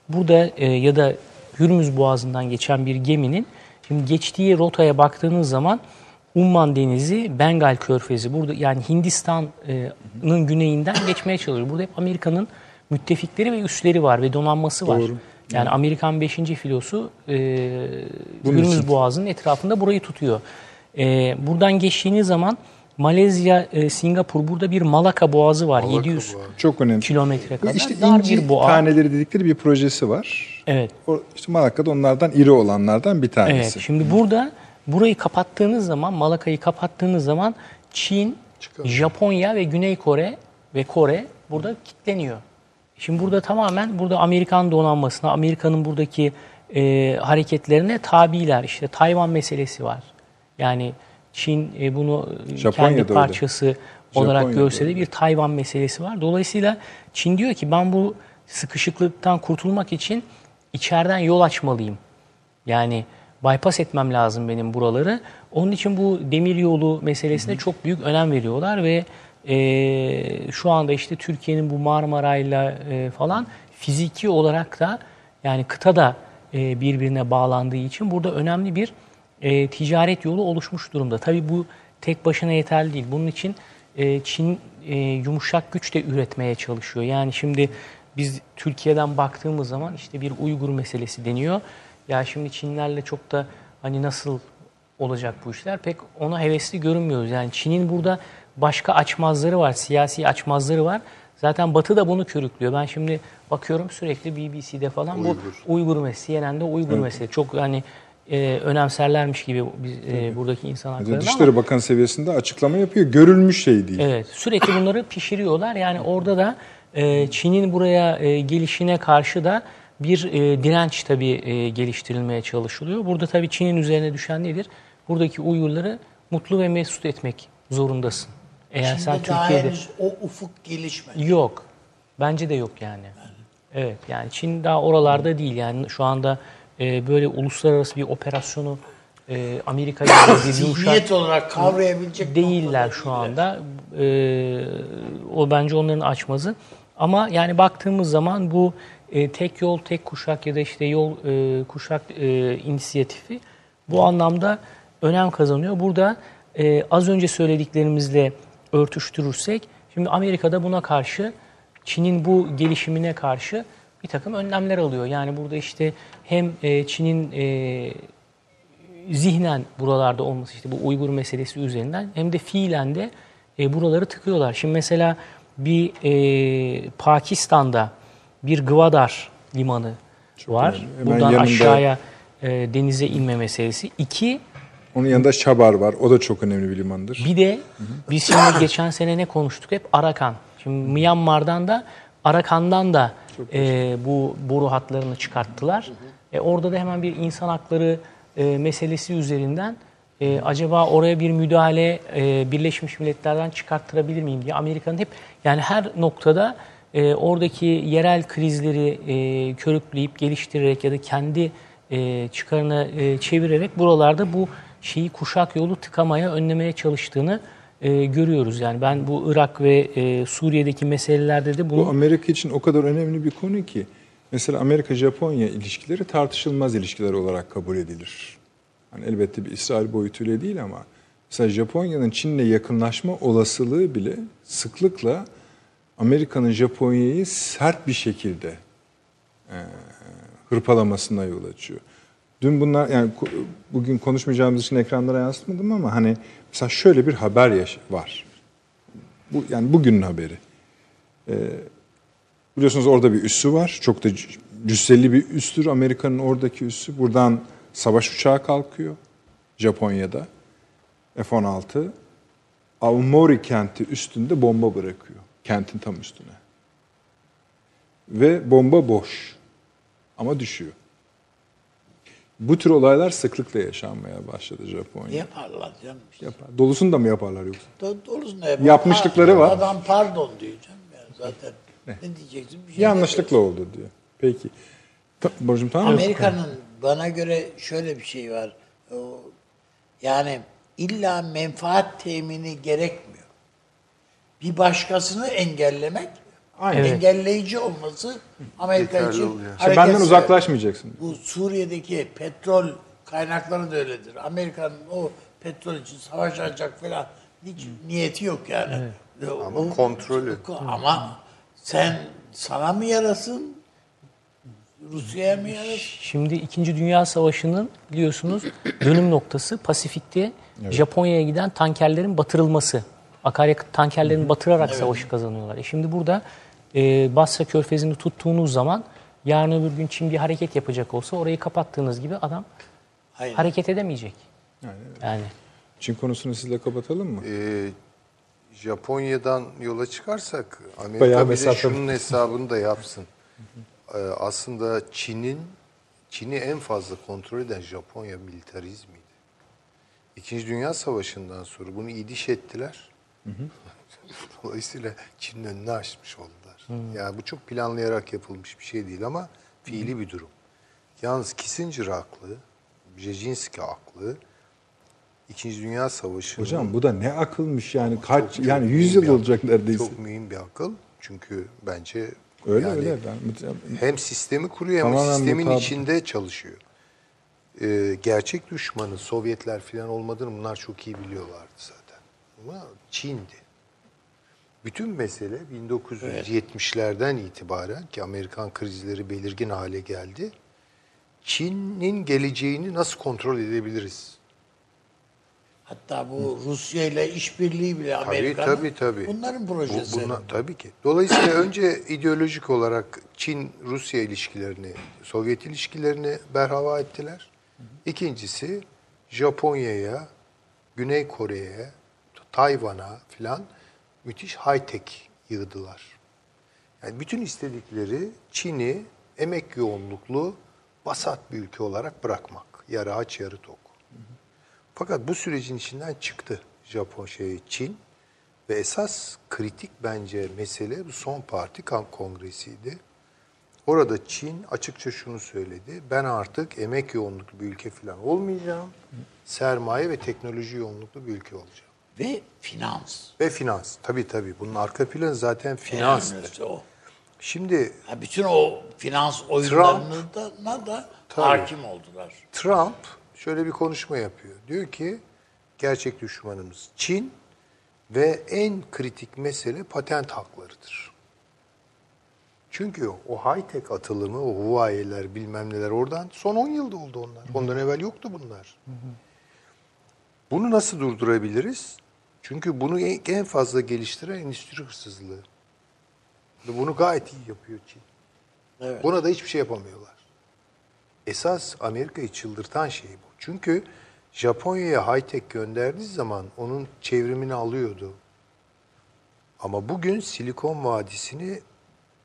burada e, ya da Hürmüz Boğazı'ndan geçen bir geminin şimdi geçtiği rotaya baktığınız zaman Umman Denizi, Bengal Körfezi burada yani Hindistan'ın güneyinden geçmeye çalışıyor. Burada hep Amerika'nın müttefikleri ve üsleri var ve donanması var. Yani Amerikan 5. filosu e, Hürmüz. Boğazı'nın etrafında burayı tutuyor. E, buradan geçtiğiniz zaman Malezya, e, Singapur burada bir Malaka Boğazı var. 700 Çok önemli. kilometre kadar. İşte Dar inci bir boğa. taneleri dedikleri bir projesi var. Evet. O, işte Malaka'da onlardan iri olanlardan bir tanesi. Evet. Şimdi burada burayı kapattığınız zaman, Malaka'yı kapattığınız zaman Çin, Japonya ve Güney Kore ve Kore burada kilitleniyor. Şimdi burada tamamen burada Amerikan donanmasına, Amerika'nın buradaki e, hareketlerine tabiler. İşte Tayvan meselesi var. Yani Çin e, bunu e, Japonya'da kendi öyle. parçası olarak Japonya'da görse de öyle. bir Tayvan meselesi var. Dolayısıyla Çin diyor ki ben bu sıkışıklıktan kurtulmak için içeriden yol açmalıyım. Yani bypass etmem lazım benim buraları. Onun için bu demir yolu meselesine çok büyük önem veriyorlar ve e, şu anda işte Türkiye'nin bu Marmara'yla e, falan fiziki olarak da yani kıta da e, birbirine bağlandığı için burada önemli bir e, ticaret yolu oluşmuş durumda. Tabii bu tek başına yeterli değil. Bunun için e, Çin e, yumuşak güç de üretmeye çalışıyor. Yani şimdi biz Türkiye'den baktığımız zaman işte bir Uygur meselesi deniyor. Ya şimdi Çinlerle çok da hani nasıl olacak bu işler pek ona hevesli görünmüyoruz. Yani Çin'in burada başka açmazları var, siyasi açmazları var. Zaten Batı da bunu körüklüyor. Ben şimdi bakıyorum sürekli BBC'de falan bu Uygur meselesi, CNN'de Uygur meselesi. Çok hani e, önemserlermiş gibi biz, e, buradaki insan haklarını ama Dışişleri Bakanı seviyesinde açıklama yapıyor. Görülmüş şey değil. Evet, sürekli bunları pişiriyorlar. Yani orada da e, Çin'in buraya e, gelişine karşı da bir e, direnç tabii e, geliştirilmeye çalışılıyor. Burada tabii Çin'in üzerine düşen nedir? Buradaki Uygurları mutlu ve mesut etmek zorundasın. Eğer sen Şimdi daha Türkiye'de o ufuk gelişmedi. yok. Bence de yok yani. Evet yani Çin daha oralarda değil yani şu anda e, böyle uluslararası bir operasyonu e, Amerika yumuşak Zihniyet olarak kavrayabilecek değiller şu anda. Ee, o bence onların açmazı. Ama yani baktığımız zaman bu e, tek yol, tek kuşak ya da işte yol e, kuşak e, inisiyatifi bu anlamda önem kazanıyor. Burada e, az önce söylediklerimizle örtüştürürsek, şimdi Amerika'da buna karşı, Çin'in bu gelişimine karşı bir takım önlemler alıyor. Yani burada işte hem e, Çin'in e, zihnen buralarda olması işte bu Uygur meselesi üzerinden hem de fiilen de e, buraları tıkıyorlar. Şimdi mesela bir e, Pakistan'da bir Gwadar limanı var. önemli. Hemen Buradan yanında- aşağıya e, denize inme meselesi. İki, Onun yanında Şabar var. O da çok önemli bir limandır. bir de biz şimdi geçen sene ne konuştuk hep Arakan. Şimdi Myanmar'dan da Arakan'dan da e, bu boru hatlarını çıkarttılar. E, orada da hemen bir insan hakları e, meselesi üzerinden e, acaba oraya bir müdahale e, Birleşmiş Milletler'den çıkarttırabilir miyim diye Amerika'nın hep yani her noktada e, oradaki yerel krizleri e, körükleyip geliştirerek ya da kendi e, çıkarına e, çevirerek buralarda bu şeyi kuşak yolu tıkamaya, önlemeye çalıştığını e, görüyoruz. Yani ben bu Irak ve e, Suriye'deki meselelerde de Bu bunu Amerika için o kadar önemli bir konu ki. Mesela Amerika-Japonya ilişkileri tartışılmaz ilişkiler olarak kabul edilir. Hani elbette bir İsrail boyutuyla değil ama mesela Japonya'nın Çin'le yakınlaşma olasılığı bile sıklıkla Amerika'nın Japonya'yı sert bir şekilde e, hırpalamasına yol açıyor. Dün bunlar yani bugün konuşmayacağımız için ekranlara yansıtmadım ama hani mesela şöyle bir haber var. Bu yani bugünün haberi. Biliyorsunuz orada bir üssü var. Çok da cü- cüsseli bir üstür Amerika'nın oradaki üssü. Buradan savaş uçağı kalkıyor Japonya'da. F-16. Aomori kenti üstünde bomba bırakıyor. Kentin tam üstüne. Ve bomba boş. Ama düşüyor. Bu tür olaylar sıklıkla yaşanmaya başladı Japonya'da. Yaparlar canım işte. Yapar. Dolusunu da mı yaparlar yoksa? Do- Doğrusunu da yapar. Yapmışlıkları Ha, var. Adam pardon diyeceğim ya zaten. Ne, diyeceksin? Bir şey Yanlışlıkla oldu diyor. Peki. Ta, Borcum tamam mı? Amerika'nın bana göre şöyle bir şey var. O, yani illa menfaat temini gerekmiyor. Bir başkasını engellemek, Aynen. engelleyici olması Amerika Yeterli için oluyor. İşte benden uzaklaşmayacaksın. Bu Suriye'deki petrol kaynakları da öyledir. Amerika'nın o petrol için savaşacak falan hiç niyeti yok yani. Ama O- kontrolü. Ama sen sana mı yarasın? Rusya'ya mı yarasın? Şimdi İkinci Dünya Savaşı'nın biliyorsunuz dönüm noktası Pasifik'te Japonya'ya giden tankerlerin batırılması. Akaryakıt tankerlerini batırarak savaşı kazanıyorlar. E şimdi burada e, Basra Körfezi'ni tuttuğunuz zaman yarın öbür gün Çin bir hareket yapacak olsa orayı kapattığınız gibi adam Hayır. hareket edemeyecek. Yani Çin konusunu sizle kapatalım mı? Ee, Japonya'dan yola çıkarsak Amerika Bayağı mesafe. şunun hesabını da yapsın. Ee, aslında Çin'in Çin'i en fazla kontrol eden Japonya militarizmiydi. İkinci Dünya Savaşı'ndan sonra bunu idiş ettiler. Dolayısıyla Çin'in önünü açmış oldular. Yani bu çok planlayarak yapılmış bir şey değil ama fiili bir durum. Yalnız Kissinger haklı, Brzezinski haklı. İkinci Dünya Savaşı Hocam bu da ne akılmış yani kaç çok yani mühim 100 yıl olacak neredeyse. Çok mühim bir akıl. Çünkü bence öyle yani öyle ben hem sistemi kuruyor ama Tamamen sistemin mutabık. içinde çalışıyor. Ee, gerçek düşmanı Sovyetler falan olmadığını bunlar çok iyi biliyorlardı zaten. Ama Çin'di. Bütün mesele 1970'lerden itibaren ki Amerikan krizleri belirgin hale geldi. Çin'in geleceğini nasıl kontrol edebiliriz? Hatta bu Rusya ile işbirliği bile Tabii Amerika'nın tabii tabii. bunların Bu- projesi. bunlar- tabii ki. Dolayısıyla önce ideolojik olarak Çin-Rusya ilişkilerini, Sovyet ilişkilerini berhava ettiler. İkincisi Japonya'ya, Güney Kore'ye, Tayvan'a filan müthiş high-tech yığdılar. Yani bütün istedikleri Çin'i emek yoğunluklu vasat bir ülke olarak bırakmak. Yarı aç yarı tok. Fakat bu sürecin içinden çıktı Japon şey Çin ve esas kritik bence mesele bu son parti kamp kongresiydi. Orada Çin açıkça şunu söyledi. Ben artık emek yoğunluklu bir ülke falan olmayacağım. Sermaye ve teknoloji yoğunluklu bir ülke olacağım. Ve finans. Ve finans. Tabii tabii. Bunun arka planı zaten o. Şimdi Ha, bütün o finans oyunlarına da Tabii. hakim oldular. Trump şöyle bir konuşma yapıyor. Diyor ki gerçek düşmanımız Çin ve en kritik mesele patent haklarıdır. Çünkü o high-tech atılımı, o Huawei'ler bilmem neler oradan son 10 yılda oldu onlar. Ondan evvel yoktu bunlar. Bunu nasıl durdurabiliriz? Çünkü bunu en fazla geliştiren endüstri hırsızlığı. Ve bunu gayet iyi yapıyor Çin. Evet. Buna da hiçbir şey yapamıyorlar. Esas Amerika'yı çıldırtan şey bu. Çünkü Japonya'ya high-tech gönderdiği zaman onun çevrimini alıyordu. Ama bugün Silikon Vadisi'ni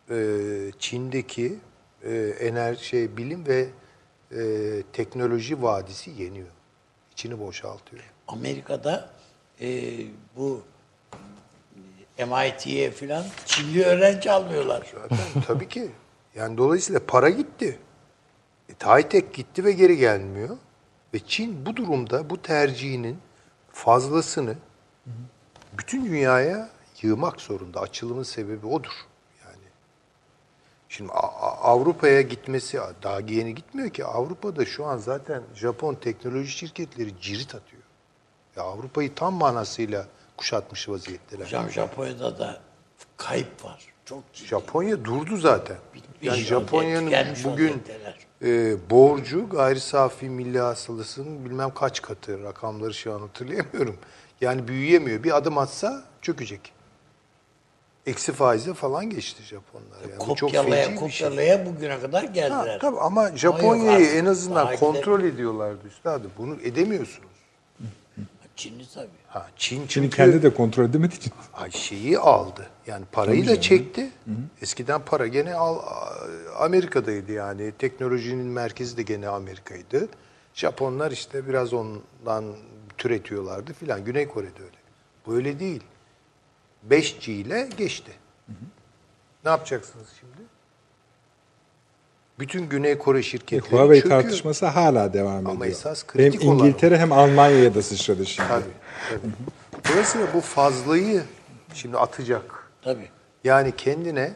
e, Çin'deki e, enerji, şey, bilim ve e, teknoloji vadisi yeniyor. İçini boşaltıyor. Amerika'da e, bu MIT'ye falan Çinli öğrenci almıyorlar. Zaten tabii ki. Yani dolayısıyla para gitti. E, high-tech gitti ve geri gelmiyor. Ve Çin bu durumda bu tercihinin fazlasını bütün dünyaya yığmak zorunda. Açılımın sebebi odur. Yani şimdi Avrupa'ya gitmesi daha yeni gitmiyor ki. Avrupa'da şu an zaten Japon teknoloji şirketleri cirit atıyor. Ya Avrupa'yı tam manasıyla kuşatmış vaziyetteler. Hocam Japonya'da da kayıp var. Çok ciddi. Japonya durdu zaten. Bitmiş Yani Japonya'nın bugün e, borcu gayri safi milli hasılasının bilmem kaç katı rakamları şu an hatırlayamıyorum. Yani büyüyemiyor. Bir adım atsa çökecek. Eksi faize falan geçti Japonlar. Yani çok kopyalaya bir şey. kopyalaya bugüne kadar Ha, geldiler. tabii ama Japonya'yı en azından kontrol ediyorlardı üstadım. Bunu edemiyorsunuz. Çinli tabii. Ha, Çin Şimdi çünkü kendi de kontrol edemediği için. Ay şeyi aldı. Yani parayı Tabii da çekti. Eskiden para gene al, Amerika'daydı yani. Teknolojinin merkezi de gene Amerika'ydı. Japonlar işte biraz ondan türetiyorlardı filan. Güney Kore'de öyle. Böyle değil. 5G ile geçti. Ne yapacaksınız şimdi? Bütün Güney Kore şirketleri Huawei çöküyor. tartışması hala devam Ama ediyor. esas hem kritik olan İngiltere hem Almanya'ya da sıçradı şimdi. Tabii, tabii. Dolayısıyla bu fazlayı şimdi atacak. Tabii. Yani kendine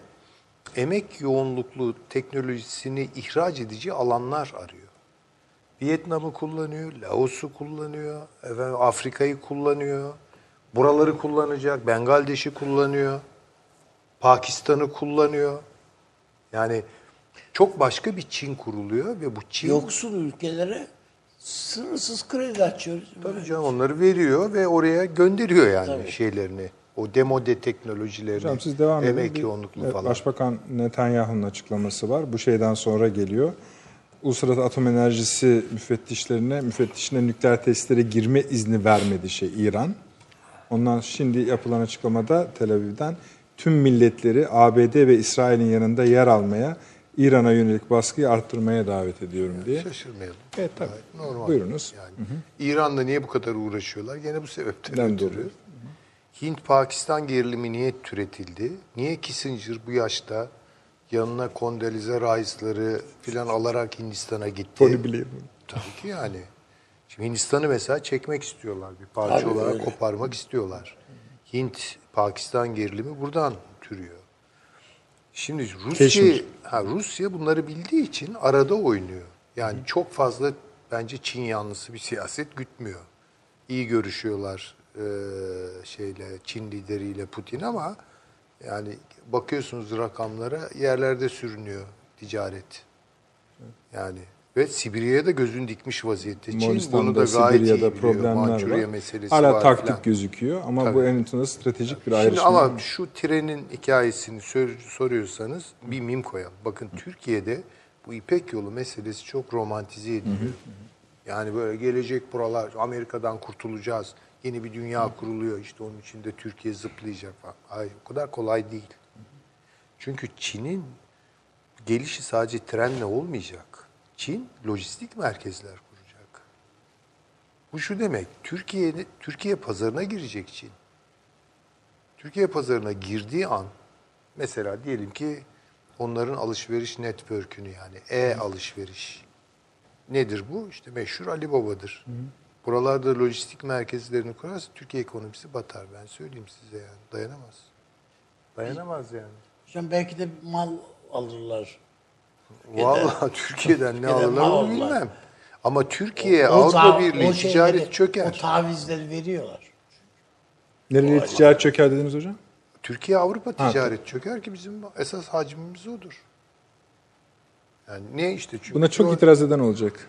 emek yoğunluklu teknolojisini ihraç edici alanlar arıyor. Vietnam'ı kullanıyor, Laos'u kullanıyor, efendim Afrika'yı kullanıyor, buraları kullanacak, Bengaldeş'i kullanıyor, Pakistan'ı kullanıyor. Yani çok başka bir Çin kuruluyor ve bu Çin Yoksul ülkelere sınırsız kredi açıyoruz. Tabii canım onları veriyor ve oraya gönderiyor yani Tabii. şeylerini. O demode teknolojilerini. Hocam siz devam edin. Emek Bir- yoğunluklu evet, falan. Başbakan Netanyahu'nun açıklaması var. Bu şeyden sonra geliyor. Uluslararası Atom Enerjisi müfettişlerine, müfettişine nükleer testlere girme izni vermedi şey İran. Ondan şimdi yapılan açıklamada Tel Aviv'den tüm milletleri ABD ve İsrail'in yanında yer almaya, İran'a yönelik baskıyı arttırmaya davet ediyorum diye. Şaşırmayalım. Evet tabii. Gayet Normal. Buyurunuz. Yani İran'da niye bu kadar uğraşıyorlar? Gene bu sebepten ötürü. Hint-Pakistan gerilimi niye türetildi? Niye Kissinger bu yaşta yanına Condoleezza Rice'ları filan alarak Hindistan'a gitti? Tony Blair. Tabii ki yani. Şimdi Hindistan'ı mesela çekmek istiyorlar. Bir parça Tabii olarak öyle. koparmak istiyorlar. Hint-Pakistan gerilimi buradan türüyor. Şimdi Rusya, Keşmir. ha, Rusya bunları bildiği için arada oynuyor. Yani çok fazla bence Çin yanlısı bir siyaset gütmüyor. İyi görüşüyorlar eee, şeyle Çin lideriyle Putin ama yani bakıyorsunuz rakamlara yerlerde sürünüyor ticaret. Yani ve Sibirya'ya da gözün dikmiş vaziyette. Çin bunu da iyi Sibirya'da biliyor. problemler Mançurya var. meselesi Hala var taktik filan. gözüküyor ama Tabii. bu eninde stratejik bir Şimdi ayrışma. ama şu trenin hikayesini sor- soruyorsanız bir mim koyalım. Bakın Türkiye'de bu İpek yolu meselesi çok romantize ediliyor. Yani böyle gelecek buralar, Amerika'dan kurtulacağız, yeni bir dünya kuruluyor, işte onun içinde Türkiye zıplayacak falan. Hayır, o kadar kolay değil. Çünkü Çin'in gelişi sadece trenle olmayacak. Çin lojistik merkezler kuracak. Bu şu demek, Türkiye'de Türkiye pazarına girecek Çin. Türkiye pazarına girdiği an mesela diyelim ki onların alışveriş network'ünü yani e-alışveriş. Nedir bu? İşte meşhur Ali Baba'dır. Buralarda lojistik merkezlerini kurarsa Türkiye ekonomisi batar. Ben söyleyeyim size yani. Dayanamaz. Dayanamaz yani. Hocam belki de mal alırlar. Vallahi Türkiye'den ne alırlar onu alırlar. bilmem. Ama Türkiye, Avrupa ta- Birliği ticaret çöker. O tavizleri veriyorlar. Nereye ticaret çöker dediniz hocam? Türkiye Avrupa Ha, ticaret çöker ki bizim esas hacmimiz odur. Yani ne işte çünkü Buna çok o- itiraz eden olacak.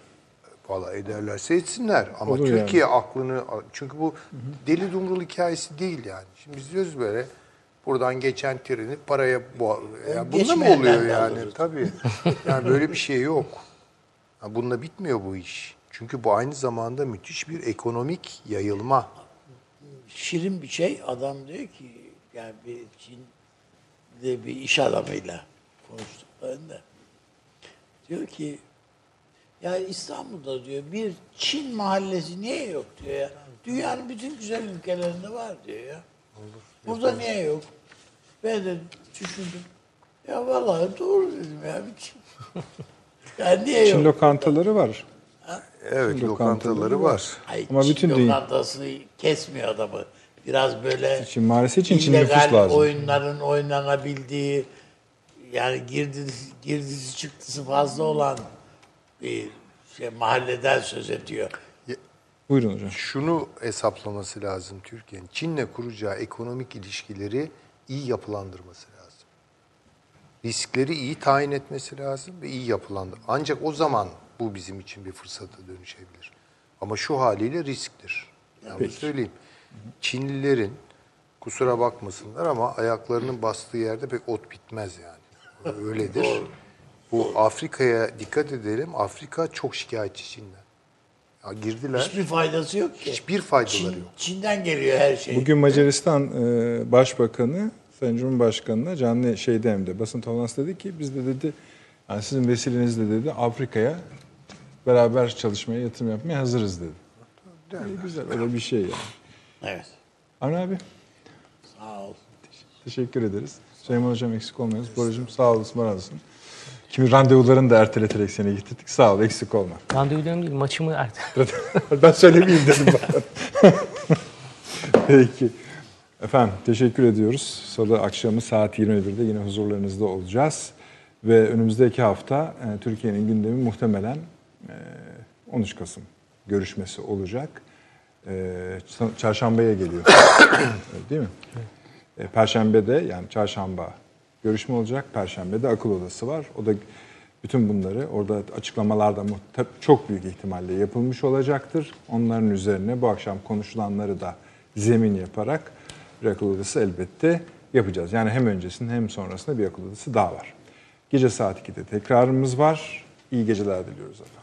Valla ederlerse etsinler. Ama Olur Türkiye aklını... Çünkü bu deli dumrul hikayesi değil yani. Şimdi biz diyoruz böyle buradan geçen treni paraya... bo- Yani bununla mı oluyor yani? alırız. Tabii. Yani böyle bir şey yok. Yani bununla bitmiyor bu iş. Çünkü bu aynı zamanda müthiş bir ekonomik yayılma. Şirin bir şey. Adam diyor ki yani bir Çin'de bir iş adamıyla konuştuklarında diyor ki ya İstanbul'da diyor bir Çin mahallesi niye yok diyor ya. Dünyanın bütün güzel ülkelerinde var diyor ya. Burada niye yok? Ben de düşündüm. Ya vallahi doğru dedim ya. Bir Çin. ya niye Çin yok? lokantaları var. Evet Şimdi lokantaları lokantaları var. Ay, Ama Çin bütün dünya- lokantasını kesmiyor adamı. Biraz böyle Çin maalesef için Çin nüfus lazım. oyunların oynanabildiği yani girdisi, girdisi çıktısı fazla olan bir şey mahalleden söz ediyor. Buyurun hocam. Şunu hesaplaması lazım Türkiye'nin. Çin'le kuracağı ekonomik ilişkileri iyi yapılandırması lazım. Riskleri iyi tayin etmesi lazım ve iyi yapılandır. Ancak o zaman bu bizim için bir fırsata dönüşebilir. Ama şu haliyle risktir. Yani bunu söyleyeyim. Çinlilerin kusura bakmasınlar ama ayaklarının bastığı yerde pek ot bitmez yani. Öyledir. Bu Afrika'ya dikkat edelim. Afrika çok şikayetçi Çin'den. Ya girdiler. Hiçbir faydası yok ki. Hiçbir faydaları Çin, yok. Çin'den geliyor her şey. Bugün Macaristan e, Başbakanı Sayın Cumhurbaşkanı'na canlı şeyde hem de basın toplantısı dedi ki biz de dedi yani sizin vesilenizle dedi Afrika'ya beraber çalışmaya, yatırım yapmaya hazırız dedi. İyi, güzel öyle bir şey yani. Evet. Avni abi Sağ ol. teşekkür ederiz. Süleyman Hocam eksik olmayınız. Boracığım sağ olasın, var olasın. Kimi randevularını da erteleterek seni getirdik. Sağ ol, eksik olma. Randevularım değil maçımı erteledim. ben söylemeyeyim dedim bana. Peki. Efendim teşekkür ediyoruz. Salı akşamı saat 21'de yine huzurlarınızda olacağız. Ve önümüzdeki hafta e, Türkiye'nin gündemi muhtemelen e, 13 Kasım görüşmesi olacak. E, çarşambaya geliyor. Değil mi? E, Perşembe de yani çarşamba görüşme olacak. Perşembe de akıl odası var. O da bütün bunları orada açıklamalarda çok büyük ihtimalle yapılmış olacaktır. Onların üzerine bu akşam konuşulanları da zemin yaparak bir akıl odası elbette yapacağız. Yani hem öncesinde hem sonrasında bir akıl odası daha var. Gece saat 2'de tekrarımız var. İyi geceler diliyoruz efendim.